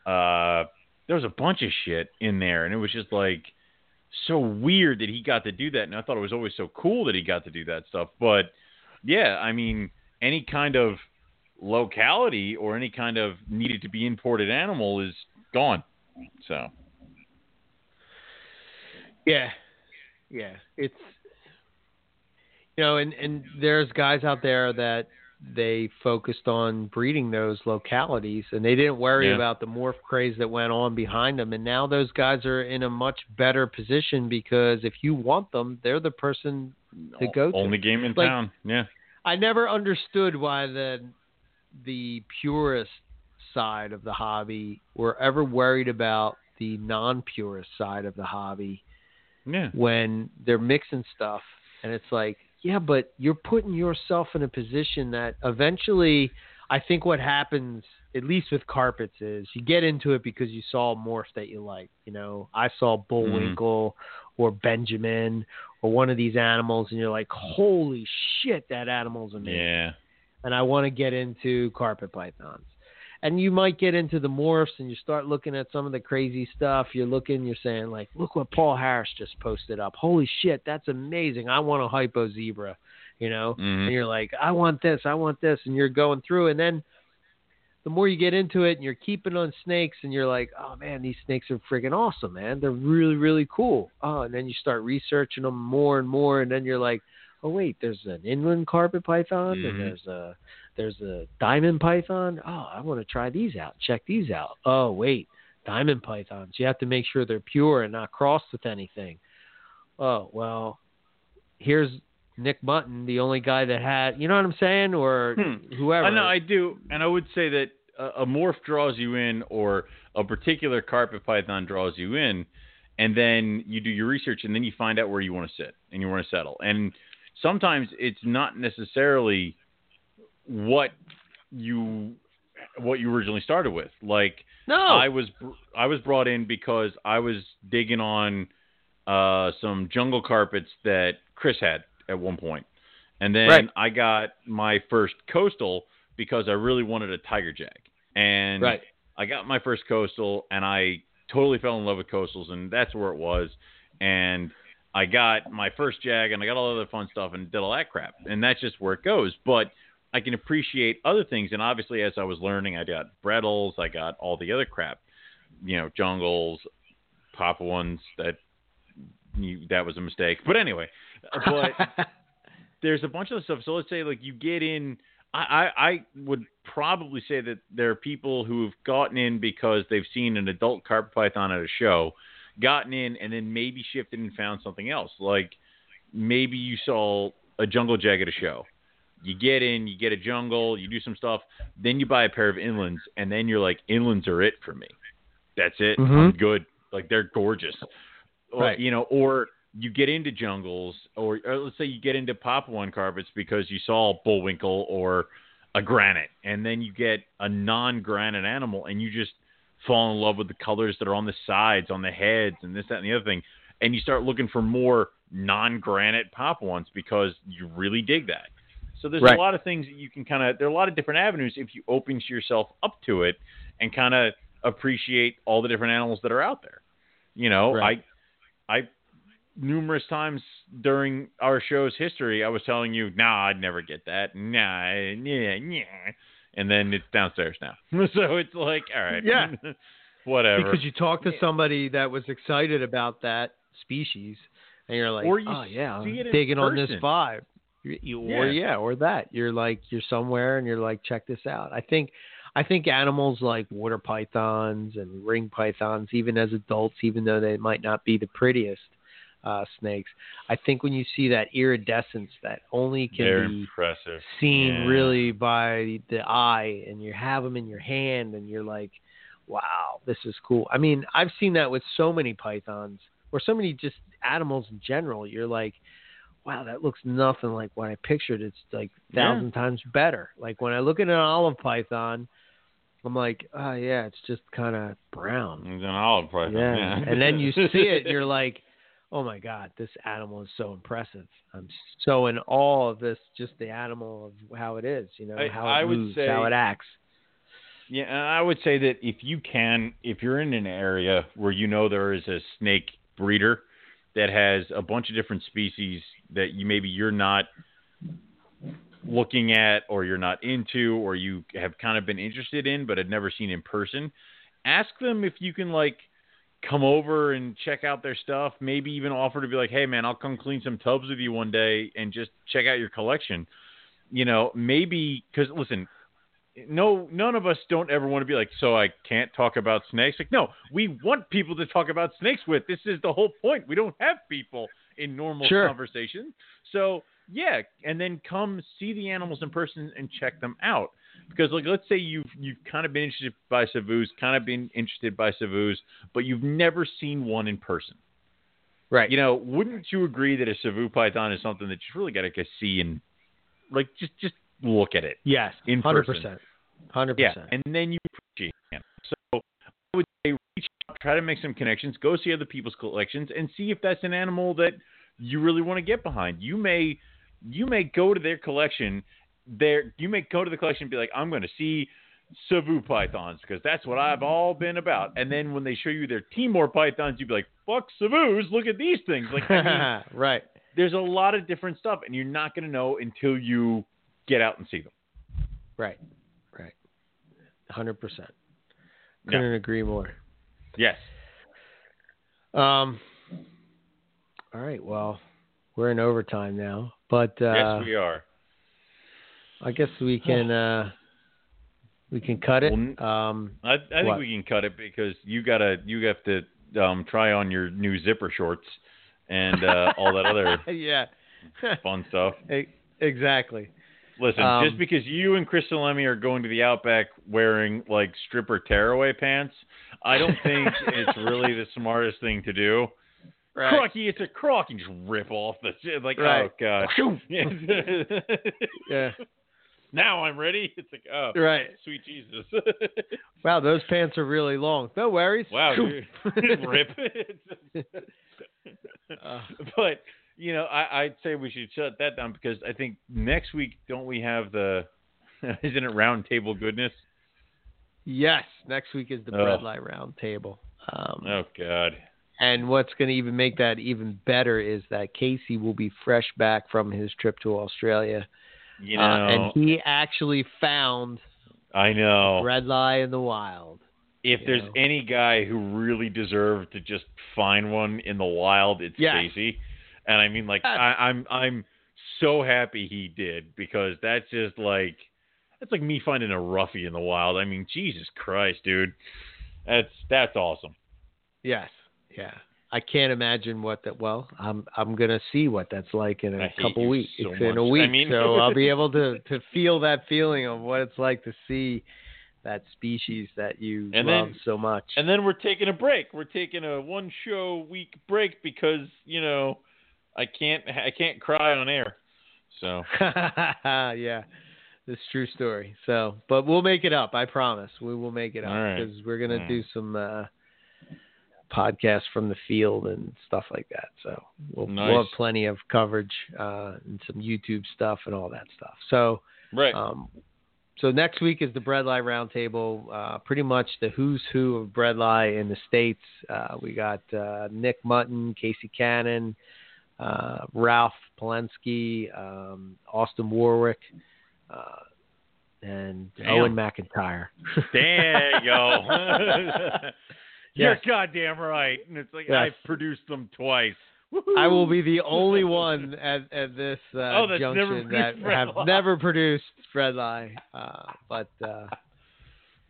uh, there was a bunch of shit in there, and it was just like so weird that he got to do that. And I thought it was always so cool that he got to do that stuff. But yeah, I mean, any kind of locality or any kind of needed to be imported animal is gone. So yeah, yeah, it's you know, and and there's guys out there that they focused on breeding those localities and they didn't worry Yeah. about the morph craze that went on behind them and now those guys are in a much better position because if you want them they're the person to go to only game in Like- town. Yeah. I never understood why the the purist side of the hobby were ever worried about the non-purist side of the hobby Yeah. when they're mixing stuff and it's like yeah but you're putting yourself in a position that eventually i think what happens at least with carpets is you get into it because you saw a morph that you like you know i saw mm-hmm. bullwinkle or benjamin or one of these animals and you're like holy shit that animal's amazing Yeah. and I want to get into carpet pythons. And you might get into the morphs and you start looking at some of the crazy stuff. You're looking, you're saying, like, look what Paul Harris just posted up. Holy shit, that's amazing. I want a hypo zebra, you know? Mhm. And you're like, I want this, I want this. And you're going through. And then the more you get into it and you're keeping on snakes and you're like, oh man, these snakes are freaking awesome, man. They're really, really cool. Oh, and then you start researching them more and more. And then you're like, oh wait, there's an inland carpet python Mhm. and there's a there's a diamond python. Oh, I want to try these out. Check these out. Oh wait, diamond pythons. You have to make sure they're pure and not crossed with anything. Oh well, here's Nick Mutton, the only guy that had. You know what I'm saying? Or Hmm. whoever. I know I do, and I would say that a, a morph draws you in, or a particular carpet python draws you in, and then you do your research, and then you find out where you want to sit and you want to settle. And sometimes it's not necessarily what you what you originally started with. Like no. I was I was brought in because I was digging on uh, some jungle carpets that Chris had at one point, and then Right. I got my first coastal because I really wanted a tiger jag, and right. I got my first coastal, and I totally fell in love with coastals, and that's where it was, and I got my first jag, and I got all the other fun stuff, and did all that crap, and that's just where it goes, but. I can appreciate other things, and obviously, as I was learning, I got bredlis, I got all the other crap, you know, jungles, Papuans. That you, that was a mistake, but anyway. But there's a bunch of stuff. So let's say like you get in. I, I I would probably say that there are people who have gotten in because they've seen an adult carpet python at a show, gotten in, and then maybe shifted and found something else. Like maybe you saw a jungle jag at a show. You get in, you get a jungle, you do some stuff, then you buy a pair of inlands, and then you're like, inlands are it for me. That's it. I'm Mhm. good. Like they're gorgeous. Or, You know, or you get into jungles, or, or let's say you get into Papuan carpets because you saw a bullwinkle or a granite, and then you get a non-granite animal, and you just fall in love with the colors that are on the sides, on the heads, and this, that, and the other thing, and you start looking for more non-granite Papuans because you really dig that. So there's Right. a lot of things that you can kind of. There are a lot of different avenues if you open yourself up to it and kind of appreciate all the different animals that are out there. You know, Right. I, I, numerous times during our show's history, I was telling you, nah, I'd never get that. Nah, yeah, yeah. And then it's downstairs now. so it's like, all right, Yeah. whatever. because you talked to somebody that was excited about that species and you're like, Or you oh yeah, I'm see it digging on this person. vibe. You, you- or Yeah. yeah, or that. You're like you're somewhere and you're like, check this out. I think I think animals like water pythons and ring pythons, even as adults, even though they might not be the prettiest uh, snakes, I think when you see that iridescence that only can They're be impressive. seen Yeah. really by the eye and you have them in your hand and you're like wow this is cool i mean i've seen that with so many pythons or so many just animals in general you're like wow that looks nothing like what i pictured it's like Yeah. thousand times better like when i look at an olive python i'm like oh yeah it's just kind of brown It's an olive python. yeah. Yeah. and then you see it, you're like, oh my god, this animal is so impressive. I'm so in awe of this, just the animal of how it is, you know, I- how it I would moves, say- how it acts. Yeah, and I would say that if you can, if you're in an area where you know there is a snake breeder that has a bunch of different species that you maybe you're not looking at or you're not into or you have kind of been interested in but had never seen in person, ask them if you can like come over and check out their stuff, maybe even offer to be like, "Hey man, I'll come clean some tubs with you one day and just check out your collection." You know, maybe cuz listen, no none of us don't ever want to be like so i can't talk about snakes? Like no we want people to talk about snakes with. This is the whole point. We don't have people in normal Sure. conversation so yeah and then come see the animals in person and check them out. Because like let's say you've you've kind of been interested by savus kind of been interested by savus but you've never seen one in person. Right. you know wouldn't you agree that a savu python is something that you really got to see and like just just look at it yes. in hundred person. percent. Hundred yeah, percent. and then you appreciate. So I would say reach out, try to make some connections, go see other people's collections, and see if that's an animal that you really want to get behind. You may you may go to their collection. There, you may go to the collection and be like, I'm going to see Savu pythons because that's what I've all been about. And then when they show you their Timor pythons, you'd be like, fuck Savus, look at these things. Like, I mean, right. there's a lot of different stuff, and you're not going to know until you get out and see them. Right. Right. Hundred percent. Couldn't agree more. Yes. Um. All right. Well, we're in overtime now, but uh, yes, we are. I guess we can uh, we can cut it. Well, Um. I, I think What? we can cut it because you gotta you have to um, try on your new zipper shorts and uh, all that other yeah. fun stuff. Exactly. Listen, Um, just because you and Crystal Emmy are going to the Outback wearing like stripper tearaway pants, I don't think it's really the smartest thing to do. Right. Crocky, it's a crock. You just rip off the shit. Like, Right. oh god. Yeah. now I'm ready. It's like, oh, Right. sweet Jesus. Wow, those pants are really long. No worries. wow, rip. Uh, but you know, I, I'd say we should shut that down because I think next week don't we have the isn't it round table goodness? yes. Next week is the Oh. bredli round table. Um, Oh God. And what's going to even make that even better is that Casey will be fresh back from his trip to Australia, You know, uh, and he actually found I know. bredli in the wild. if there's know. any guy who really deserved to just find one in the wild, it's Yes. Casey. And I mean, like, I, I'm I'm so happy he did because that's just like that's like me finding a roughie in the wild. I mean, Jesus Christ, dude, that's that's awesome. Yes. Yeah. I can't imagine what that. Well, I'm I'm gonna see what that's like in a couple weeks. so it's in a much. I week, mean- so I'll be able to to feel that feeling of what it's like to see that species that you And love then- so much. And then we're taking a break. We're taking a one show week break because you know I can't I can't cry on air. So yeah, this true story. So, but we'll make it up. I promise. We will make it up All right. because we're gonna right. do some uh, podcasts from the field and stuff like that. So we'll, we'll have plenty of coverage uh, and some YouTube stuff and all that stuff. So. right. Um, so next week is the Bredli Roundtable. Uh, pretty much the who's who of Bredli in the states. Uh, we got uh, Nick Mutton, Casey Cannon, uh, Ralph Polensky, um, Austin Warwick, uh, and Damn. Owen McIntyre. There you go. You're Yes. goddamn right. And it's like Yes. I've produced them twice. I will be the only one at, at this uh, Oh, junction that have Lai. never produced Fred. Uh, but uh,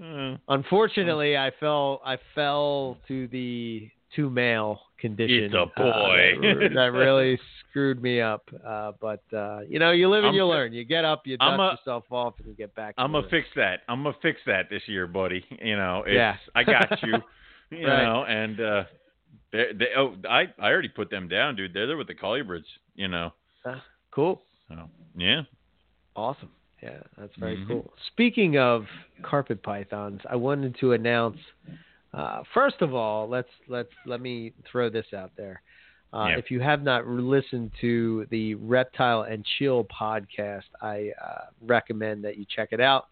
Uh, unfortunately, I fell I fell to the two male condition. It's a uh, boy. that, that really screwed me up. Uh, but uh, you know, you live and I'm you learn. You get up, you dust a- yourself off, and you get back. I'm gonna fix that. I'm gonna fix that this year, buddy. You know, it's, Yeah. I got you. You Right. know, and uh, they, they, oh, I, I already put them down, dude. They're there with the Colubrids. You know, Cool. so yeah. Awesome. Yeah, that's very Mhm. cool. Speaking of carpet pythons, I wanted to announce. Uh, first of all, let's let's let me throw this out there. Uh, Yeah. If you have not listened to the Reptile and Chill podcast, I uh, recommend that you check it out.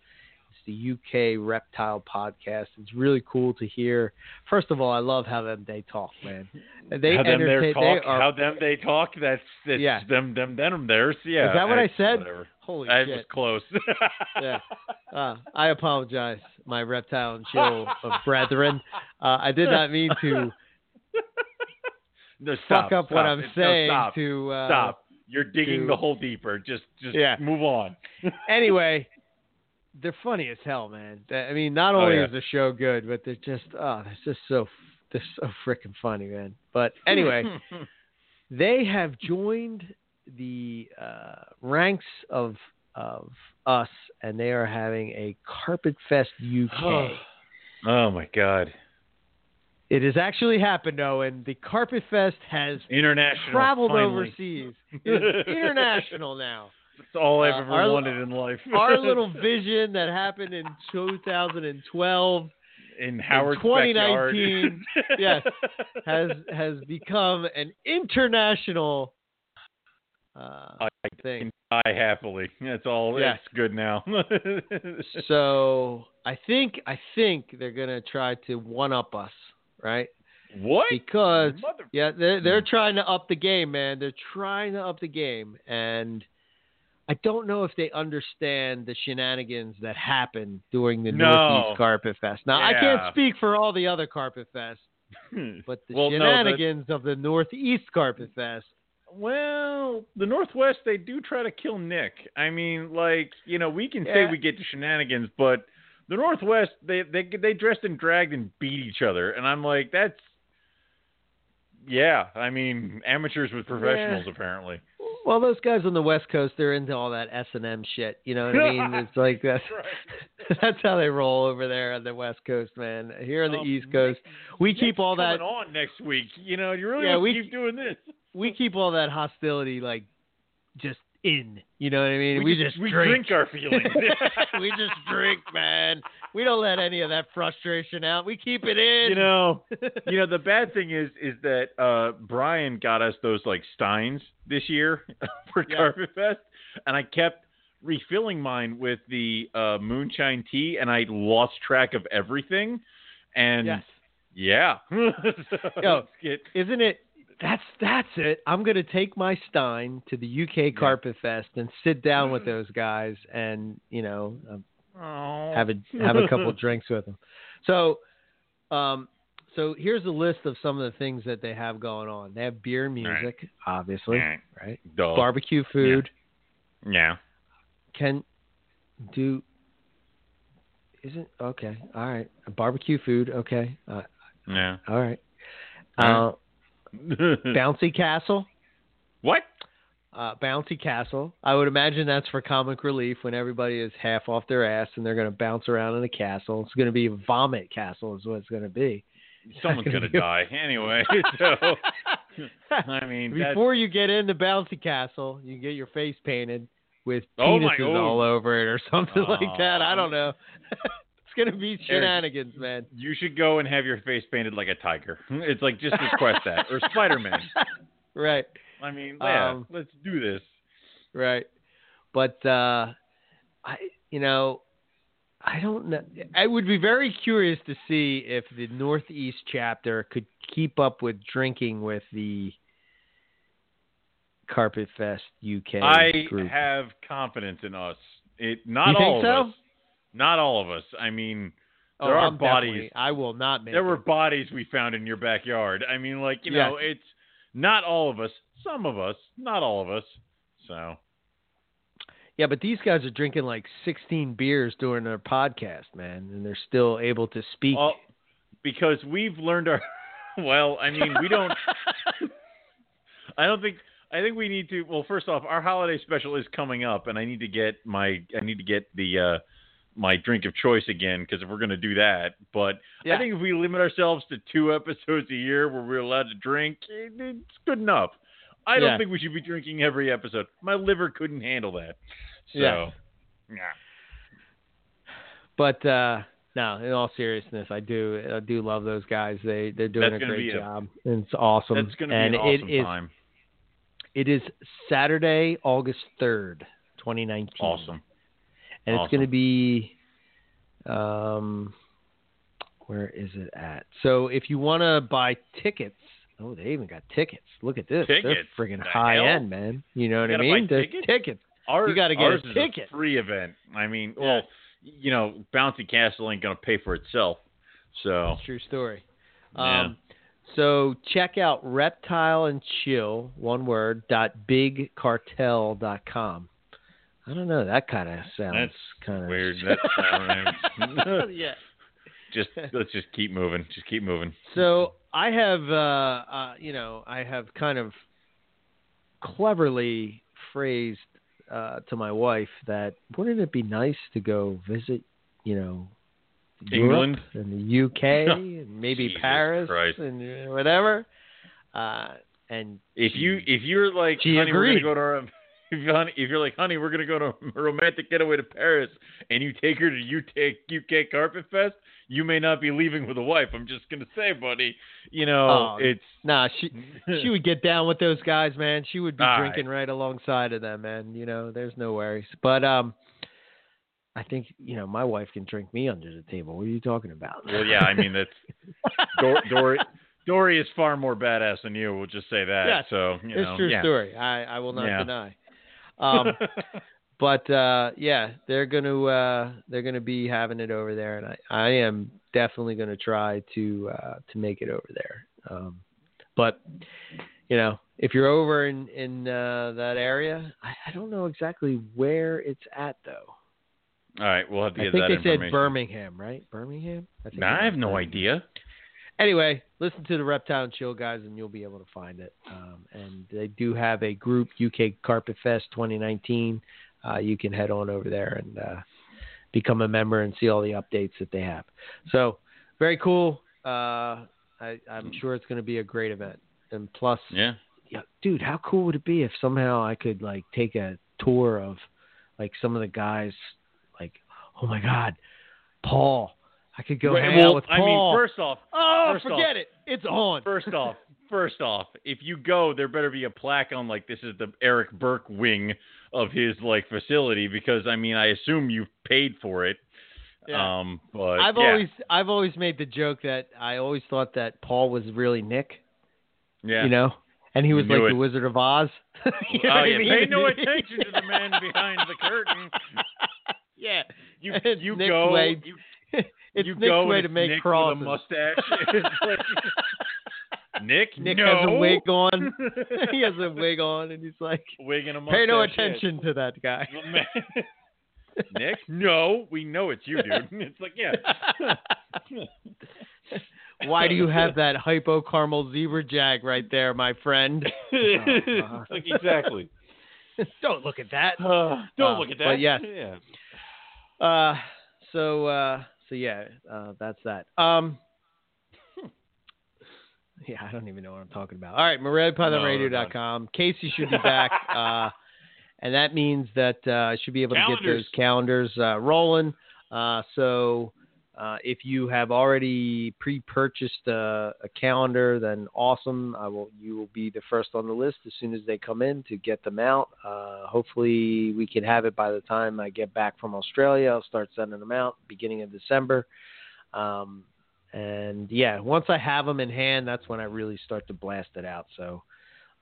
It's the UK Reptile podcast. It's really cool to hear. First of all, I love how them they talk, man. They how them they They talk. are. how them they talk. That's that's Yeah. them them them theirs. Yeah. Is that what I that's said? Whatever. holy That shit! was close. Yeah. Uh, I apologize, my reptile and chill of brethren. Uh, I did not mean to No, fuck stop, up what. I'm No, saying. stop. To uh, Stop. You're digging to- the hole deeper. Just just Yeah. move on. Anyway, they're funny as hell, man. I mean, not Oh, only yeah. is the show good, but they're just oh, they're just so they're so freaking funny, man. But anyway, they have joined the uh, ranks of of us, and they are having a Carpet Fest UK. oh my god. It has actually happened, Owen. The Carpet Fest has International. traveled finally. overseas. It's international now. That's all I've Uh, ever our- wanted in life. Our little vision that happened in 2012 in Howard's 2019, backyard. yes. has has become an international uh, I thing. die happily. That's all. Yes. It's good now. So I think I think they're gonna try to one up us, right? what? Because Mother- Yeah, they're they're trying to up the game, man. They're trying to up the game, and I don't know if they understand the shenanigans that happen during the No. Northeast Carpet Fest. Now, I can't speak for all the other Carpet Fests, hmm. but the Well, no, the- shenanigans of the Northeast Carpet Fest. Well, the Northwest they do try to kill Nick. I mean, like you know, we can say we get to shenanigans, but the Northwest they they they dressed and dragged and beat each other, and I'm like, that's yeah. I mean, amateurs with professionals apparently. Well, those guys on the West Coast, they're into all that S and M shit. You know what I mean? It's like that's that's how they roll over there on the West Coast, man. Here on the Um, East Coast, we keep all that on next week. You know, you really Yeah, we- keep doing this. we keep all that hostility like just in. You know what I mean? We, We, just, just, we drink. drink our feelings. we just drink, man. We don't let any of that frustration out. We keep it in. you know, you know the bad thing is is that uh Brian got us those like steins this year for. Carpet Fest, and I kept refilling mine with the uh moonshine tea, and I lost track of everything. And yes. yeah, So Yo. get- Isn't it? That's that's it. I'm gonna take my Stein to the UK Carpet Fest and sit down with those guys and you know uh, have a have a couple drinks with them. So, um, so here's a list of some of the things that they have going on. They have beer and right. music, obviously, Right. Barbecue food. Yeah. Can do. Isn't okay. All right. Barbecue food. Okay. Uh, Yeah. all right. Uh, bouncy castle. what? Uh, bouncy castle. I would imagine that's for comic relief when everybody is half off their ass and they're going to bounce around in a castle. It's going to be vomit castle, is what it's going to be. Someone's gonna die anyway. So I mean, that's- Before you get into bouncy castle, you get your face painted with Oh my- penises oh. all over it or something like that. I Oh. don't know. It's going to be shenanigans, man. You should go and have your face painted like a tiger. It's like just request that or Spider Man. right. I mean, yeah, Um, let's do this. Right. But uh I you know I don't know I would be very curious to see if the Northeast chapter could keep up with drinking with the Carpet Fest UK I group. have confidence in us. It not You think all of so? us. Not all of us. I mean, oh, there are I'm bodies. I will not make there were bodies we found in your backyard. I mean, like you know, it's Not all of us. Some of us. Not all of us. So Yeah, but these guys are drinking like 16 beers during their podcast, man, and they're still able to speak. Well, because we've learned our. Well, I mean, we don't. I don't think. I think we need to. Well, first off, our holiday special is coming up, and I need to get my. I need to get the. uh my drink of choice again because if we're going to do that, but Yeah. I think if we limit ourselves to two episodes a year where we're allowed to drink, it's good enough. I don't think we should be drinking every episode. My liver couldn't handle that. So, Yeah. yeah. But uh no, in all seriousness, I do I do love those guys. They they're doing That's a great a- job. and it's awesome. That's going to be and an awesome it is time. it is Saturday, August third, twenty nineteen. Awesome. And it's going to be, um, where is it at? So if you want to buy tickets, oh, they even got tickets. Look at this. Tickets? They're friggin' The high hell? end, man. You know what I mean? There's tickets? tickets. Ours, You gotta get a is ticket. a free event. I mean, Yeah. well, you know, Bouncy Castle ain't going to pay for itself. So, True story. Yeah. Um, so check out Reptile and Chill, one word, dot bigcartel.com. I don't know. That kind of sounds That's kind of weird. That's yeah. just let's just keep moving. Just keep moving. So I have, uh, uh, you know, I have kind of cleverly phrased uh, to my wife that wouldn't it be nice to go visit, you know, England? Europe and the UK and maybe Jesus Paris Christ. and uh, whatever. Uh, and If she- you if you're like, She honey, we're agreed. gonna go to our, if, you- honey, if you're like, honey, we're gonna go to a romantic getaway to Paris, and you take her to UK UK Carpet Fest, you may not be leaving with a wife. I'm just gonna say, buddy, you know, Oh, it's nah, she she would get down with those guys, man. She would be All right. drinking right alongside of them, man. You know, there's no worries. But um, I think you know my wife can drink me under the table. What are you talking about? well, yeah. I mean, that's Dor- Dory. Dory is far more badass than you. We'll just say that. Yes, so you it's know, true yeah. story. I I will not Yeah. deny. Um, but uh, yeah, they're gonna uh, they're gonna be having it over there, and I, I am definitely gonna try to uh, to make it over there. Um, but you know, if you're over in in uh, that area, I, I don't know exactly where it's at though. All right, we'll have to I get think they said Birmingham, right? Birmingham. I, Nah, I have no idea. Anyway, listen to the Reptile and Chill guys, and you'll be able to find it. Um, and they do have a group, UK Carpet Fest 2019. Uh, you can head on over there and uh, become a member and see all the updates that they have. So very cool. Uh, I, I'm sure it's going to be a great event. And plus, Yeah. yeah, dude, how cool would it be if somehow I could like take a tour of like some of the guys? Like, oh my God, Paul. I could go Wait, hang well, out with Paul. I mean, first off, Oh, First forget off- it. It's on. First off, first off, if you go, there better be a plaque on like this is the Eric Burke wing of his like facility because I mean I assume you've paid for it. Yeah. Um, but I've yeah. always I've always made the joke that I always thought that Paul was really Nick, yeah. you know, and he was like knew the. Wizard of Oz. You know oh what I yeah, mean? pay no attention to the man behind the curtain. yeah, You It's you Nick's go way- you, it's you Nick's way to make Nick crosses. with a mustache. Like, Nick, Nick no. has a wig on. he has a wig on, and he's like, wig and a mustache. pay no attention to that guy. Nick, no, we know it's you, dude. It's like yeah. Why do you have that hypo caramel zebra jag right there, my friend? Like exactly. Don't look at that. Uh, don't Uh, look at that. but yes. Yeah. Uh, so uh, so yeah, uh, that's that. Um, yeah, I don't even know what I'm talking about. All right, MoreliaPythonRadio.com. Casey should be back, uh, and that means that uh, I should be able to get those calendars uh, rolling. Uh, so. Uh, if you have already pre-purchased a, a calendar, then awesome. I will. You will be the first on the list as soon as they come in to get them out. Uh, hopefully, we can have it by the time I get back from Australia. I'll start sending them out beginning of December. Um, and yeah, once I have them in hand, that's when I really start to blast it out. So,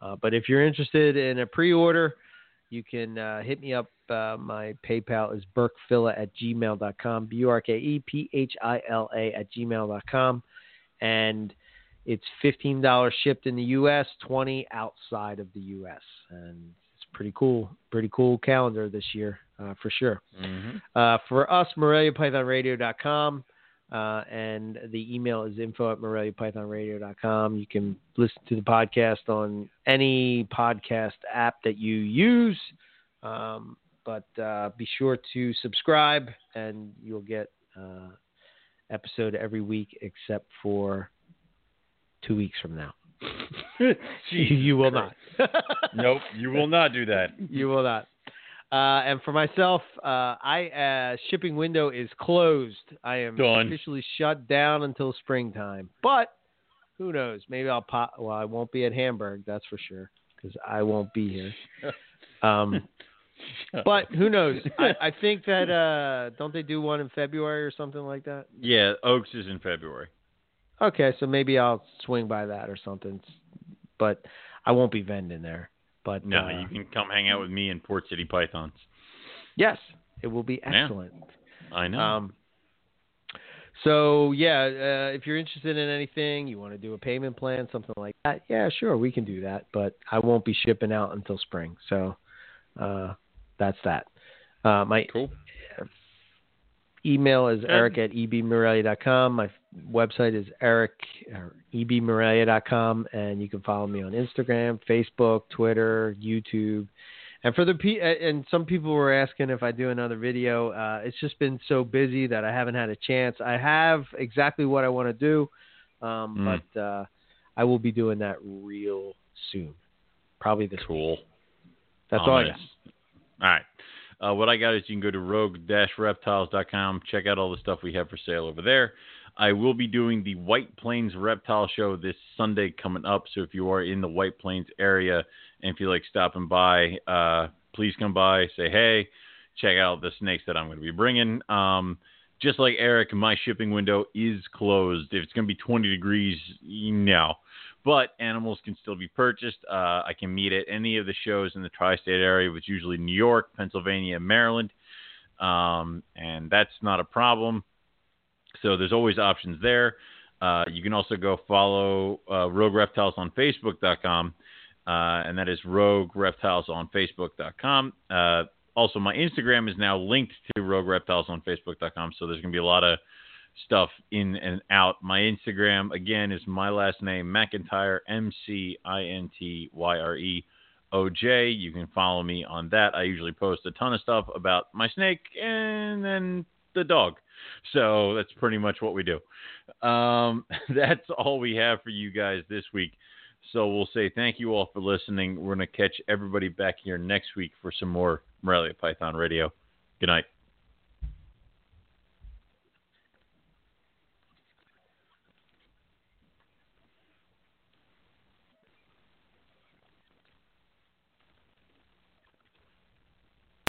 uh, but if you're interested in a pre-order, you can uh, hit me up. Uh, my PayPal is burkephila at gmail.com, B U R K E P H I L A at gmail.com. And It's fifteen dollars shipped in the U.S., twenty outside of the U.S. And it's pretty cool, pretty cool calendar this year uh, for sure. Mm-hmm. Uh, for us, MoreliaPythonRadio.com. Uh, and the email is info at MoreliaPythonRadio.com. You can listen to the podcast on any podcast app that you use. Um, but uh, be sure to subscribe, and you'll get uh, episode every week except for two weeks from now. you will not. nope, you will not do that. You will not. Uh, and for myself, uh, I uh, shipping window is closed. I am Done. officially shut down until springtime. But who knows? Maybe I'll pop. Well, I won't be at Hamburg, that's for sure, because I won't be here. Um, but who knows? I, I think that uh, don't they do one in February or something like that? yeah, Oaks is in February. Okay, so maybe I'll swing by that or something. But I won't be vending there. But No, uh, you can come hang out with me in Port City Pythons. yes, it will be Yeah. excellent. I know. Um, so yeah, uh, if you're interested in anything, you want to do a payment plan, something like that, yeah, sure, we can do that. But I won't be shipping out until spring, so uh, that's that. Uh, my cool. email is Yeah. eric at ebmorelia.com. My website is eric or ebmorelia.com, and you can follow me on Instagram, Facebook, Twitter, YouTube. And for the pe- and some people were asking if I do another video. Uh, it's just been so busy that I haven't had a chance. I have exactly what I want to do, um, Mm. but uh, I will be doing that real soon, probably this week. Cool. That's all I got. All right. Uh, what I got is you can go to rogue-reptiles.com, check out all the stuff we have for sale over there. I will be doing the White Plains Reptile Show this Sunday coming up. So if you are in the White Plains area and if you like stopping by, uh, please come by, say hey, check out the snakes that I'm going to be bringing. Um, just like Eric, my shipping window is closed. If it's going to be 20 degrees, no. But animals can still be purchased. Uh, I can meet at any of the shows in the tri-state area, which is usually New York, Pennsylvania, and Maryland, um, and that's not a problem. So there's always options there. Uh, you can also go follow uh, Rogue Reptiles on Facebook.com, uh, and that is Rogue Reptiles on Facebook.com. Uh, also, my Instagram is now linked to Rogue Reptiles on Facebook.com, so there's going to be a lot of stuff in and out. My Instagram again is my last name McIntyre M C I N T Y R E O J. You can follow me on that. I usually post a ton of stuff about my snake and then the dog. So that's pretty much what we do. Um, that's all we have for you guys this week. So we'll say thank you all for listening. We're going to catch everybody back here next week for some more Morelia Python Radio. Good night.